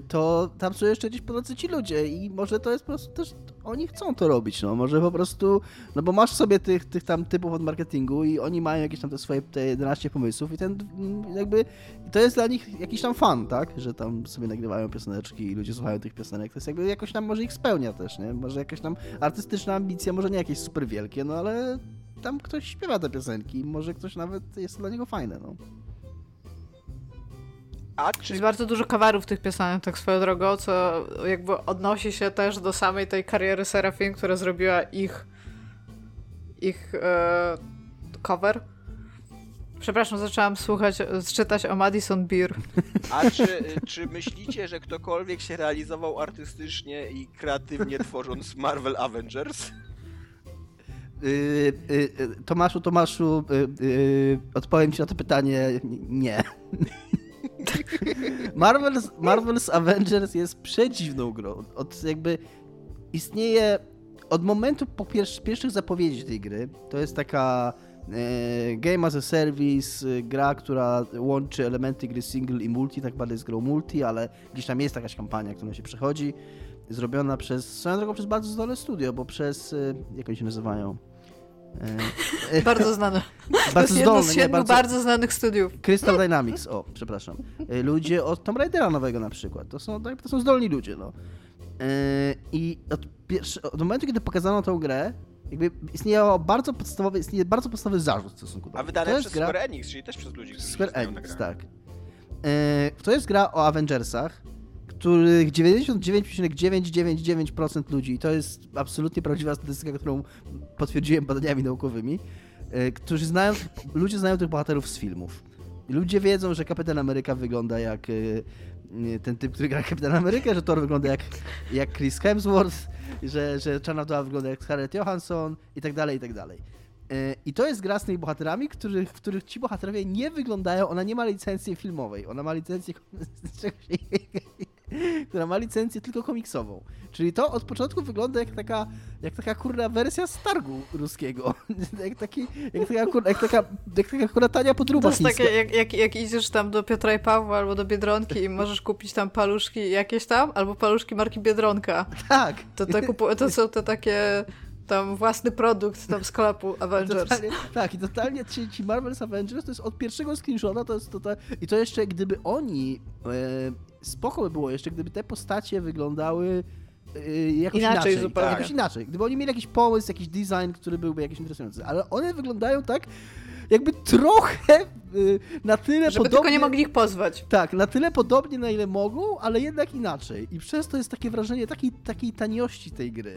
to tam są jeszcze gdzieś po ci ludzie i może to jest po prostu też, oni chcą to robić, no, może po prostu, no bo masz sobie tych, tych tam typów od marketingu i oni mają jakieś tam te swoje te 11 pomysłów i ten mm, jakby, to jest dla nich jakiś tam fan, tak, że tam sobie nagrywają pioseneczki i ludzie słuchają tych piosenek, to jest jakby jakoś tam może ich spełnia też, nie, może jakaś tam artystyczna ambicja, może nie jakieś super wielkie, no ale tam ktoś śpiewa te piosenki, może ktoś nawet jest dla niego fajne, no. A czy... Jest bardzo dużo kawarów tych piosenek, tak swoją drogą, co jakby odnosi się też do samej tej kariery Serafin, która zrobiła ich ich e, cover. Przepraszam, zaczęłam słuchać, czytać o Madison Beer. A czy, czy myślicie, że ktokolwiek się realizował artystycznie i kreatywnie tworząc Marvel Avengers? Yy, yy, Tomaszu, Tomaszu, yy, odpowiem ci na to pytanie nie. Marvel's, Marvel's Avengers jest przedziwną grą. Od jakby istnieje od momentu po pierwszych zapowiedzi tej gry. To jest taka e, game as a service, e, gra, która łączy elementy gry single i multi, tak bardzo jest grą multi, ale gdzieś tam jest jakaś kampania, która się przechodzi. Zrobiona przez, swoją drogą przez bardzo zdolne studio, bo przez, e, jak oni się nazywają? E, bardzo znane. Bardzo zdolne, z siedmiu bardzo... bardzo znanych studiów. Crystal Dynamics, o, przepraszam. E, ludzie od Tomb Raidera nowego na przykład. To są, to są zdolni ludzie, no. E, I od, pierwszy, od momentu, kiedy pokazano tą grę, jakby istniało bardzo podstawowy, istnieje bardzo podstawowy zarzut w stosunku do A wydane przez gra... Square Enix, czyli też przez ludzi, którzy Square Enix, tak. To jest gra o Avengersach, których 99,999% ludzi, i to jest absolutnie prawdziwa statystyka, którą potwierdziłem badaniami naukowymi, e, którzy znają, ludzie znają tych bohaterów z filmów. Ludzie wiedzą, że Kapitan Ameryka wygląda jak e, ten typ, który gra Kapitan Amerykę, że Thor wygląda jak, jak Chris Hemsworth, że, że Czarna Wdowa wygląda jak Scarlett Johansson i tak dalej, i tak dalej. E, I to jest gra z tymi bohaterami, których, w których ci bohaterowie nie wyglądają, ona nie ma licencji filmowej, ona ma licencję która ma licencję tylko komiksową. Czyli to od początku wygląda jak taka, jak taka kurna wersja stargu ruskiego. jak, taki, jak, taka, jak, taka, jak taka kurna tania podróba To jest takie, jak, jak, jak idziesz tam do Piotra i Pawła albo do Biedronki i możesz kupić tam paluszki jakieś tam, albo paluszki marki Biedronka. Tak. To, to, to są te takie tam własny produkt tam sklepu Avengers. Totalnie, tak, i totalnie ci, ci Marvel's Avengers to jest od pierwszego screenshota, to jest total... I to jeszcze gdyby oni, e, spoko by było jeszcze, gdyby te postacie wyglądały e, jakoś Inaczej inaczej. zupełnie. Jakoś inaczej. Gdyby oni mieli jakiś pomysł, jakiś design, który byłby jakiś interesujący. Ale one wyglądają tak, jakby trochę e, na tyle Żeby podobnie... tylko nie mogli ich pozwać. Tak, na tyle podobnie, na ile mogą, ale jednak inaczej. I przez to jest takie wrażenie takiej, takiej taniości tej gry.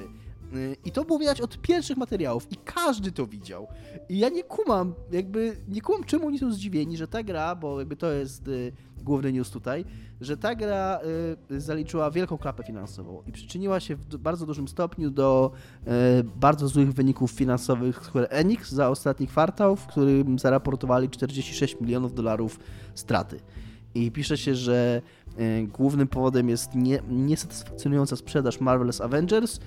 Yy, I to było widać od pierwszych materiałów i każdy to widział. I ja nie kumam, jakby nie kumam czemu oni są zdziwieni, że ta gra, bo jakby to jest y, główny news tutaj, że ta gra y, zaliczyła wielką klapę finansową i przyczyniła się w bardzo dużym stopniu do y, bardzo złych wyników finansowych Square Enix za ostatni kwartał, w którym zaraportowali 46 milionów dolarów straty. I pisze się, że y, głównym powodem jest nie, niesatysfakcjonująca sprzedaż Marvel's Avengers.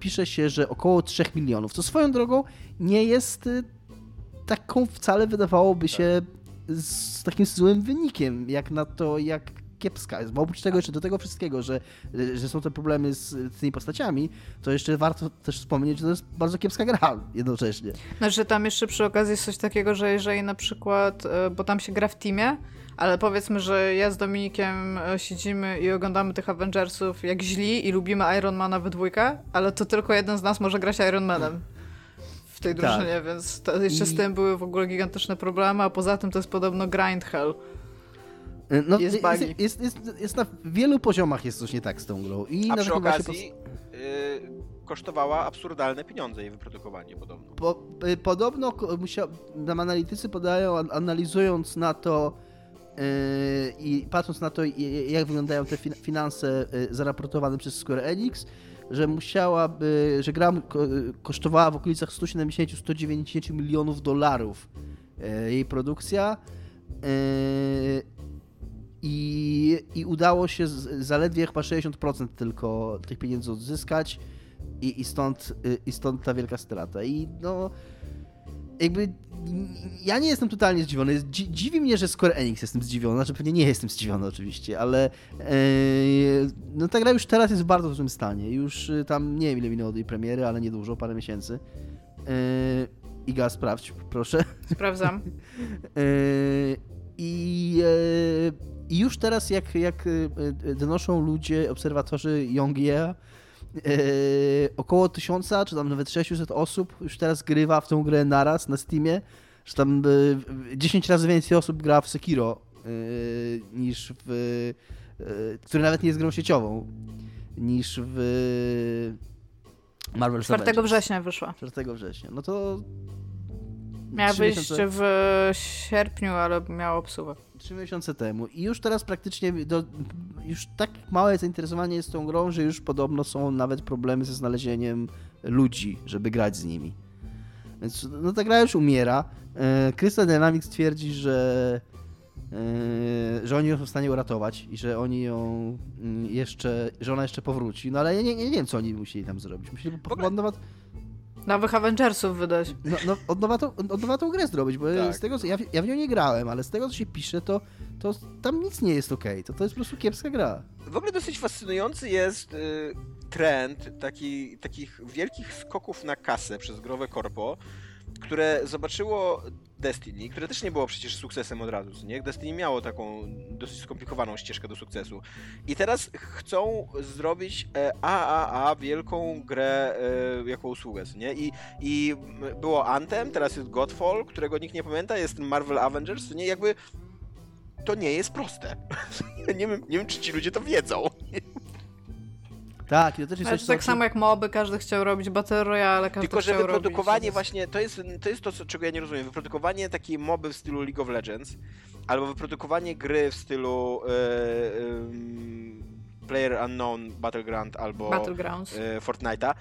Pisze się, że około 3 milionów, co swoją drogą nie jest y, taką wcale wydawałoby się z takim złym wynikiem, jak na to, jak kiepska jest. Bo oprócz tego jeszcze do tego wszystkiego, że, że są te problemy z, tymi postaciami, to jeszcze warto też wspomnieć, że to jest bardzo kiepska gra jednocześnie. Znaczy tam jeszcze przy okazji jest coś takiego, że jeżeli na przykład, e, bo tam się gra w teamie, ale powiedzmy, że ja z Dominikiem e, siedzimy i oglądamy tych Avengersów jak źli i lubimy Ironmana we dwójkę, ale to tylko jeden z nas może grać Ironmanem w tej Tak. drużynie, więc to jeszcze I- z tym były w ogóle gigantyczne problemy, a poza tym to jest podobno grind hell. No, Jest jest, jest, jest, jest na wielu poziomach jest coś nie tak z tą grą. I A na przy okazji y, kosztowała absurdalne pieniądze jej wyprodukowanie podobno. Po, y, podobno musiał, nam analitycy podają, an- analizując na to yy, i patrząc na to, jak wyglądają te fin- finanse y, zaraportowane przez Square Enix, że musiałaby, że gra ko- kosztowała w okolicach 170-190 milionów dolarów y, jej produkcja. y, I, I udało się zaledwie chyba 60% tylko tych pieniędzy odzyskać i, i, stąd, y, i stąd ta wielka strata. I no, jakby ja nie jestem totalnie zdziwiony. Dzi dziwi mnie, że Square Enix jestem zdziwiony. Znaczy pewnie nie jestem zdziwiony oczywiście, ale e, no ta gra już teraz jest w bardzo złym stanie. Już y, tam nie wiem ile minęło do jej premiery, ale niedużo, parę miesięcy. E, Iga, sprawdź, proszę. Sprawdzam. E, I, e, już teraz, jak, jak e, donoszą ludzie, obserwatorzy e, około tysiąca, czy tam nawet 600 osób już teraz grywa w tą grę naraz na Steamie, że tam e, 10 razy więcej osób gra w Sekiro e, niż w... który nawet nie jest grą sieciową, niż w Marvel 4 września wyszła. 4 września. No to... Miała wyjść miesiące- w sierpniu, ale miała obsługę. Trzy miesiące temu. I już teraz praktycznie do, już tak małe zainteresowanie jest tą grą, że już podobno są nawet problemy ze znalezieniem ludzi, żeby grać z nimi. Więc no ta gra już umiera. E, Crystal Dynamics twierdzi, że e, że oni ją są w stanie uratować i że oni ją mm, jeszcze, że ona jeszcze powróci. No ale ja nie, nie wiem, co oni musieli tam zrobić. Musieli po- ogóle- od nowa, Nowych Avengersów wydać. no, no, od, nowa tą, od nowa tą grę zrobić, bo Tak. z tego, co- ja, w- ja w nią nie grałem, ale z tego, co się pisze, to, to tam nic nie jest okej. To, to jest po prostu kiepska gra. W ogóle dosyć fascynujący jest y, trend taki, takich wielkich skoków na kasę przez growe korpo, które zobaczyło Destiny, które też nie było przecież sukcesem od razu, nie? Destiny miało taką dosyć skomplikowaną ścieżkę do sukcesu. I teraz chcą zrobić e, AAA wielką grę e, jako usługę, nie? I, I było Anthem, teraz jest Godfall, którego nikt nie pamięta, jest Marvel Avengers, nie? Jakby to nie jest proste. nie, wiem, nie wiem, czy ci ludzie to wiedzą. Tak, i to też jest Ale coś, to tak co- samo jak moby, każdy chciał robić Battle Royale, każdy Tylko, że chciał wyprodukowanie robić... właśnie, to jest, to jest to, co- czego ja nie rozumiem. Wyprodukowanie takiej moby w stylu League of Legends, albo wyprodukowanie gry w stylu e, em, Player Unknown Battleground albo Battlegrounds. e, Fortnite'a.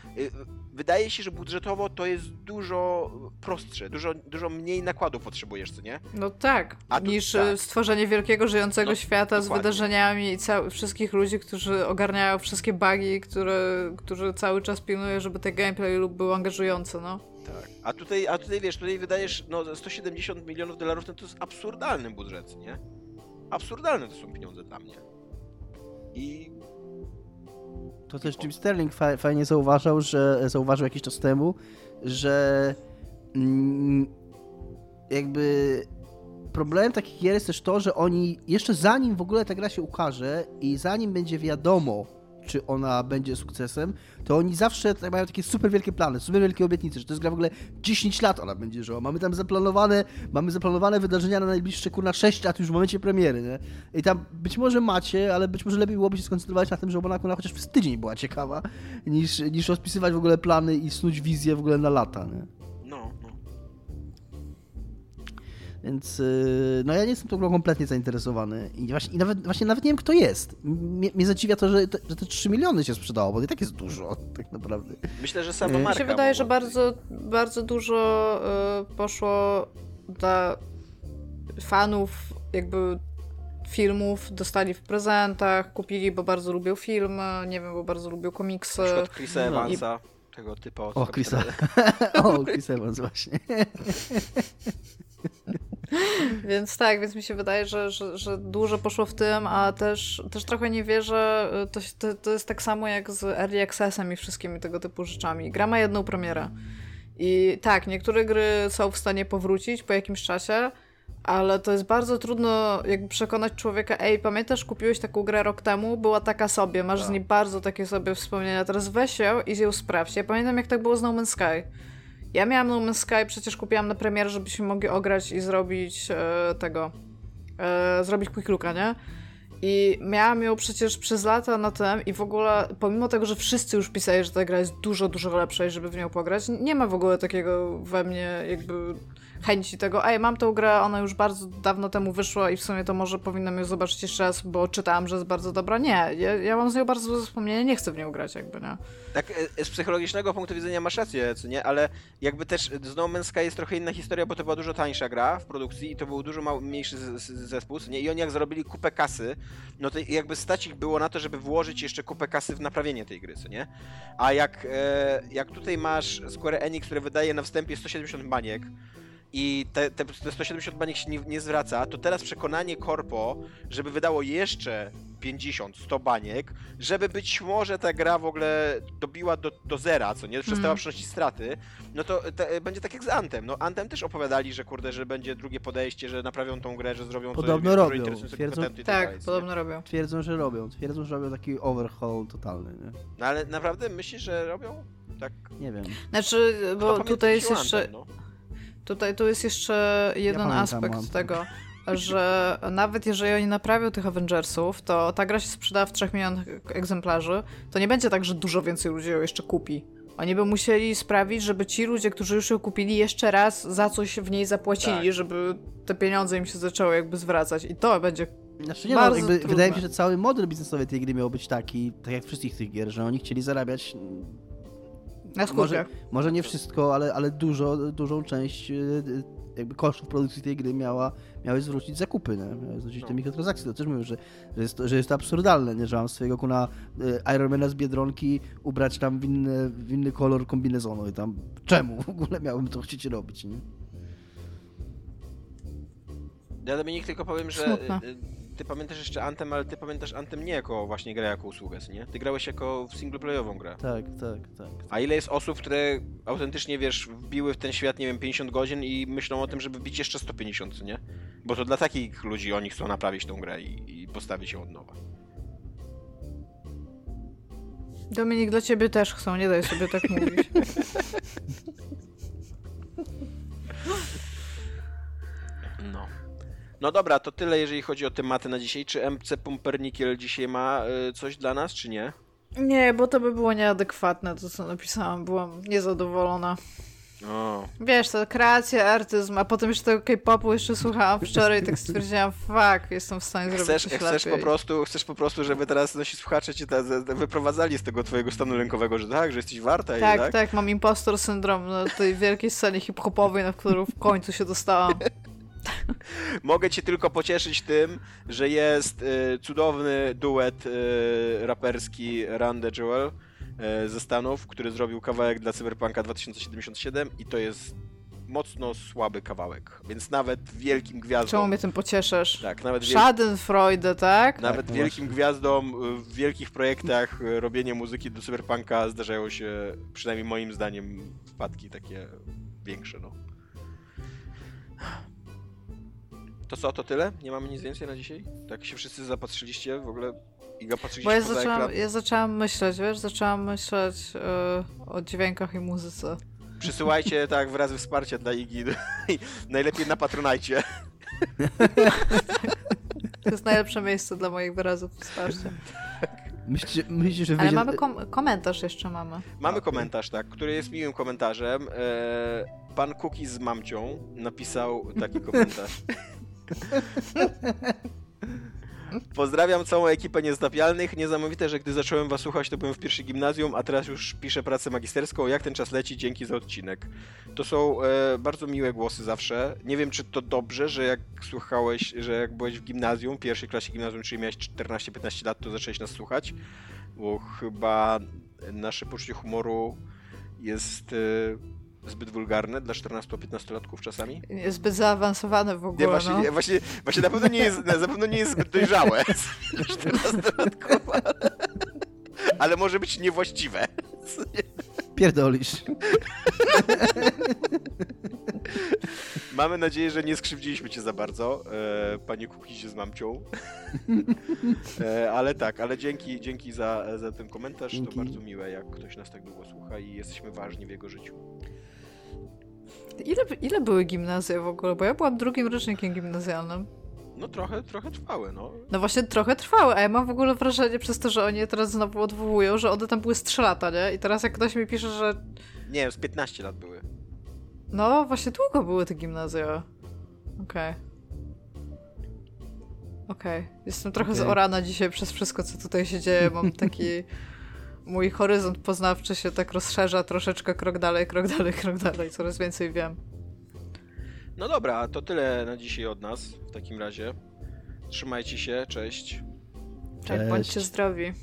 Wydaje się, że budżetowo to jest dużo prostsze, dużo, dużo mniej nakładu potrzebujesz, co nie? No tak, A tu niż tak. e, stworzenie wielkiego, żyjącego No, świata z dokładnie. wydarzeniami i cał- wszystkich ludzi, którzy ogarniają wszystkie bugi, które, którzy cały czas pilnują, żeby te gameplay lub był angażujący, no. Tak. A tutaj, a tutaj wiesz, tutaj wydajesz no 170 milionów dolarów, no to jest absurdalny budżet, nie? Absurdalne to są pieniądze dla mnie. I To też Jim Sterling fa fajnie zauważał, że zauważył jakiś czas temu, że mm, jakby problemem takich gier jest też to, że oni jeszcze zanim w ogóle ta gra się ukaże i zanim będzie wiadomo, czy ona będzie sukcesem, to oni zawsze tak mają takie super wielkie plany, super wielkie obietnice, że to jest gra w ogóle 10 lat ona będzie żyła. Mamy tam zaplanowane, mamy zaplanowane wydarzenia na najbliższe kurna 6 lat już w momencie premiery, nie? I tam być może macie, ale być może lepiej byłoby się skoncentrować na tym, żeby ona kurna chociaż przez tydzień była ciekawa, niż, niż rozpisywać w ogóle plany i snuć wizję w ogóle na lata, nie? Więc y, no ja nie jestem tą grą kompletnie zainteresowany. I, właśnie, i nawet, właśnie nawet nie wiem, kto jest. Mnie, mnie zadziwia to że, te, że te 3 miliony się sprzedało, bo i tak jest dużo, tak naprawdę. Myślę, że sama marka. Mi się wydaje, że bardzo, bardzo dużo y, poszło dla fanów jakby filmów, dostali w prezentach, kupili, bo bardzo lubią filmy, nie wiem, bo bardzo lubią komiksy. Na przykład Chrisa Evansa. I... Tego typu O, Chrisa. o, Chris Evans właśnie. więc tak, więc mi się wydaje, że, że, że, dużo poszło w tym, a też, też trochę nie wierzę, to, to, to jest tak samo jak z Early Accessem i wszystkimi tego typu rzeczami. Gra ma jedną premierę. I tak, niektóre gry są w stanie powrócić po jakimś czasie, ale to jest bardzo trudno jakby przekonać człowieka, ej, pamiętasz, kupiłeś taką grę rok temu, była taka sobie, masz tak. z niej bardzo takie sobie wspomnienia, teraz weź ją i ją sprawdź. Ja pamiętam, jak tak było z No Man's Sky. Ja miałam No Man's Sky, przecież kupiłam na premierę, żebyśmy mogli ograć i zrobić e, tego, e, zrobić quick looka, nie? I miałam ją przecież przez lata na tym i w ogóle, pomimo tego, że wszyscy już pisali, że ta gra jest dużo, dużo lepsza i żeby w nią pograć, nie ma w ogóle takiego we mnie jakby chęci tego, ej, mam tę grę, ona już bardzo dawno temu wyszła i w sumie to może powinnam ją zobaczyć jeszcze raz, bo czytałam, że jest bardzo dobra. Nie, ja, ja mam z nią bardzo złe wspomnienie, nie chcę w nią grać jakby, nie? Tak, e, z psychologicznego punktu widzenia masz rację, co nie? Ale jakby też z No Man's Sky jest trochę inna historia, bo to była dużo tańsza gra w produkcji i to był dużo mały, mniejszy zespół, nie? I oni jak zarobili kupę kasy, no to jakby stać ich było na to, żeby włożyć jeszcze kupę kasy w naprawienie tej gry, co nie? A jak, e, jak tutaj masz Square Enix, które wydaje na wstępie 170 baniek, i te, te, te 170 baniek się nie, nie, zwraca, to teraz przekonanie korpo, żeby wydało jeszcze 50, 100 baniek, żeby być może ta gra w ogóle dobiła do, do zera, co nie, przestała mm. przynosić straty, no to te, będzie tak jak z Antem. No Antem też opowiadali, że kurde, że będzie drugie podejście, że naprawią tą grę, że zrobią podobno coś, robią. Twierdzą, tak, tak podobno nie? robią. Twierdzą, że robią. Twierdzą, że robią taki overhaul totalny, nie? No ale naprawdę myślisz, że robią? Tak. Nie wiem. Znaczy, bo tutaj jest jeszcze... Antem, no. Tutaj tu jest jeszcze jeden ja aspekt tego, że nawet jeżeli oni naprawią tych Avengersów, to ta gra się sprzeda w 3 milionach egzemplarzy, to nie będzie tak, że dużo więcej ludzi ją jeszcze kupi. Oni by musieli sprawić, żeby ci ludzie, którzy już ją kupili, jeszcze raz za coś w niej zapłacili, tak. żeby te pieniądze im się zaczęły jakby zwracać. I to będzie znaczy nie, no, wydaje mi się, że cały model biznesowy tej gry miał być taki, tak jak wszystkich tych gier, że oni chcieli zarabiać na może, może nie wszystko, ale, ale dużo, dużą część y, jakby kosztów produkcji tej gry miała, miały zwrócić zakupy, nie? miały zwrócić te no. mikrotransakcje. To też mówię, że, że, jest, to, że jest to absurdalne, nie? że mam swojego kuna y, Ironmana z Biedronki ubrać tam w inny, w inny kolor kombinezonu i tam czemu w ogóle miałbym to chcieć robić, nie? Ja Dominik tylko powiem, że Smutno ty pamiętasz jeszcze Anthem, ale ty pamiętasz Anthem nie jako właśnie grę jako usługę, nie? Ty grałeś jako singleplayową grę. Tak, tak, tak. A ile jest osób, które autentycznie, wiesz, wbiły w ten świat, nie wiem, 50 godzin i myślą o tym, żeby wbić jeszcze 150, nie? Bo to dla takich ludzi oni chcą naprawić tą grę i, i postawić ją od nowa. Dominik, dla ciebie też chcą, nie daj sobie tak mówić. No dobra, to tyle jeżeli chodzi o tematy na dzisiaj. Czy MC Pumpernickel dzisiaj ma y, coś dla nas, czy nie? Nie, bo to by było nieadekwatne, to co napisałam. Byłam niezadowolona. O. Wiesz, to kreacja, artyzm, a potem jeszcze tego K-popu jeszcze słuchałam wczoraj i tak stwierdziłam, fuck, jestem w stanie zrobić chcesz, coś chcesz po prostu, Chcesz po prostu, żeby teraz nasi słuchacze cię wyprowadzali z tego twojego stanu lękowego, że tak, że jesteś warta. Tak, i, tak, tak, mam impostor syndrom na tej wielkiej scenie hip-hopowej, na którą w końcu się dostałam. Mogę cię tylko pocieszyć tym, że jest y, cudowny duet y, raperski Run the Jewel y, ze Stanów, który zrobił kawałek dla Cyberpunka 2077 i to jest mocno słaby kawałek, więc nawet wielkim gwiazdom... Czemu mnie tym pocieszasz? Tak, nawet, wiel... Schadenfreude, tak? nawet Tak, wielkim właśnie. gwiazdom y, w wielkich projektach y, robienie muzyki do Cyberpunka zdarzają się, przynajmniej moim zdaniem, wpadki takie większe, no. To co, to tyle? Nie mamy nic więcej na dzisiaj? Tak się wszyscy zapatrzyliście w ogóle? Iga, patrzyliście Bo ja poza zaczęłam, ekran? ja zaczęłam myśleć, wiesz, zaczęłam myśleć y, o dźwiękach i muzyce. Przysyłajcie tak wyrazy wsparcia dla Igi. Najlepiej na Patronajcie. To jest najlepsze miejsce dla moich wyrazów wsparcia. Myślicie, myślicie że Ale wyjdzie... mamy kom- komentarz jeszcze mamy. Mamy komentarz, tak, który jest miłym komentarzem. E, pan Kuki z mamcią napisał taki komentarz. Pozdrawiam całą ekipę niezdapialnych. Niesamowite, że gdy zacząłem was słuchać, to byłem w pierwszym gimnazjum, a teraz już piszę pracę magisterską. Jak ten czas leci? Dzięki za odcinek. To są e, bardzo miłe głosy zawsze. Nie wiem, czy to dobrze, że jak słuchałeś, że jak byłeś w gimnazjum, pierwszej klasie gimnazjum, czyli miałeś 14-15 lat, to zacząłeś nas słuchać, bo chyba nasze poczucie humoru jest e, zbyt wulgarne dla 14-15-latków czasami. Zbyt zaawansowany w ogóle, Nie, właśnie, no. nie, właśnie, właśnie na pewno nie jest, na pewno nie jest zbyt dojrzałe. 14-latkowe, ale, ale może być niewłaściwe. Pierdolisz. Mamy nadzieję, że nie skrzywdziliśmy cię za bardzo, e, panie Kukizie z mamcią. E, ale tak, ale dzięki, dzięki za, za ten komentarz. Dzięki. To bardzo miłe, jak ktoś nas tak długo słucha i jesteśmy ważni w jego życiu. Ile, ile były gimnazje w ogóle? Bo ja byłam drugim rocznikiem gimnazjalnym. No trochę, trochę trwałe, no. No właśnie trochę trwały, a ja mam w ogóle wrażenie przez to, że oni je teraz znowu odwołują, że one tam były z 3 lata, nie? I teraz jak ktoś mi pisze, że Nie z 15 lat były. no właśnie długo były te gimnazja. Okej. Okej. Jestem trochę Okej. zorana dzisiaj przez wszystko, co tutaj się dzieje. Mam taki... Mój horyzont poznawczy się tak rozszerza troszeczkę krok dalej, krok dalej, krok dalej. Coraz więcej wiem. No dobra, to tyle na dzisiaj od nas w takim razie. Trzymajcie się, cześć. Tak, Cześć. bądźcie zdrowi.